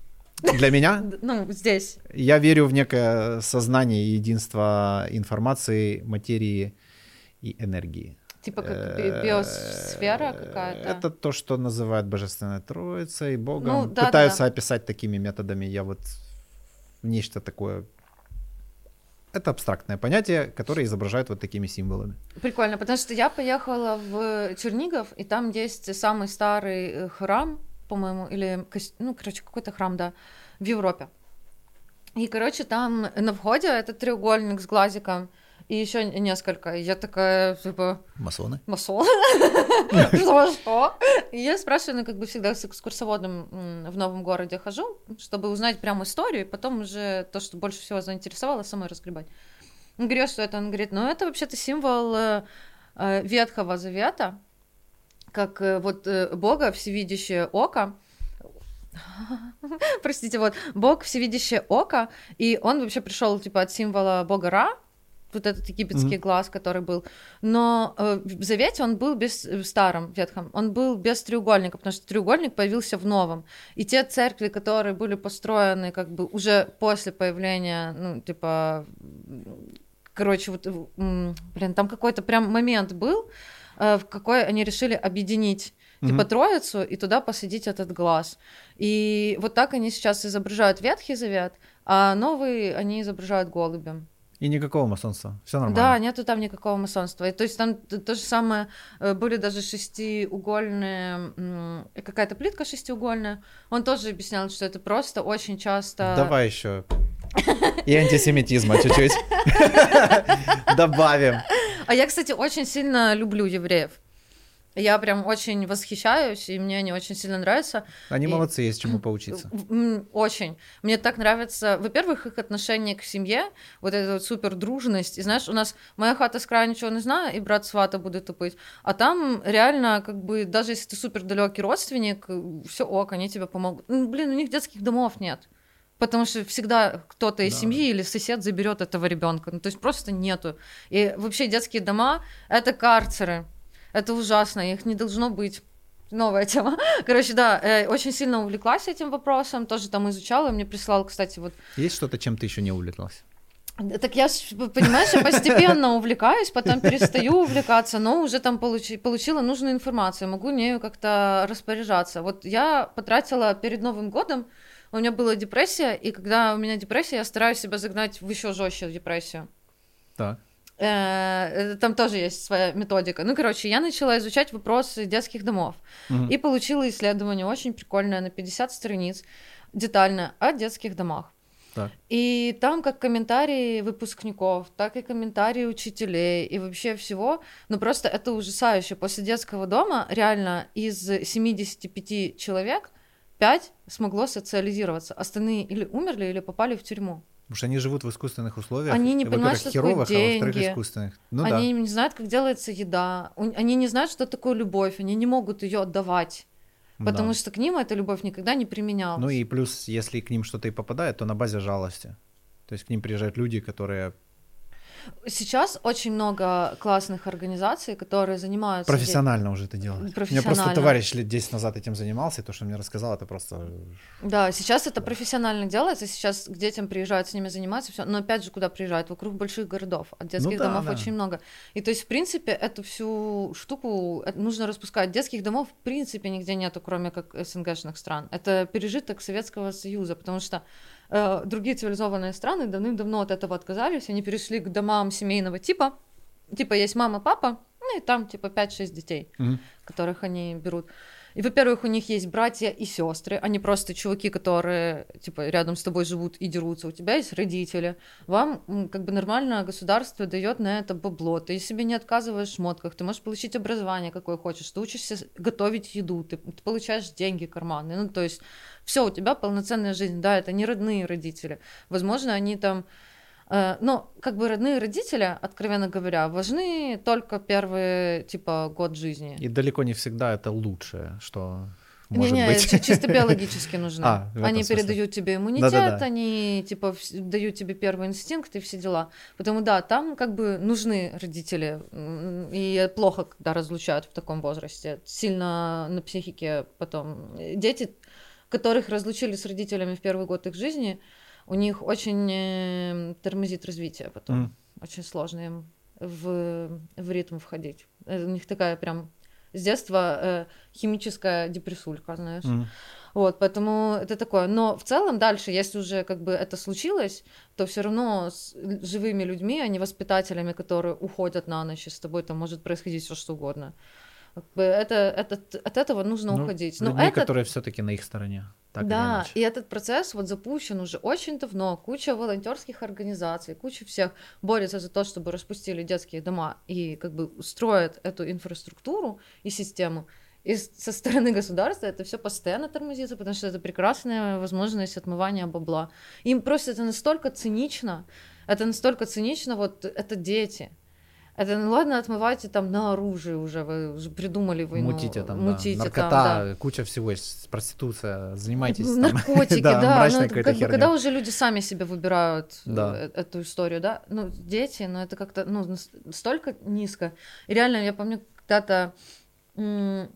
Для меня Ну, здесь. я верю в некое сознание единство информации, материи и энергии. Типа как би- биосфера какая-то. Это то, что называют божественной троицей, Богом. Ну, да, Пытаются да. описать такими методами. Я вот нечто такое. Это абстрактное понятие, которое изображают вот такими символами. Прикольно, потому что я поехала в Чернигов, и там есть самый старый э, храм, по-моему, или, ну, короче, какой-то храм, да, в Европе. И, короче, там на входе этот треугольник с глазиком, и еще несколько. Я такая, типа... Масоны? Масон? Что, что? И я спрашиваю, ну, как бы всегда с экскурсоводом в новом городе хожу, чтобы узнать прям историю, и потом уже то, что больше всего заинтересовало, самой разгребать. Он говорит, что это? Он говорит, ну, это вообще-то символ э, э, Ветхого Завета, как э, вот Бога, всевидящее око, Простите, вот Бог всевидящее око, и он вообще пришел типа от символа Бога Ра, вот этот египетский mm-hmm. глаз, который был. Но э, в Завете он был без в старом ветхом, он был без треугольника, потому что треугольник появился в новом. И те церкви, которые были построены как бы уже после появления, ну типа, короче, вот, блин, там какой-то прям момент был, э, в какой они решили объединить типа Троицу, и туда посадить этот глаз. И вот так они сейчас изображают Ветхий Завет, а новый они изображают голубем. И никакого масонства, все нормально. Да, нету там никакого масонства. И, то есть там то же самое, э, были даже шестиугольные, какая-то плитка шестиугольная. Он тоже объяснял, что это просто очень часто... Давай еще и антисемитизма чуть-чуть добавим. А я, кстати, очень сильно люблю евреев. Я прям очень восхищаюсь, и мне они очень сильно нравятся. Они и... молодцы, есть чему поучиться. Очень. Мне так нравится, во-первых, их отношение к семье, вот эта вот супер дружность. И знаешь, у нас моя хата с края ничего не знаю, и брат свата будет тупить. А там реально, как бы, даже если ты супер далекий родственник, все ок, они тебе помогут. Ну, блин, у них детских домов нет. Потому что всегда кто-то из да. семьи или сосед заберет этого ребенка. Ну, то есть просто нету. И вообще детские дома это карцеры. Это ужасно, их не должно быть новая тема. Короче, да, э, очень сильно увлеклась этим вопросом, тоже там изучала, мне прислал, кстати, вот... Есть что-то, чем ты еще не увлеклась? Так я, понимаешь, я постепенно увлекаюсь, потом перестаю увлекаться, но уже там получи, получила нужную информацию, могу нею как-то распоряжаться. Вот я потратила перед Новым годом, у меня была депрессия, и когда у меня депрессия, я стараюсь себя загнать в еще жестче депрессию. Так. Э, там тоже есть своя методика. Ну, короче, я начала изучать вопросы детских домов угу. и получила исследование очень прикольное на 50 страниц, детально о детских домах. Так. И там как комментарии выпускников, так и комментарии учителей и вообще всего. Ну просто это ужасающе. После детского дома реально из 75 человек 5 смогло социализироваться. Остальные или умерли, или попали в тюрьму. Потому что они живут в искусственных условиях. Они не понимают, что херовых, такое деньги. а во-вторых, искусственных. Ну, они да. не знают, как делается еда. Они не знают, что такое любовь. Они не могут ее отдавать. Потому да. что к ним эта любовь никогда не применялась. Ну и плюс, если к ним что-то и попадает, то на базе жалости. То есть к ним приезжают люди, которые Сейчас очень много классных организаций, которые занимаются... Профессионально уже это делают. У меня просто товарищ лет 10 назад этим занимался, и то, что мне рассказал, это просто... Да, сейчас это профессионально делается, сейчас к детям приезжают с ними заниматься, все. но опять же, куда приезжают? Вокруг больших городов, от детских ну, да, домов да. очень много. И то есть, в принципе, эту всю штуку нужно распускать. Детских домов, в принципе, нигде нету, кроме как СНГшных стран. Это пережиток Советского Союза, потому что Э, другие цивилизованные страны давным-давно от этого отказались, они перешли к домам семейного типа, типа есть мама, папа, ну и там типа 5-6 детей, mm-hmm. которых они берут. И, во-первых, у них есть братья и сестры, они просто чуваки, которые, типа, рядом с тобой живут и дерутся. У тебя есть родители. Вам, как бы, нормально государство дает на это бабло. Ты себе не отказываешь в шмотках, ты можешь получить образование, какое хочешь, ты учишься готовить еду, ты, ты получаешь деньги карманные. Ну, то есть, все, у тебя полноценная жизнь. Да, это не родные родители. Возможно, они там но как бы родные родители, откровенно говоря, важны только первый, типа, год жизни. И далеко не всегда это лучшее, что может не, не, быть. чисто биологически нужны. А, они смысле. передают тебе иммунитет, Да-да-да. они типа дают тебе первый инстинкт и все дела. Потому да, там как бы нужны родители, и плохо, когда разлучают в таком возрасте. Сильно на психике потом. Дети, которых разлучили с родителями в первый год их жизни, у них очень э, тормозит развитие потом. Mm. Очень сложно им в, в ритм входить. Э, у них такая прям с детства э, химическая депрессулька, знаешь. Mm. Вот, поэтому это такое. Но в целом дальше, если уже как бы это случилось, то все равно с живыми людьми, а не воспитателями, которые уходят на ночь, и с тобой там может происходить все что угодно. Как бы это, это, от этого нужно Ну, уходить. Но людьми, этот- которые все-таки на их стороне. Так да, и этот процесс вот запущен уже очень давно. Куча волонтерских организаций, куча всех борется за то, чтобы распустили детские дома и как бы строят эту инфраструктуру и систему. И со стороны государства это все постоянно тормозится, потому что это прекрасная возможность отмывания бабла. Им просто это настолько цинично, это настолько цинично, вот это дети. Это ну ладно, отмывайте там на оружие уже, вы уже придумали войну. Мутите там, мутите да. там, наркота, да. куча всего есть, проституция, занимайтесь там. Наркотики, Да, да. мрачной ну, как бы, когда уже люди сами себе выбирают Да. э, эту историю, да. Ну, дети, ну, это как-то, ну, столько низко. И реально, я помню, когда-то э,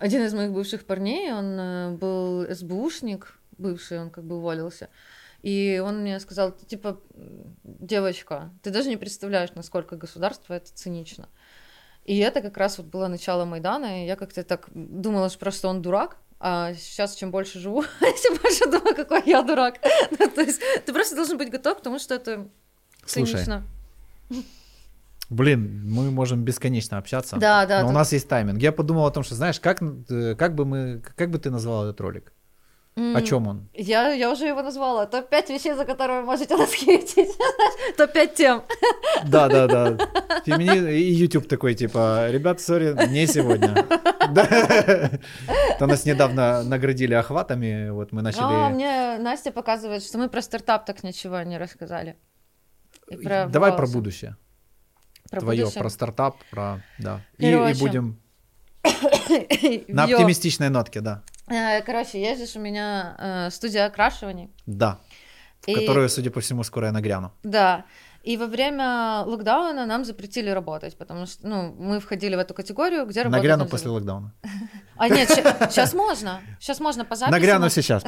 один из моих бывших парней, он э, был СБУшник, бывший, он как бы уволился. И он мне сказал, «Ты, типа, девочка, ты даже не представляешь, насколько государство это цинично. И это как раз вот было начало Майдана, и я как-то так думала, что просто он дурак, а сейчас чем больше живу, тем больше думаю, какой я дурак. Ну, то есть ты просто должен быть готов к тому, что это Слушай, цинично. Блин, мы можем бесконечно общаться. Да, да, Но у нас есть тайминг. Я подумал о том, что знаешь, как, э, как бы мы, как бы ты назвал этот ролик? О М, чем он? Я, я уже его назвала. Топ-5 вещей, за которые вы можете нас хейтить. Топ-5 тем. Да, да, да. Фемини... И YouTube такой, типа, ребят, сори, не сегодня. Да. То нас недавно наградили охватами, вот мы А, начали... мне Настя показывает, что мы про стартап так ничего не рассказали. Про Давай про будущее. Про Твое, будущее. про стартап, про... Да. И, и будем на оптимистичной нотке, да. Э, Короче, есть же у меня э, студия окрашиваний. Да. В И- которую, судя по всему, скоро я нагряну. Да. И во время локдауна нам запретили работать, потому что ну, мы входили в эту категорию, где работать Нагряну после локдауна. А нет, сейчас можно. Сейчас можно по записи. Нагряну сейчас.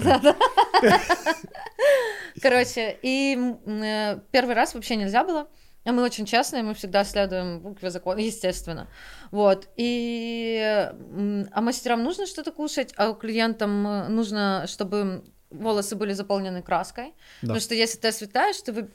Короче, и э, первый раз вообще нельзя было. А мы очень честные, мы всегда следуем букве закона, естественно. Вот. И, а мастерам нужно что-то кушать, а клиентам э, нужно, чтобы волосы были заполнены краской. Да. Потому что если ты осветаешь, ты вы...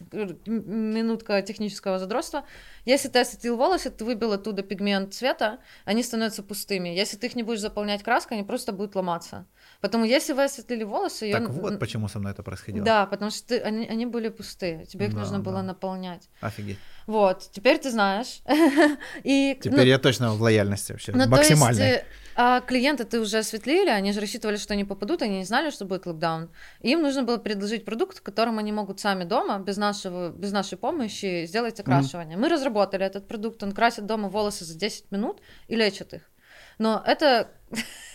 минутка технического задротства, если ты осветил волосы, ты выбил оттуда пигмент цвета, они становятся пустыми. Если ты их не будешь заполнять краской, они просто будут ломаться. Поэтому если вы осветлили волосы... Так её- вот почему со мной это происходило. Да, потому что ты- они, они были пустые, тебе их Да, нужно было да. наполнять. Офигеть. Вот, теперь ты знаешь. И, Теперь ну, я точно в лояльности вообще. ну, то есть, э, а клиенты ты уже осветлили, они же рассчитывали, что они попадут, они не знали, что будет локдаун. И им нужно было предложить продукт, которым они могут сами дома, без, нашего, без нашей помощи, сделать окрашивание. Мы разработали этот продукт, он красит дома волосы за 10 минут и лечит их. Но это...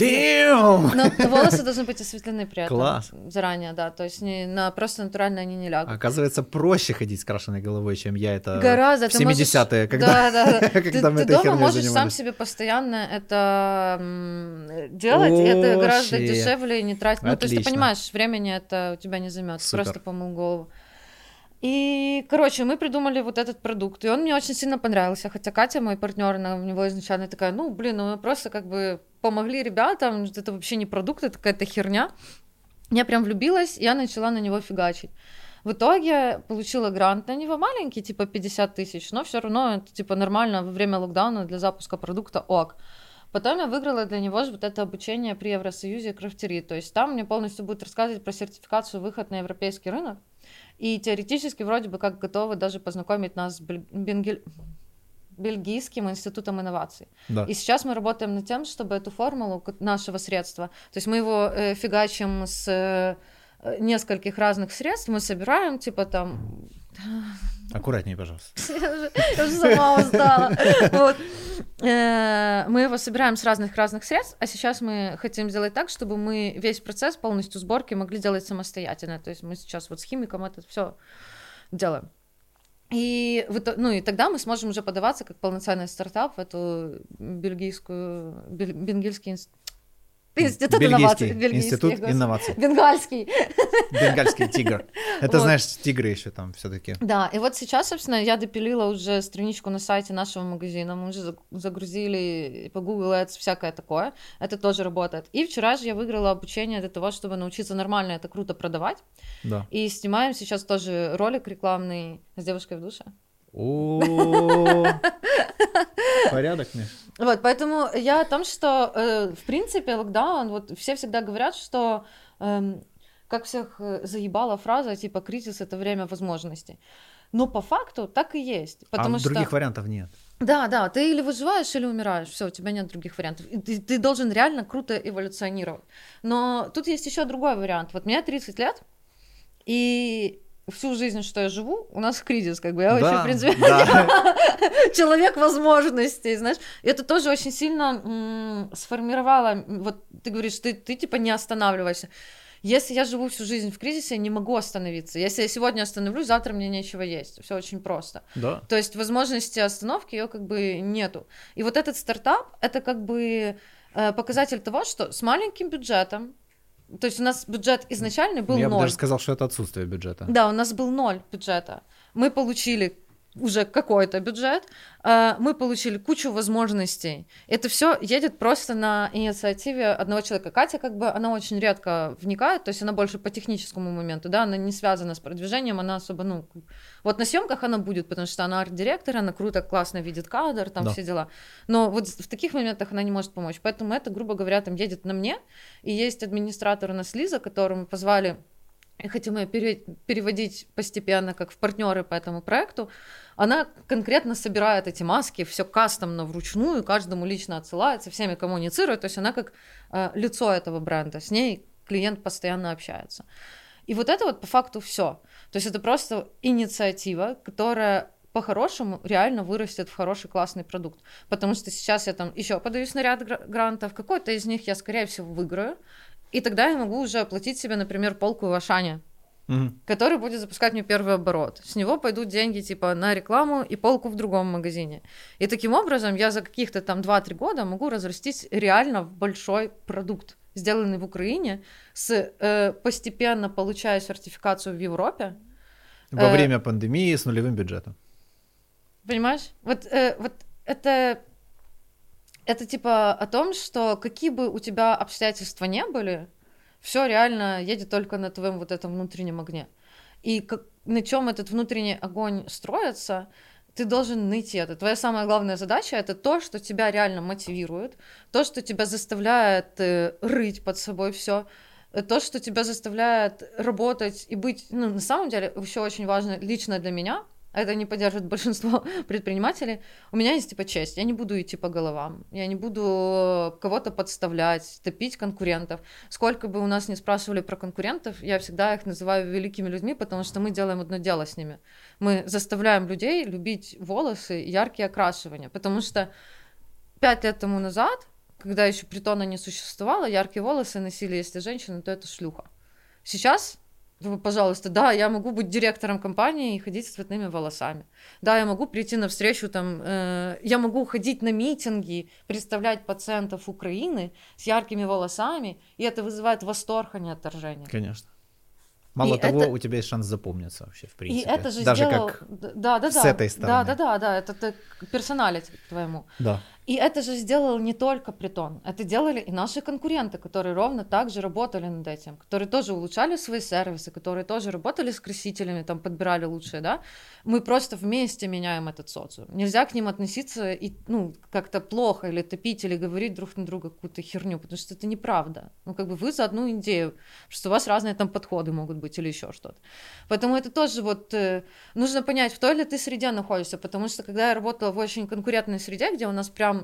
Damn! Но волосы должны быть осветлены при этом. Класс. Заранее, да. То есть не, на, просто натурально они не лягут. Оказывается, проще ходить с крашенной головой, чем я это Гораздо. в ты можешь- 70-е, когда, Да, да, да. Ты, когда мы ты дома можешь сам занимались. себе постоянно это делать, и это гораздо Вообще. дешевле и не тратить. Ну, то есть ты понимаешь, времени это у тебя не займет, Супер. просто помыл голову. И, короче, мы придумали вот этот продукт, и он мне очень сильно понравился, хотя Катя, мой партнер, она у него изначально такая, ну, блин, ну мы просто как бы помогли ребятам, это вообще не продукт, это какая-то херня. Я прям влюбилась, я начала на него фигачить. В итоге получила грант на него маленький, типа 50 тысяч, но все равно это типа нормально во время локдауна для запуска продукта ок. Потом я выиграла для него вот это обучение при Евросоюзе крафтери. То есть там мне полностью будет рассказывать про сертификацию выход на европейский рынок. И теоретически вроде бы как готовы даже познакомить нас с бенгель- Бельгийским институтом инноваций. Да. И сейчас мы работаем над тем, чтобы эту формулу нашего средства, то есть мы его э, фигачим с э, нескольких разных средств, мы собираем, типа там... Аккуратнее, пожалуйста. Я уже, сама устала. Вот. Э, Мы его собираем с разных-разных средств, а сейчас мы хотим сделать так, чтобы мы весь процесс полностью сборки могли делать самостоятельно. То есть мы сейчас вот с химиком это все делаем. И, ну, и тогда мы сможем уже подаваться как полноценный стартап в эту бельгийскую, бель- бенгельский инст- институт инноваций. Бельгийский Бельгийский, институт господи. инноваций. Бенгальский. Бенгальский тигр. Это, Вот. знаешь, тигры еще там все-таки. Да, и вот сейчас, собственно, я допилила уже страничку на сайте нашего магазина, мы уже заг- загрузили по Google Ads всякое такое, это тоже работает. И вчера же я выиграла обучение для того, чтобы научиться нормально это круто продавать, Да. и снимаем сейчас тоже ролик рекламный с девушкой в душе. О, Порядок, Миш. Вот, поэтому я о том, что, э, в принципе, локдаун, вот все всегда говорят, что, эм, как всех э, заебала фраза, типа, кризис — это время возможностей. Но по факту так и есть. Потому а что... других вариантов нет. Да, да, ты или выживаешь, или умираешь. Все, у тебя нет других вариантов. И ты, ты должен реально круто эволюционировать. Но тут есть еще другой вариант. Вот мне 30 лет, и всю жизнь, что я живу, у нас кризис, как бы я да, вообще, в принципе, да. человек возможностей, знаешь. Это тоже очень сильно сформировало, вот ты говоришь, ты, ты типа не останавливаешься. Если я живу всю жизнь в кризисе, я не могу остановиться. Если я сегодня остановлюсь, завтра мне нечего есть. Все очень просто. Да. То есть возможности остановки ее как бы нету. И вот этот стартап это как бы э, показатель того, что с маленьким бюджетом то есть у нас бюджет изначально был Я ноль. бы даже сказал, что это отсутствие бюджета. Да, у нас был ноль бюджета. Мы получили уже какой-то бюджет, а, мы получили кучу возможностей. Это все едет просто на инициативе одного человека. Катя, как бы, она очень редко вникает, то есть она больше по техническому моменту, да, она не связана с продвижением, она особо, ну, вот на съемках она будет, потому что она арт-директор, она круто, классно видит кадр, там да. все дела. Но вот в таких моментах она не может помочь. Поэтому это, грубо говоря, там едет на мне. И есть администратор у нас Лиза, которому позвали и хотим ее переводить постепенно как в партнеры по этому проекту, она конкретно собирает эти маски, все кастомно вручную, каждому лично отсылается, всеми коммуницирует, то есть она как э, лицо этого бренда, с ней клиент постоянно общается. И вот это вот по факту все. То есть это просто инициатива, которая по-хорошему реально вырастет в хороший классный продукт. Потому что сейчас я там еще подаюсь на ряд грантов, какой-то из них я, скорее всего, выиграю, и тогда я могу уже оплатить себе, например, полку в Ашане, угу. который будет запускать мне первый оборот. С него пойдут деньги типа на рекламу и полку в другом магазине. И таким образом я за каких-то там 2-3 года могу разрастить реально большой продукт, сделанный в Украине, с э, постепенно получая сертификацию в Европе. Во э, время пандемии с нулевым бюджетом. Понимаешь? Вот, э, вот это это типа о том, что какие бы у тебя обстоятельства не были, все реально едет только на твоем вот этом внутреннем огне. И как, на чем этот внутренний огонь строится, ты должен найти это. Твоя самая главная задача это то, что тебя реально мотивирует, то, что тебя заставляет э, рыть под собой все, э, то, что тебя заставляет работать и быть, ну, на самом деле, еще очень важно лично для меня, это не поддерживает большинство предпринимателей. У меня есть типа честь, я не буду идти по головам, я не буду кого-то подставлять, топить конкурентов. Сколько бы у нас не спрашивали про конкурентов, я всегда их называю великими людьми, потому что мы делаем одно дело с ними. Мы заставляем людей любить волосы, яркие окрашивания, потому что пять лет тому назад, когда еще притона не существовало, яркие волосы носили, если женщины, то это шлюха. Сейчас пожалуйста, да, я могу быть директором компании и ходить с цветными волосами. Да, я могу прийти на встречу, там, э, я могу ходить на митинги, представлять пациентов Украины с яркими волосами, и это вызывает восторг, а не отторжение. Конечно. Мало и того, это... у тебя есть шанс запомниться вообще, в принципе. И это же Даже сделал... как да, да, с да. этой стороны. Да, да, да, да, это ты персоналити твоему. Да. И это же сделал не только Притон, это делали и наши конкуренты, которые ровно так же работали над этим, которые тоже улучшали свои сервисы, которые тоже работали с красителями, там подбирали лучшие, да. Мы просто вместе меняем этот социум. Нельзя к ним относиться и, ну, как-то плохо или топить, или говорить друг на друга какую-то херню, потому что это неправда. Ну, как бы вы за одну идею, что у вас разные там подходы могут быть или еще что-то. Поэтому это тоже вот э, нужно понять, в той ли ты среде находишься, потому что когда я работала в очень конкурентной среде, где у нас прям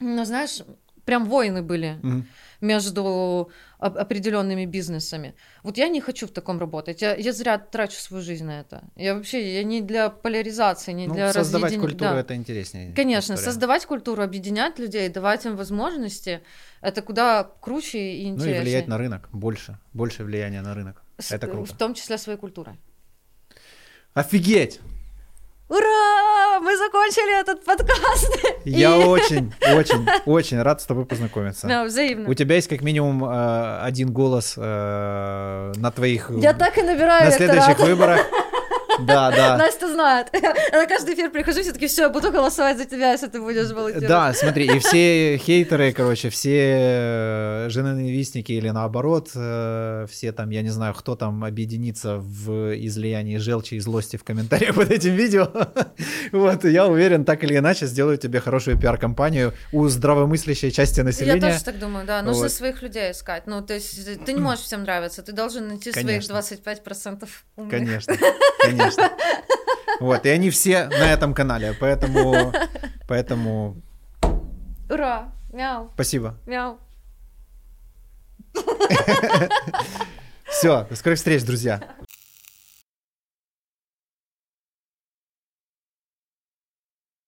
ну, знаешь, прям войны были mm-hmm. между определенными бизнесами. Вот я не хочу в таком работать. Я, я зря трачу свою жизнь на это. Я вообще я не для поляризации, не ну, для создавать разъедин... культуру да. это интереснее. Конечно, история. создавать культуру, объединять людей, давать им возможности, это куда круче и интереснее. Ну и влиять на рынок больше, больше влияния на рынок. С, это круто. В том числе своей культурой. Офигеть! Ура! Мы закончили этот подкаст. Я и... очень, очень, очень рад с тобой познакомиться. Да, взаимно. У тебя есть как минимум э, один голос э, на твоих... Я так и набираю На следующих выборах. Да, да. Настя знает. Я на каждый эфир прихожу, все таки все, я буду голосовать за тебя, если ты будешь баллотировать. Да, смотри, и все хейтеры, короче, все женоненавистники или наоборот, э, все там, я не знаю, кто там объединится в излиянии желчи и злости в комментариях под этим видео. Вот, я уверен, так или иначе сделаю тебе хорошую пиар-компанию у здравомыслящей части населения. Я тоже так думаю, да. Нужно вот. своих людей искать. Ну, то есть ты не можешь всем нравиться, ты должен найти Конечно. своих 25% умных. Конечно, конечно. Вот, и они все на этом канале, поэтому... Поэтому... Ура! Мяу. Спасибо. Мяу. Все, до скорых встреч, друзья.